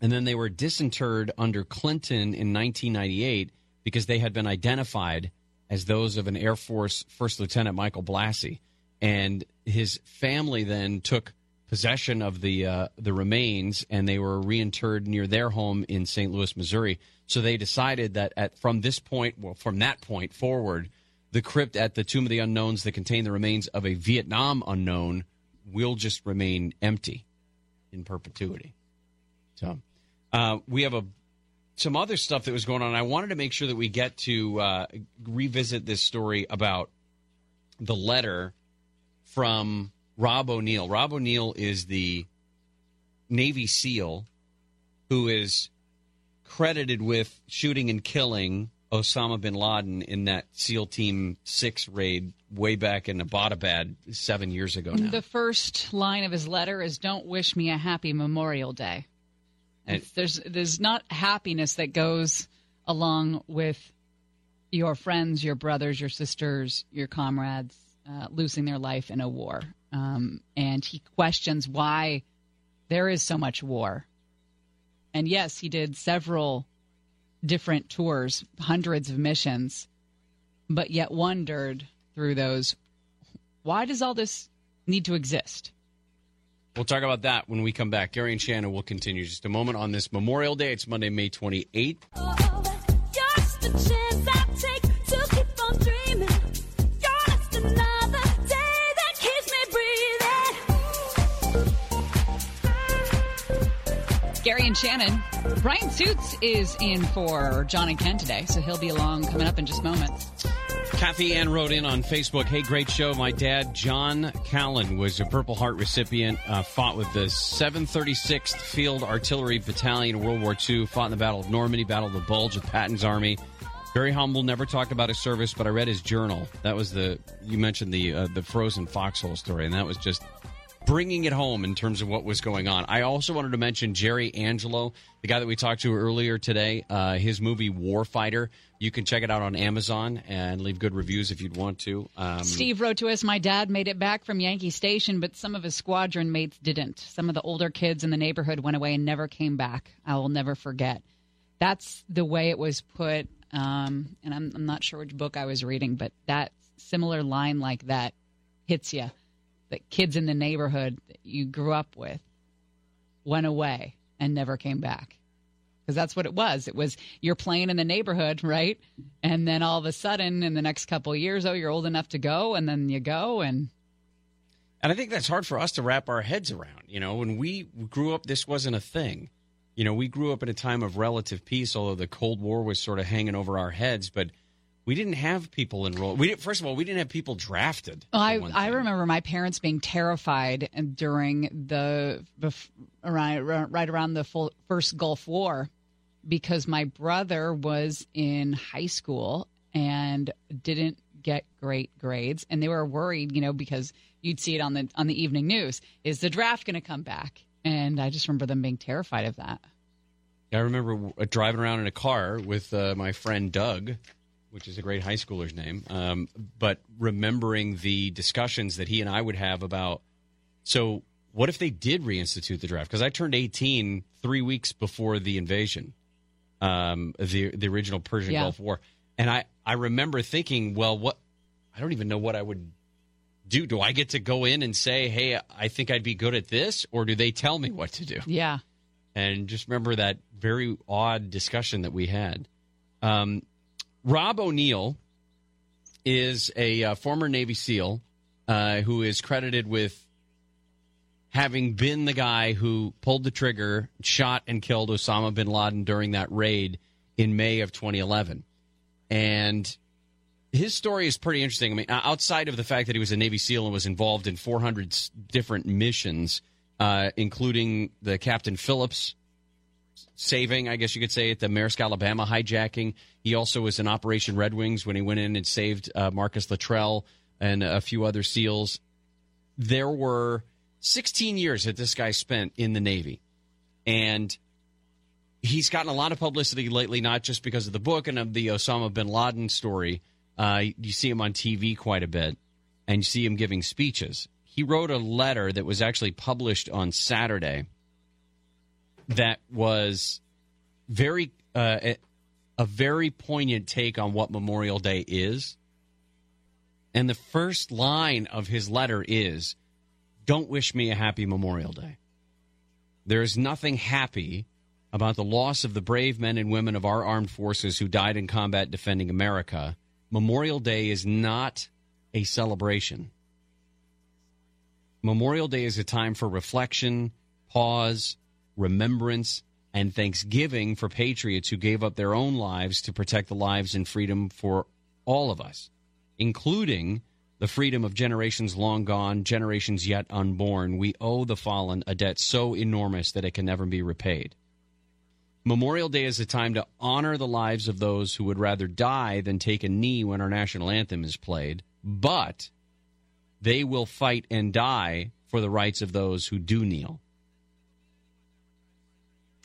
and then they were disinterred under Clinton in 1998 because they had been identified as those of an Air Force First Lieutenant Michael Blassie, and his family then took possession of the uh, the remains, and they were reinterred near their home in St. Louis, Missouri. So they decided that at from this point, well, from that point forward, the crypt at the Tomb of the Unknowns that contain the remains of a Vietnam unknown will just remain empty in perpetuity. So uh, we have a some other stuff that was going on. I wanted to make sure that we get to uh, revisit this story about the letter from Rob O'Neill. Rob O'Neill is the Navy SEAL who is credited with shooting and killing Osama bin Laden in that SEAL Team 6 raid way back in Abbottabad seven years ago now. The first line of his letter is "Don't wish me a happy Memorial Day." There's there's not happiness that goes along with your friends, your brothers, your sisters, your comrades uh, losing their life in a war, um, and he questions why there is so much war. And yes, he did several different tours, hundreds of missions, but yet wondered through those why does all this need to exist? We'll talk about that when we come back. Gary and Shannon will continue just a moment on this Memorial Day. It's Monday, May 28th. Just a chance I take to keep on dreaming. You're just another day that keeps me breathing. Gary and Shannon. Brian Suits is in for John and Ken today, so he'll be along coming up in just moments. Kathy Ann wrote in on Facebook, Hey, great show. My dad, John Callan, was a Purple Heart recipient, uh, fought with the 736th Field Artillery Battalion in World War II, fought in the Battle of Normandy, Battle of the Bulge with Patton's Army. Very humble, never talked about his service, but I read his journal. That was the, you mentioned the, uh, the frozen foxhole story, and that was just bringing it home in terms of what was going on. I also wanted to mention Jerry Angelo, the guy that we talked to earlier today. Uh, his movie Warfighter. You can check it out on Amazon and leave good reviews if you'd want to. Um, Steve wrote to us, My dad made it back from Yankee Station, but some of his squadron mates didn't. Some of the older kids in the neighborhood went away and never came back. I will never forget. That's the way it was put. Um, and I'm, I'm not sure which book I was reading, but that similar line like that hits you. Kids in the neighborhood that you grew up with went away and never came back. Because that's what it was. It was you're playing in the neighborhood, right? And then all of a sudden, in the next couple years, oh, you're old enough to go, and then you go, and And I think that's hard for us to wrap our heads around. You know, when we grew up, this wasn't a thing. You know, we grew up in a time of relative peace, although the Cold War was sort of hanging over our heads. But we didn't have people enrolled. We didn't, first of all, we didn't have people drafted. Oh, I, I remember my parents being terrified during the bef- around, right around the full, first Gulf War because my brother was in high school and didn't get great grades and they were worried you know because you'd see it on the on the evening news is the draft going to come back and i just remember them being terrified of that I remember driving around in a car with uh, my friend Doug, which is a great high schooler's name, um, but remembering the discussions that he and I would have about so what if they did reinstitute the draft? Because I turned 18 three weeks before the invasion, um, the the original Persian Yeah. Gulf War, and I I remember thinking, well, what I don't even know what I would do. Do I get to go in and say, hey, I think I'd be good at this, or do they tell me what to do? yeah and just remember that very odd discussion that we had. Um, Rob O'Neill is a uh, former Navy SEAL uh, who is credited with having been the guy who pulled the trigger, shot, and killed Osama bin Laden during that raid in May of 2011. And his story is pretty interesting. I mean, outside of the fact that he was a Navy SEAL and was involved in 400 different missions, uh, including the Captain Phillips saving, I guess you could say, at the Maersk, Alabama hijacking. He also was in Operation Red Wings when he went in and saved uh, Marcus Luttrell and a few other SEALs. There were 16 years that this guy spent in the Navy. And he's gotten a lot of publicity lately, not just because of the book and of the Osama bin Laden story. Uh, you see him on TV quite a bit, and you see him giving speeches. He wrote a letter that was actually published on Saturday that was very uh, a, very poignant take on what Memorial Day is. And the first line of his letter is, "Don't wish me a happy Memorial Day." There is nothing happy about the loss of the brave men and women of our armed forces who died in combat defending America. Memorial Day is not a celebration. Memorial Day is a time for reflection, pause, remembrance, and thanksgiving for patriots who gave up their own lives to protect the lives and freedom for all of us, including the freedom of generations long gone, generations yet unborn. We owe the fallen a debt so enormous that it can never be repaid. Memorial Day is a time to honor the lives of those who would rather die than take a knee when our national anthem is played, but they will fight and die for the rights of those who do kneel.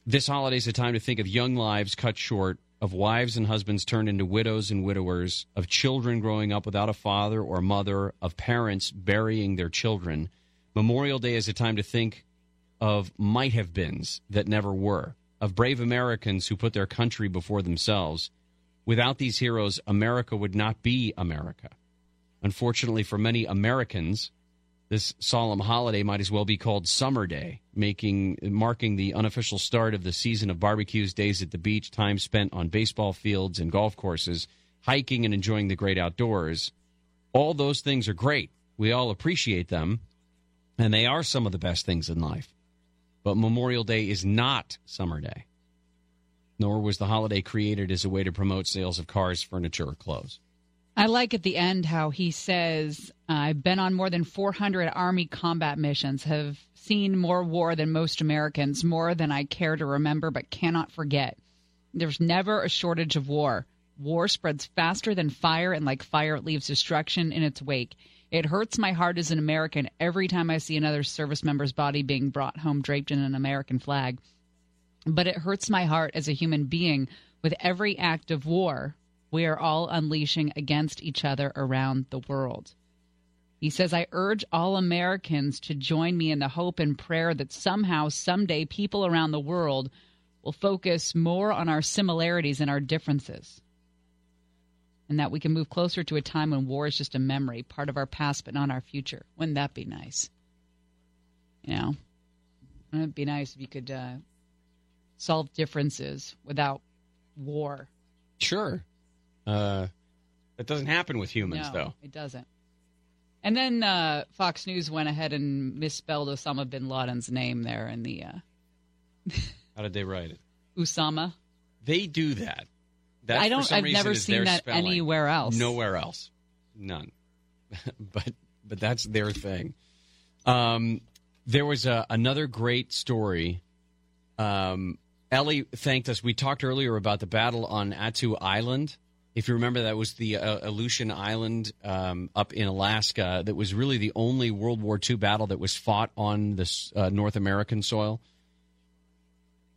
This holiday is a time to think of young lives cut short, of wives and husbands turned into widows and widowers, of children growing up without a father or mother, of parents burying their children. Memorial Day is a time to think of might have beens that never were, of brave Americans who put their country before themselves. Without these heroes, America would not be America. Unfortunately for many Americans, this solemn holiday might as well be called Summer Day, making marking the unofficial start of the season of barbecues, days at the beach, time spent on baseball fields and golf courses, hiking and enjoying the great outdoors. All those things are great. We all appreciate them, and they are some of the best things in life. But Memorial Day is not Summer Day. Nor was the holiday created as a way to promote sales of cars, furniture, or clothes. I like at the end how he says, I've been on more than 400 Army combat missions, have seen more war than most Americans, more than I care to remember but cannot forget. There's never a shortage of war. War spreads faster than fire, and like fire, it leaves destruction in its wake. It hurts my heart as an American every time I see another service member's body being brought home draped in an American flag. But it hurts my heart as a human being with every act of war we are all unleashing against each other around the world. He says, I urge all Americans to join me in the hope and prayer that somehow, someday, people around the world will focus more on our similarities and our differences. And that we can move closer to a time when war is just a memory, part of our past, but not our future. Wouldn't that be nice? You know, it'd be nice if you could uh, solve differences without war. Sure. Uh, that doesn't happen with humans, no, though. It doesn't. And then uh, Fox News went ahead and misspelled Osama bin Laden's name there in the uh, How did they write it? Usama. They do that. That, I don't. some I've reason, never seen that spelling. anywhere else. Nowhere else. None. but but that's their thing. Um, there was a, another great story. Um, Ellie thanked us. We talked earlier about the battle on Attu Island. If you remember, that was the uh, Aleutian Island um, up in Alaska. That was really the only World War II battle that was fought on this uh, North American soil.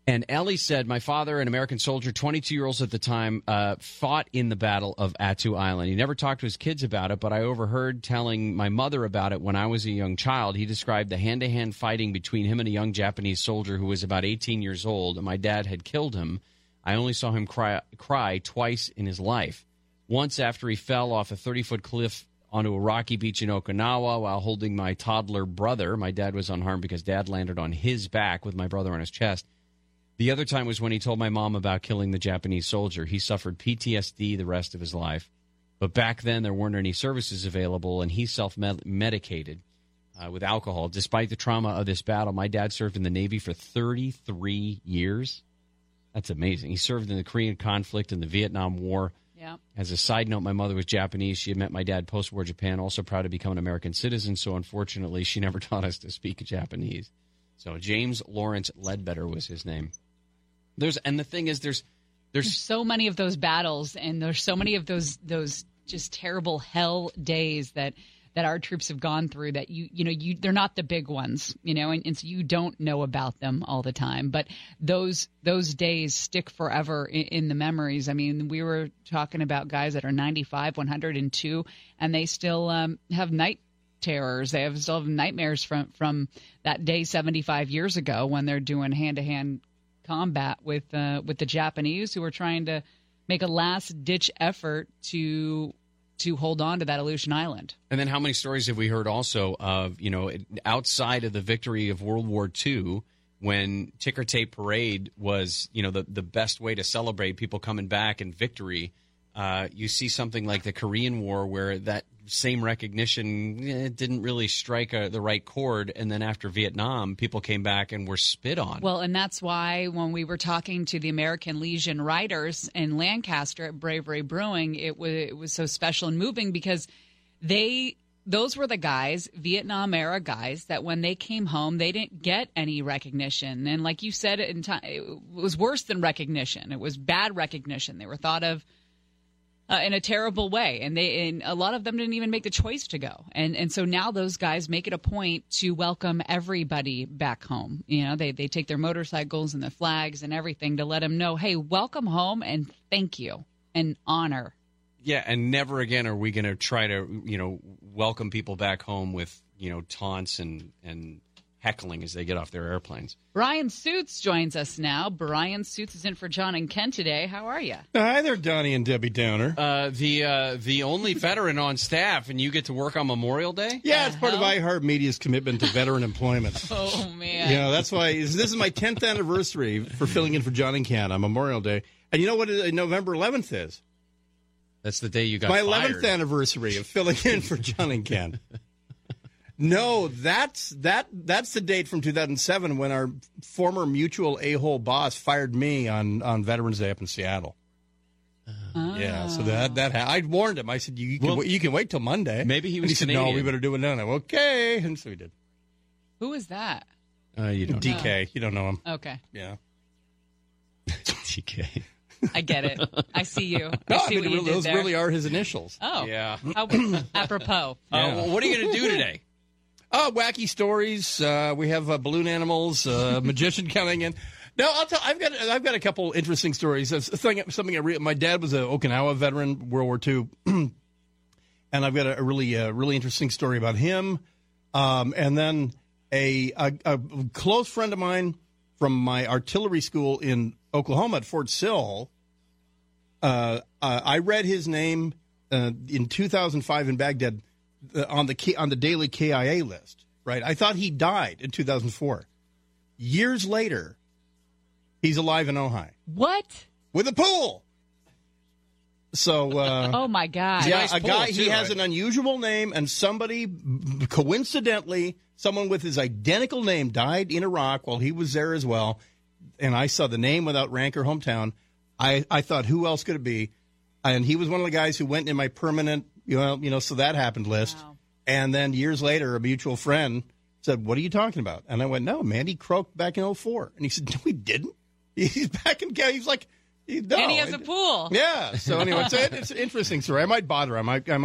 And Ellie said, My father, an American soldier, 22 year olds at the time, uh, fought in the Battle of Attu Island. He never talked to his kids about it, but I overheard telling my mother about it when I was a young child. He described the hand to hand fighting between him and a young Japanese soldier who was about 18 years old, and my dad had killed him. I only saw him cry, cry twice in his life. Once after he fell off a 30 foot cliff onto a rocky beach in Okinawa while holding my toddler brother. My dad was unharmed because dad landed on his back with my brother on his chest. The other time was when he told my mom about killing the Japanese soldier. He suffered PTSD the rest of his life. But back then, there weren't any services available, and he self medicated uh, with alcohol. Despite the trauma of this battle, my dad served in the Navy for 33 years. That's amazing. He served in the Korean conflict and the Vietnam War. Yeah. As a side note, my mother was Japanese. She had met my dad post war Japan, also proud to become an American citizen. So unfortunately, she never taught us to speak Japanese. So James Lawrence Ledbetter was his name. There's and the thing is, there's there's, There's so many of those battles, and there's so many of those those just terrible hell days that that our troops have gone through. That you you know you they're not the big ones, you know, and, and so you don't know about them all the time. But those those days stick forever in, in the memories. I mean, we were talking about guys that are 95, 102, and they still um, have night terrors. They have still have nightmares from from that day 75 years ago when they're doing hand to hand combat with uh, with the Japanese who are trying to make a last ditch effort to to hold on to that Aleutian Island. And then how many stories have we heard also of, you know, outside of the victory of World War II, when ticker tape parade was, you know, the, the best way to celebrate people coming back and victory, uh, you see something like the Korean War where that same recognition eh, didn't really strike a, the right chord. And then after Vietnam, people came back and were spit on. Well, and that's why when we were talking to the American Legion writers in Lancaster at Bravery Brewing, it was it was so special and moving because they those were the guys, Vietnam era guys, that when they came home, they didn't get any recognition. And like you said, it was worse than recognition. It was bad recognition. They were thought of uh, in a terrible way, and they and a lot of them didn't even make the choice to go. And and so now those guys make it a point to welcome everybody back home. You know, they they take their motorcycles and the flags and everything to let them know, hey, welcome home and thank you and honor. Yeah, and never again are we going to try to, you know, welcome people back home with, you know, taunts and and heckling as they get off their airplanes. Brian Suits joins us now. Brian Suits is in for John and Ken today. How are you? Hi there, Donnie and Debbie Downer. Uh, the uh, the only veteran on staff, and you get to work on Memorial Day. Yeah, it's part of iHeartMedia's commitment to veteran employment. Oh man. You know, that's why this is my 10th anniversary for filling in for John and Ken on Memorial Day. And you know what uh, November 11th is? That's the day you got my fired. 11th anniversary of filling in for John and Ken. No, that's that that's the date from 2007 when our former mutual a-hole boss fired me on on Veterans Day up in Seattle. Yeah, so that that ha- I warned him. I said you, you can Well, wait, you can wait till Monday. maybe he And was said no. We better do it now. And I went, okay, and so we did. Who is that? Uh, you don't know. DK, you don't know him. Okay. Yeah. DK. I get it. I see you. I No, I see mean, what you really- did those there. really are his initials. Oh. Yeah. How, apropos. Uh, well, what are you going to do today? Oh, wacky stories. Uh, we have uh, balloon animals, uh, magician coming in. No, I'll tell. I've got I've got a couple interesting stories. Something, something I re- my dad was an Okinawa veteran, World War II, and I've got a, really uh, really interesting story about him. Um, and then a, a a close friend of mine from my artillery school in Oklahoma at Fort Sill. Uh, uh, I read his name uh, in 2005 in Baghdad on the K- on the daily KIA list. Right, I thought he died in 2004. Years later, he's alive in Ojai What? with a pool. So, uh, Oh my God. yeah, a guy. he has an unusual name, and somebody coincidentally, someone with his identical name died in Iraq while he was there as well. And I saw the name without rank or hometown. I I thought, who else could it be? And he was one of the guys who went in my permanent, you know, you know, so that happened list. And then years later, a mutual friend said, "What are you talking about?" And I went, "No, man, he croaked back in 04. And he said, "No, he didn't. He's back in. He's like." No, and he has a pool. yeah. So anyway, it's, it's an interesting story. I might bother him. I, I might